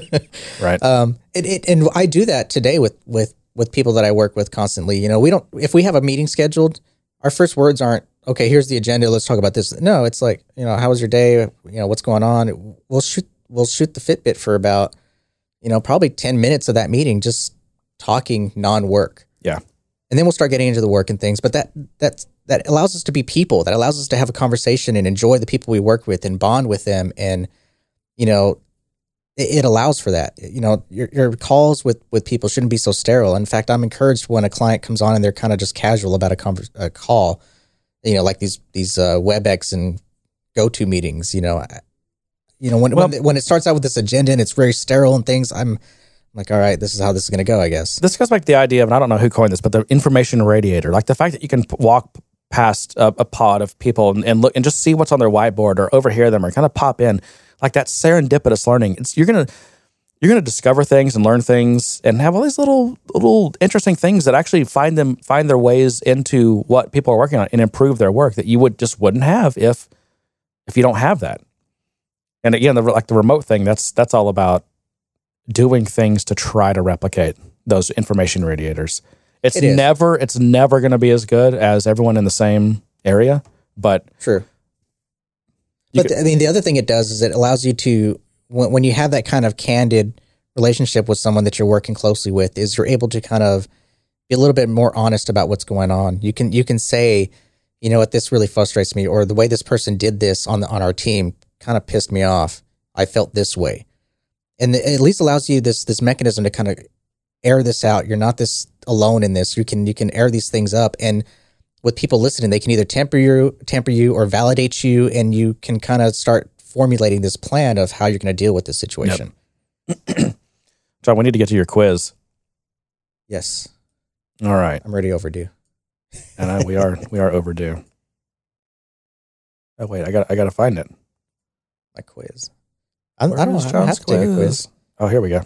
(laughs) right. Um, it, it, and I do that today with with with people that I work with constantly. You know, we don't if we have a meeting scheduled, our first words aren't okay. Here's the agenda. Let's talk about this. No, it's like you know, how was your day? You know, what's going on? We'll shoot we'll shoot the Fitbit for about you know probably ten minutes of that meeting, just talking non work. Yeah. and then we'll start getting into the work and things. But that that's that allows us to be people. That allows us to have a conversation and enjoy the people we work with and bond with them. And you know, it, allows for that. You know, your your calls with with people shouldn't be so sterile. In fact, I'm encouraged when a client comes on and they're kind of just casual about a, conver- a call. You know, like these these uh, WebEx and GoTo meetings. You know, I- you know when Well- when when it starts out with this agenda and it's very sterile and things. I'm like, all right, this is how this is going to go. I guess. this goes back to the idea of, and I don't know who coined this, but the information radiator, like the fact that you can p- walk past a, a pod of people and, and look and just see what's on their whiteboard or overhear them or kind of pop in, like that serendipitous learning. It's you're gonna you're going to discover things and learn things and have all these little little interesting things that actually find them find their ways into what people are working on and improve their work that you would just wouldn't have if if you don't have that. And again, the like the remote thing, that's that's all about doing things to try to replicate those information radiators. It's It never it's never going to be as good as everyone in the same area, but True. But I mean, the other thing it does is it allows you to when, when you have that kind of candid relationship with someone that you're working closely with, is you're able to kind of be a little bit more honest about what's going on. You can you can say, you know what, this really frustrates me, or the way this person did this on the on our team kind of pissed me off. I felt this way, and it at least allows you this this mechanism to kind of air this out. You're not this alone in this. You can you can air these things up and with people listening, they can either temper you, temper you, or validate you, and you can kind of start formulating this plan of how you're going to deal with this situation. (clears throat) John, we need to get to your quiz. Yes, All right. I'm ready overdue. and I, we are we are overdue. Oh wait, I got I got to find it. My quiz. I, I don't, Where's I don't have to take a quiz. Oh, here we go.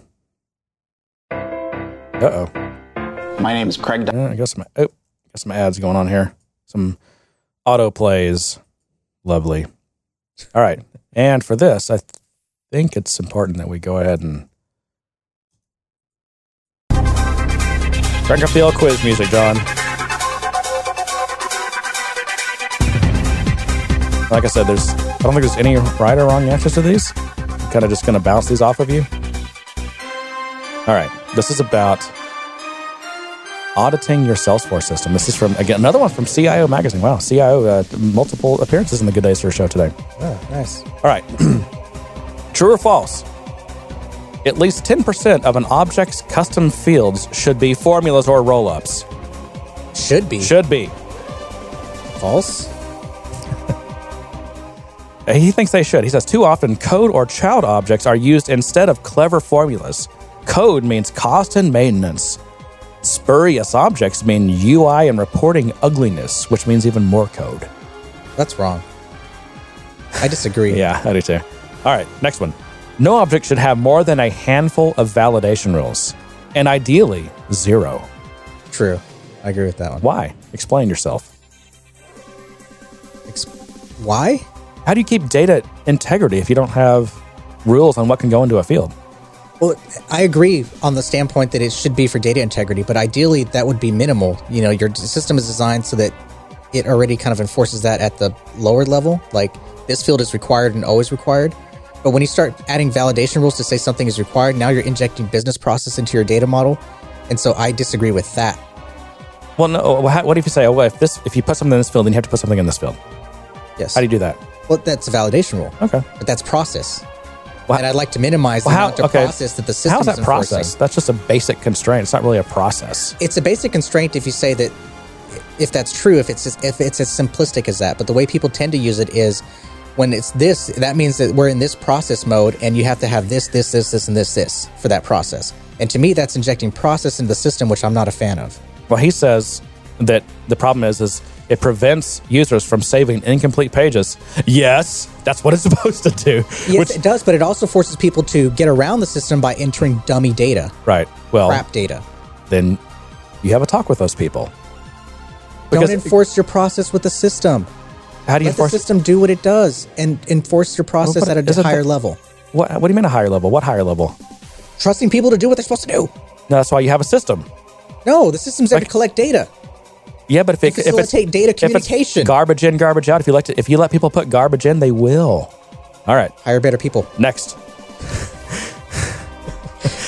Uh oh. My name is Craig. Uh, I got some oh, got some ads going on here. Some auto plays. Lovely. All right, and for this, I th- think it's important that we go ahead and crank up the old quiz music, John. Like I said, there's I don't think there's any right or wrong answers to these. I'm kind of just going to bounce these off of you. All right, this is about auditing your Salesforce system. This is from again another one from CIO magazine. Wow, CIO uh, multiple appearances in the Good Day Sir show today. Oh, nice. All right, (clears throat) true or false? At least ten percent of an object's custom fields should be formulas or rollups. Should be Should be. false. He thinks they should. He says too often code or child objects are used instead of clever formulas. Code means cost and maintenance. Spurious objects mean UI and reporting ugliness, which means even more code. That's wrong. I disagree. (laughs) Yeah, I do too. All right, next one. No object should have more than a handful of validation rules, and ideally, zero. True. I agree with that one. Why? Explain yourself. Ex- Why? How do you keep data integrity if you don't have rules on what can go into a field? Well, I agree on the standpoint that it should be for data integrity, but ideally that would be minimal. You know, your system is designed so that it already kind of enforces that at the lower level. Like this field is required and always required. But when you start adding validation rules to say something is required, now you're injecting business process into your data model. And so I disagree with that. Well, no. What if you say, "Oh, well, if this, if you put something in this field, then you have to put something in this field"? Yes. How do you do that? Well, that's a validation rule, Okay. but that's process. Well, and I'd like to minimize the Well, how, amount of okay. process that the system is that process? enforcing. That's just a basic constraint. It's not really a process. it's a basic constraint if you say that if that's true if it's if it's as simplistic as that but the way people tend to use it is when it's this that means that we're in this process mode and you have to have this this this this and this this for that process and to me that's injecting process into the system which i'm not a fan of Well, he says that the problem is, is it prevents users from saving incomplete pages. Yes, that's what it's (laughs) supposed to do. yes Which- it does but it also forces people to get around the system by entering dummy data right. Well, crap data then you have a talk with those people. don't Because- enforce your process with the system How do you let the enforce system do what it does and enforce your process but at a higher level What, what do you mean a higher level? What higher level? trusting people to do what they're supposed to do No, that's why you have a system. no the system's there Like- to collect data Yeah, but if, it, if it's data if it's communication. garbage in, garbage out. If you let to, if you let people put garbage in, they will. All right, hire better people. next.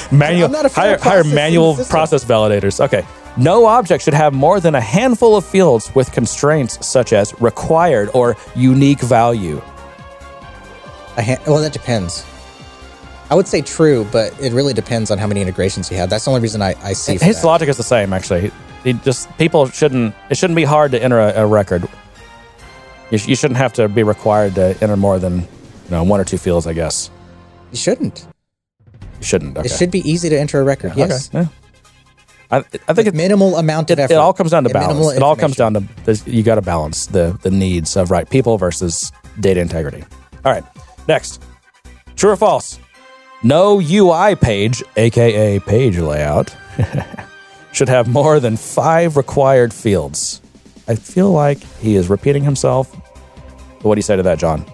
(laughs) manual I'm not a hire, hire manual process validators. Okay. No object should have more than a handful of fields with constraints such as required or unique value. Ha- well, that depends. I would say true, but it really depends on how many integrations you have. That's the only reason I, I see. For His that. logic is the same, actually. He, he just people shouldn't. It shouldn't be hard to enter a, a record. You, sh- you shouldn't have to be required to enter more than you know one or two fields. I guess You shouldn't. you shouldn't. Okay. It should be easy to enter a record. Yes, Okay. Yeah. I, I think with it, minimal amount of it, effort. it all comes down to and minimal balance. It all comes information. down to this, you got to balance the the needs of right people versus data integrity. All right. Next, true or false? No UI page, aka page layout, (laughs) should have more than five required fields. I feel like he is repeating himself. But what do you say to that, John?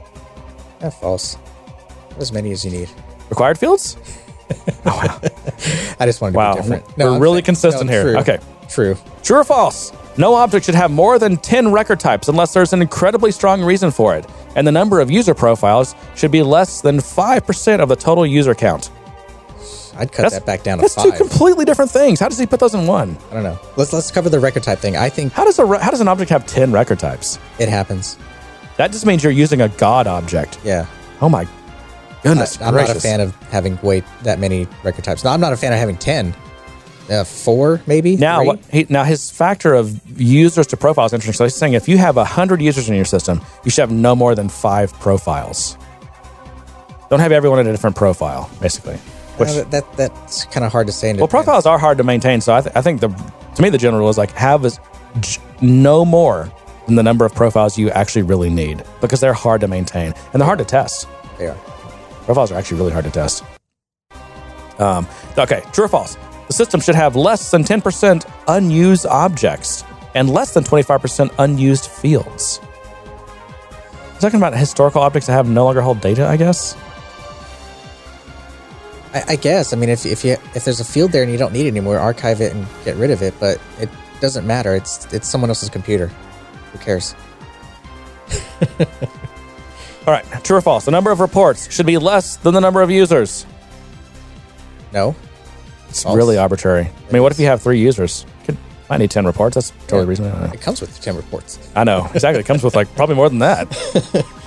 Yeah, false. As many as you need. Required fields? (laughs) Oh, I just wanted to Wow, be different. we're I'm really saying- consistent here. true. Okay. True. True or false? No object should have more than 10 record types unless there's an incredibly strong reason for it. And the number of user profiles should be less than 5% of the total user count. I'd cut that back down to That's two completely different things. How does he put those in one? I don't know. Let's let's cover the record type thing. I think How does a how does an object have 10 record types? it happens. That just means you're using a god object. Yeah. Oh my goodness I, am not a fan of having way that many record types. No, I'm not a fan of having ten. Uh, four maybe. Now, what, he, now his factor of users to profiles is interesting. So he's saying if you have 100 users in your system, you should have no more than five profiles. Don't have everyone in a different profile, basically. Which, Uh, that that's kind of hard to say. in well, advance. profiles are hard to maintain. So I, th- I think the to me the general rule is like have is j- no more than the number of profiles you actually really need because they're hard to maintain and they're hard to test. They are. Profiles are actually really hard to test. Um, okay, true or false? The system should have less than 10% unused objects and less than 25% unused fields. We're talking about historical objects that have no longer hold data, I guess. I, I guess. I mean, if if you if there's a field there and you don't need it anymore, archive it and get rid of it. But it doesn't matter. It's it's someone else's computer. Who cares? (laughs) All right, true or false? The number of reports should be less than the number of users. No. It's False. really arbitrary. I mean, what if you have three users? Could I need 10 reports? That's totally Yeah. reasonable. I don't know. It comes with ten reports. I know exactly. It comes with like probably more than that. (laughs)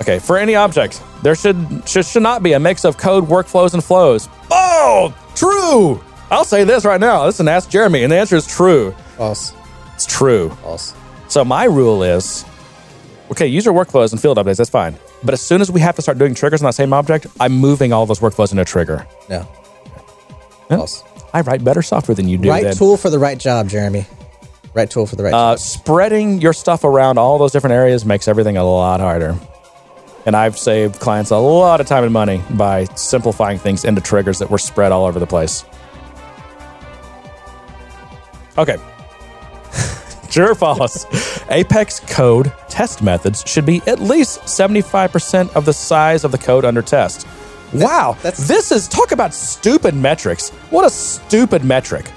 Okay, for any object, there should, should should not be a mix of code workflows and flows. Oh, true. I'll say this right now. Listen, ask Jeremy, and the answer is true. False. It's true. False. So my rule is, okay, user workflows and field updates. That's fine. But as soon as we have to start doing triggers on that same object, I'm moving all those workflows into a trigger. No. Yeah. False. I write better software than you do. right then. tool for the right job, Jeremy. Right tool for the right Uh, job. spreading your stuff around all those different areas makes everything a lot harder. And I've saved clients a lot of time and money by simplifying things into triggers that were spread all over the place. Okay. True or false? Apex code test methods should be at least 75% of the size of the code under test. Wow. that's- this is talk about stupid metrics. What a stupid metric.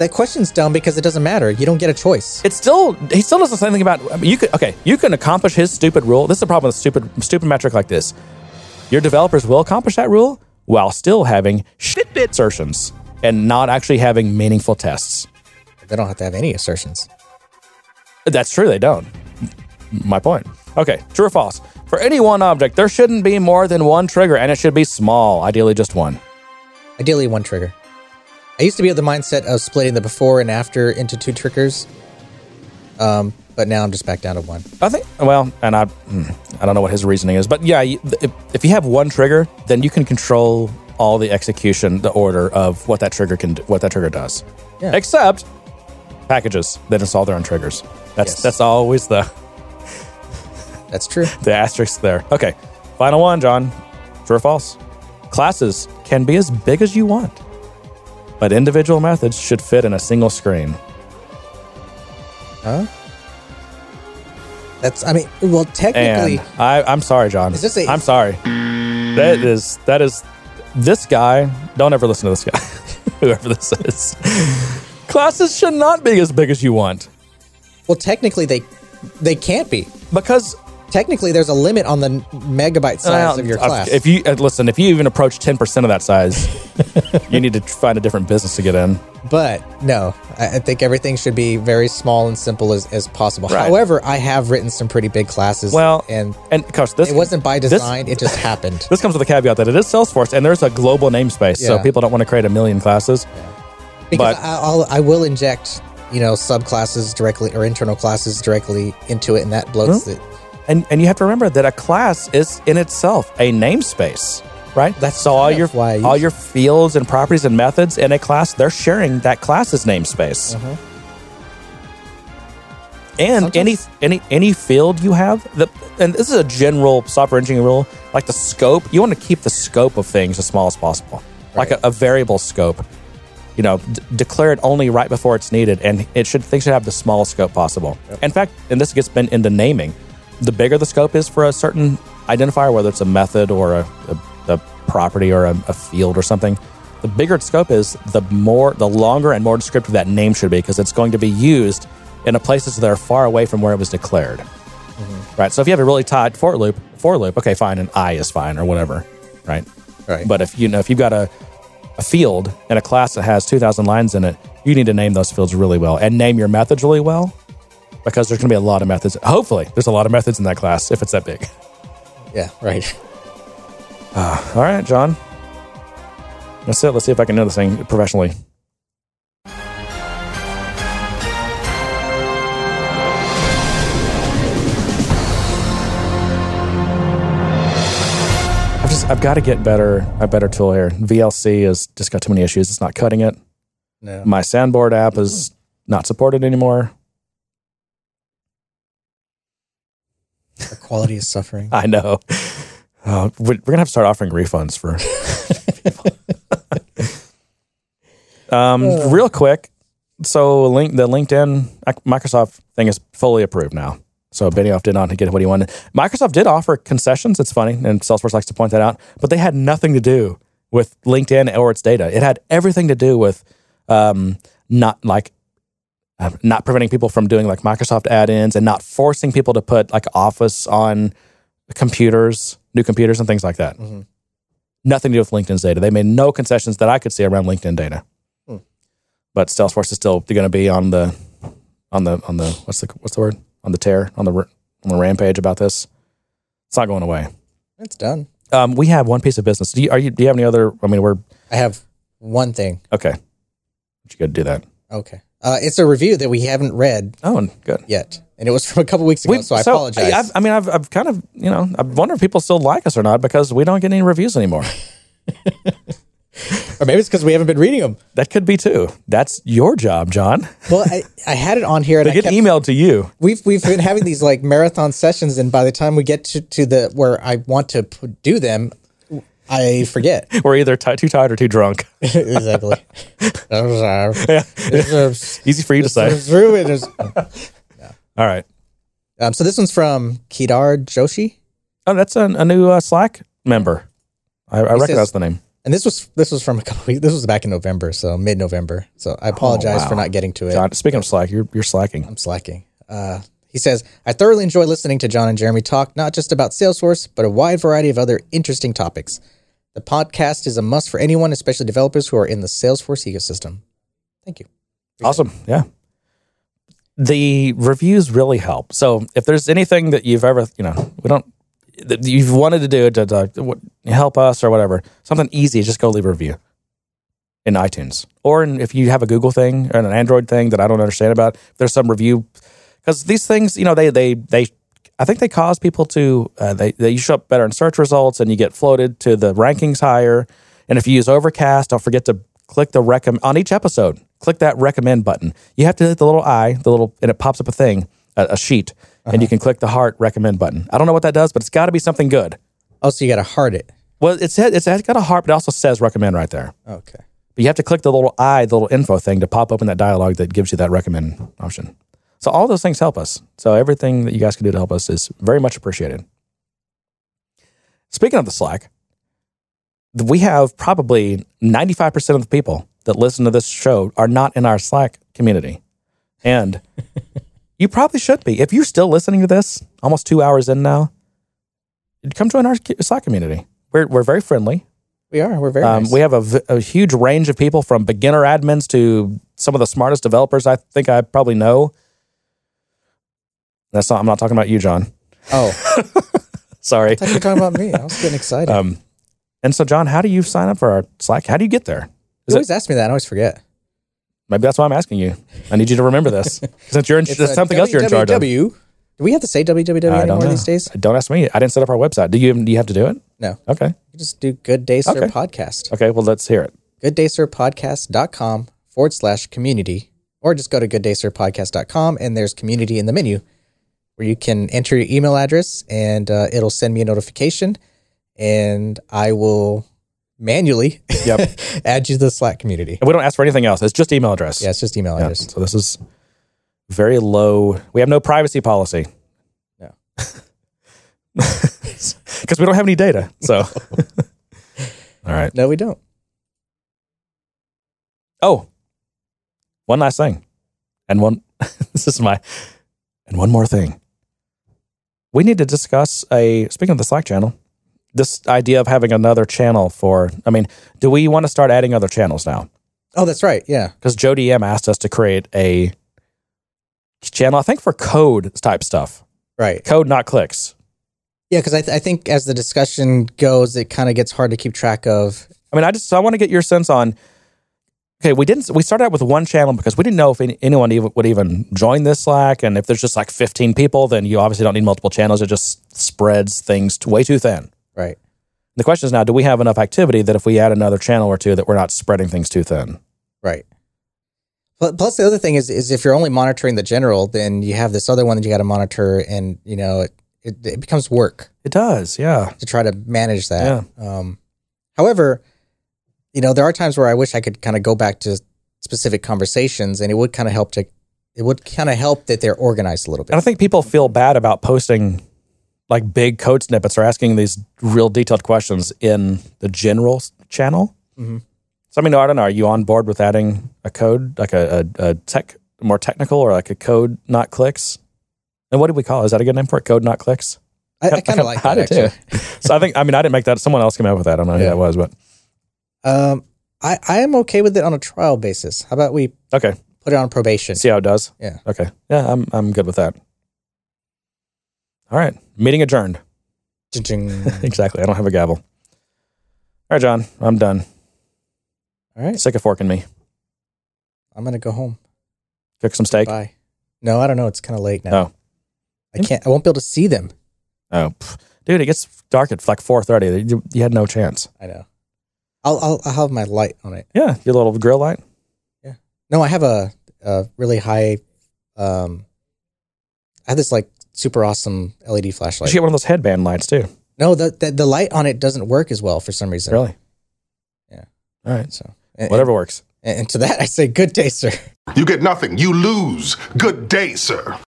That question's dumb because it doesn't matter. You don't get a choice. it's still he still does the same thing about I mean, you could okay you can accomplish his stupid rule this is the problem with stupid stupid metric like this your developers will accomplish that rule while still having shit bit assertions and not actually having meaningful tests They don't have to have any assertions. that's true they don't my point okay true or false for any one object there shouldn't be more than one trigger and it should be small ideally just one Ideally, one trigger. I used to be of the mindset of splitting the before and after into two triggers, um, but now I'm just back down to one. I think well and I hmm, I don't know what his reasoning is but yeah if, if you have one trigger then you can control all the execution the order of what that trigger can do, what that trigger does Yeah. except packages that install their own triggers that's Yes. that's always the (laughs) That's true. (laughs) the asterisk there okay final one John true or false classes can be as big as you want but individual methods should fit in a single screen Huh? That's. I mean, well, technically, And I, I'm sorry, John. Is this a- I'm sorry. That hmm. is that is this guy. Don't ever listen to this guy, (laughs) whoever this is. Classes should not be as big as you want well, technically they they can't be. because Technically, there's a limit on the megabyte size of your uh, class. If you uh, listen, if you even approach 10 percent of that size, (laughs) you need to find a different business to get in. But no, I, I think everything should be very small and simple as, as possible. Right. However, I have written some pretty big classes. Well, and and coach, this it wasn't by this- design; it just happened. (laughs) This comes with a caveat that it is Salesforce and there's a global namespace, so people don't want to create a million classes. Because but- I, I'll, I will inject, you know, subclasses directly or internal classes directly into it, and that bloats Well, it. And and you have to remember that a class is in itself a namespace, right? That's all kind your of why I use all your fields and properties and methods in a class, they're sharing that class's namespace. Uh-huh. And any any any field you have, the, and this is a general software engineering rule, like the scope, you want to keep the scope of things as small as possible, like a, a variable scope. You know, d- declare it only right before it's needed, and it should things should have the smallest scope possible. In fact, and this gets been into naming, the bigger the scope is for a certain identifier, whether it's a method or a, a, a property or a, a field or something, the bigger its scope is, the more, the longer and more descriptive that name should be because it's going to be used in a places that are far away from where it was declared. Mm-hmm. Right. So if you have a really tight for loop, for loop, okay, fine, an I is fine or whatever. Right. Right. But if you know if you've got a, a field in a class that has two thousand lines in it, you need to name those fields really well and name your methods really well because there's going to be a lot of methods. Hopefully, there's a lot of methods in that class if it's that big. yeah, right. (sighs) Ah, all right, John. That's it. Let's see if I can know this thing professionally. I've just I've got to get better a better tool here. VLC has just got too many issues. It's not cutting it. No. My Sandboard app is not supported anymore. The quality is suffering. I know. Oh, we're we're gonna have to start offering refunds for people. (laughs) um, real quick. So, link the LinkedIn Microsoft thing is fully approved now. So Benioff did not get what he wanted. Microsoft did offer concessions. It's funny, and Salesforce likes to point that out, but they had nothing to do with LinkedIn or its data. It had everything to do with um, not like not preventing people from doing like Microsoft add-ins and not forcing people to put like Office on computers, new computers, and things like that. Nothing to do with LinkedIn's data. They made no concessions that I could see around LinkedIn data. But Salesforce is still going to be on the on the on the what's the what's the word on the tear on the on the rampage about this. It's not going away. It's done. Um, we have one piece of business. Do you, are you, do you have any other? I mean, we're I have one thing. okay. You got to do that. Okay. Uh, it's a review that we haven't read Oh, good. yet, and it was from a couple weeks ago. We've- so I apologize. I've, I mean, I've, I've kind of, you know, I wonder if people still like us or not because we don't get any reviews anymore. (laughs) or maybe it's because we haven't been reading them. that could be too. That's your job, John. Well, I, I had it on here, and (laughs) They I get kept, emailed to you. we've we've been having these like marathon sessions, and by the time we get to, to the where I want to do them, I forget (laughs) We're either ti too tired or too drunk. (laughs) exactly. (laughs) yeah. Easy for you to say. Through it is. All right. Um, so this one's from Kedar Joshi, Oh, that's a, a new uh, Slack member. I, I recognize says- the name. and this was this was from a couple weeks. This was back in November, so mid November. So I apologize for wow. not getting to it. John, speaking of Slack, you're you're slacking. I'm slacking. Uh, he says, I thoroughly enjoy listening to John and Jeremy talk, not just about Salesforce, but a wide variety of other interesting topics. The podcast is a must for anyone, especially developers who are in the Salesforce ecosystem. Thank you. Awesome. Yeah. The reviews really help. So if there's anything that you've ever, you know, we don't, that you've wanted to do to, to help us or whatever, something easy, just go leave a review in iTunes. Or in, if you have a Google thing or an Android thing that I don't understand about, there's some review, because these things, you know, they, they, they, I think they cause people to, uh, they, they, you show up better in search results and you get floated to the rankings higher. And if you use Overcast, don't forget to click the recommend on each episode. Click that recommend button. You have to hit the little eye, the little, and it pops up a thing, a, a sheet, and you can click the heart recommend button. I don't know what that does, but it's got to be something good. Oh, so you got to heart it. Well, it's it's it's got a heart, but it also says recommend right there. Okay. But you have to click the little eye, the little info thing to pop open that dialogue that gives you that recommend option. So all those things help us. So everything that you guys can do to help us is very much appreciated. Speaking of the Slack, we have probably 95% of the people that listen to this show are not in our Slack community. And (laughs) you probably should be. If you're still listening to this, almost two hours in now, come join our Slack community. We're, we're very friendly. We are. We're very Um, nice. We have a huge range of people from beginner admins to some of the smartest developers I think I probably know. That's not. I'm not talking about you, John. oh, (laughs) Sorry. I thought you were talking about me. I was getting excited. Um, and so, John, how do you sign up for our Slack? How do you get there? you always ask me that. I always forget. Maybe that's why I'm asking you. I need you to remember this (laughs) since you're in, that's something else you're in charge of. www. Do we have to say www I anymore these days? Don't ask me. I didn't set up our website. Do you? Do you have to do it? No. Okay. You just do Good Day Sir Okay. Podcast. Okay. Well, let's hear it. gooddaysirpodcast.com forward slash community or just go to gooddaysirpodcast.com and there's community in the menu where you can enter your email address and uh, it'll send me a notification and I will manually Yep. (laughs) add you to the Slack community. And we don't ask for anything else. It's just email address. Yeah, it's just email Yeah. address. So this is very low. We have no privacy policy. No. (laughs) Because we don't have any data. So, (laughs) all right. No, we don't. Oh, one last thing. And one, this is my, and one more thing. We need to discuss a, speaking of the Slack channel, this idea of having another channel for, I mean, do we want to start adding other channels now? Oh, that's right. Yeah. Because Joe DM asked us to create a channel, I think for code type stuff. Right. Code, not clicks. Yeah, because I, th- I think as the discussion goes, it kind of gets hard to keep track of. I mean, I just, I want to get your sense on, okay, we didn't, we started out with one channel because we didn't know if any, anyone even, would even join this Slack. And if there's just like 15 people, then you obviously don't need multiple channels. It just spreads things to way too thin. Right. The question is now, do we have enough activity that if we add another channel or two, that we're not spreading things too thin? Right. But plus, the other thing is, is if you're only monitoring the general, then you have this other one that you got to monitor, and you know it, it it becomes work It does, yeah. to try to manage that. Um, however, you know there are times where I wish I could kind of go back to specific conversations, and it would kind of help to it would kind of help that they're organized a little bit. And I think people feel bad about posting like big code snippets or asking these real detailed questions in the general channel. Mhm. So I mean, I don't know. Are you on board with adding a code like a, a, a tech more technical or like a code not clicks? And what did we call? it? Is that a good name for it? Code not clicks. I, I kind of (laughs) like I that do actually. too. so I think I mean I didn't make that. Someone else came up with that. I don't know who that was, but Um, I I am okay with it on a trial basis. How about we okay. put it on probation? See how it does. Yeah. Okay. Yeah, I'm I'm good with that. All right. Meeting adjourned. Ching-ching. (laughs) exactly. I don't have a gavel. All right, John. I'm done. All right, Stick a fork in me. I'm gonna go home. Cook some steak. Bye. No, I don't know. It's kind of late now. Oh. I can't. I won't be able to see them. Oh, pff. dude, it gets dark at like four thirty. You, you had no chance. I know. I'll, I'll I'll have my light on it. Yeah, your little grill light. Yeah. No, I have a, a really high. Um, I have this like super awesome LED You flashlight. should get one of those headband lights too. no, the, the the light on it doesn't work as well for some reason. Really? Yeah. All right. So and, Whatever works. And, and to that, I say, good day, sir. You get nothing. You lose. Good day, sir.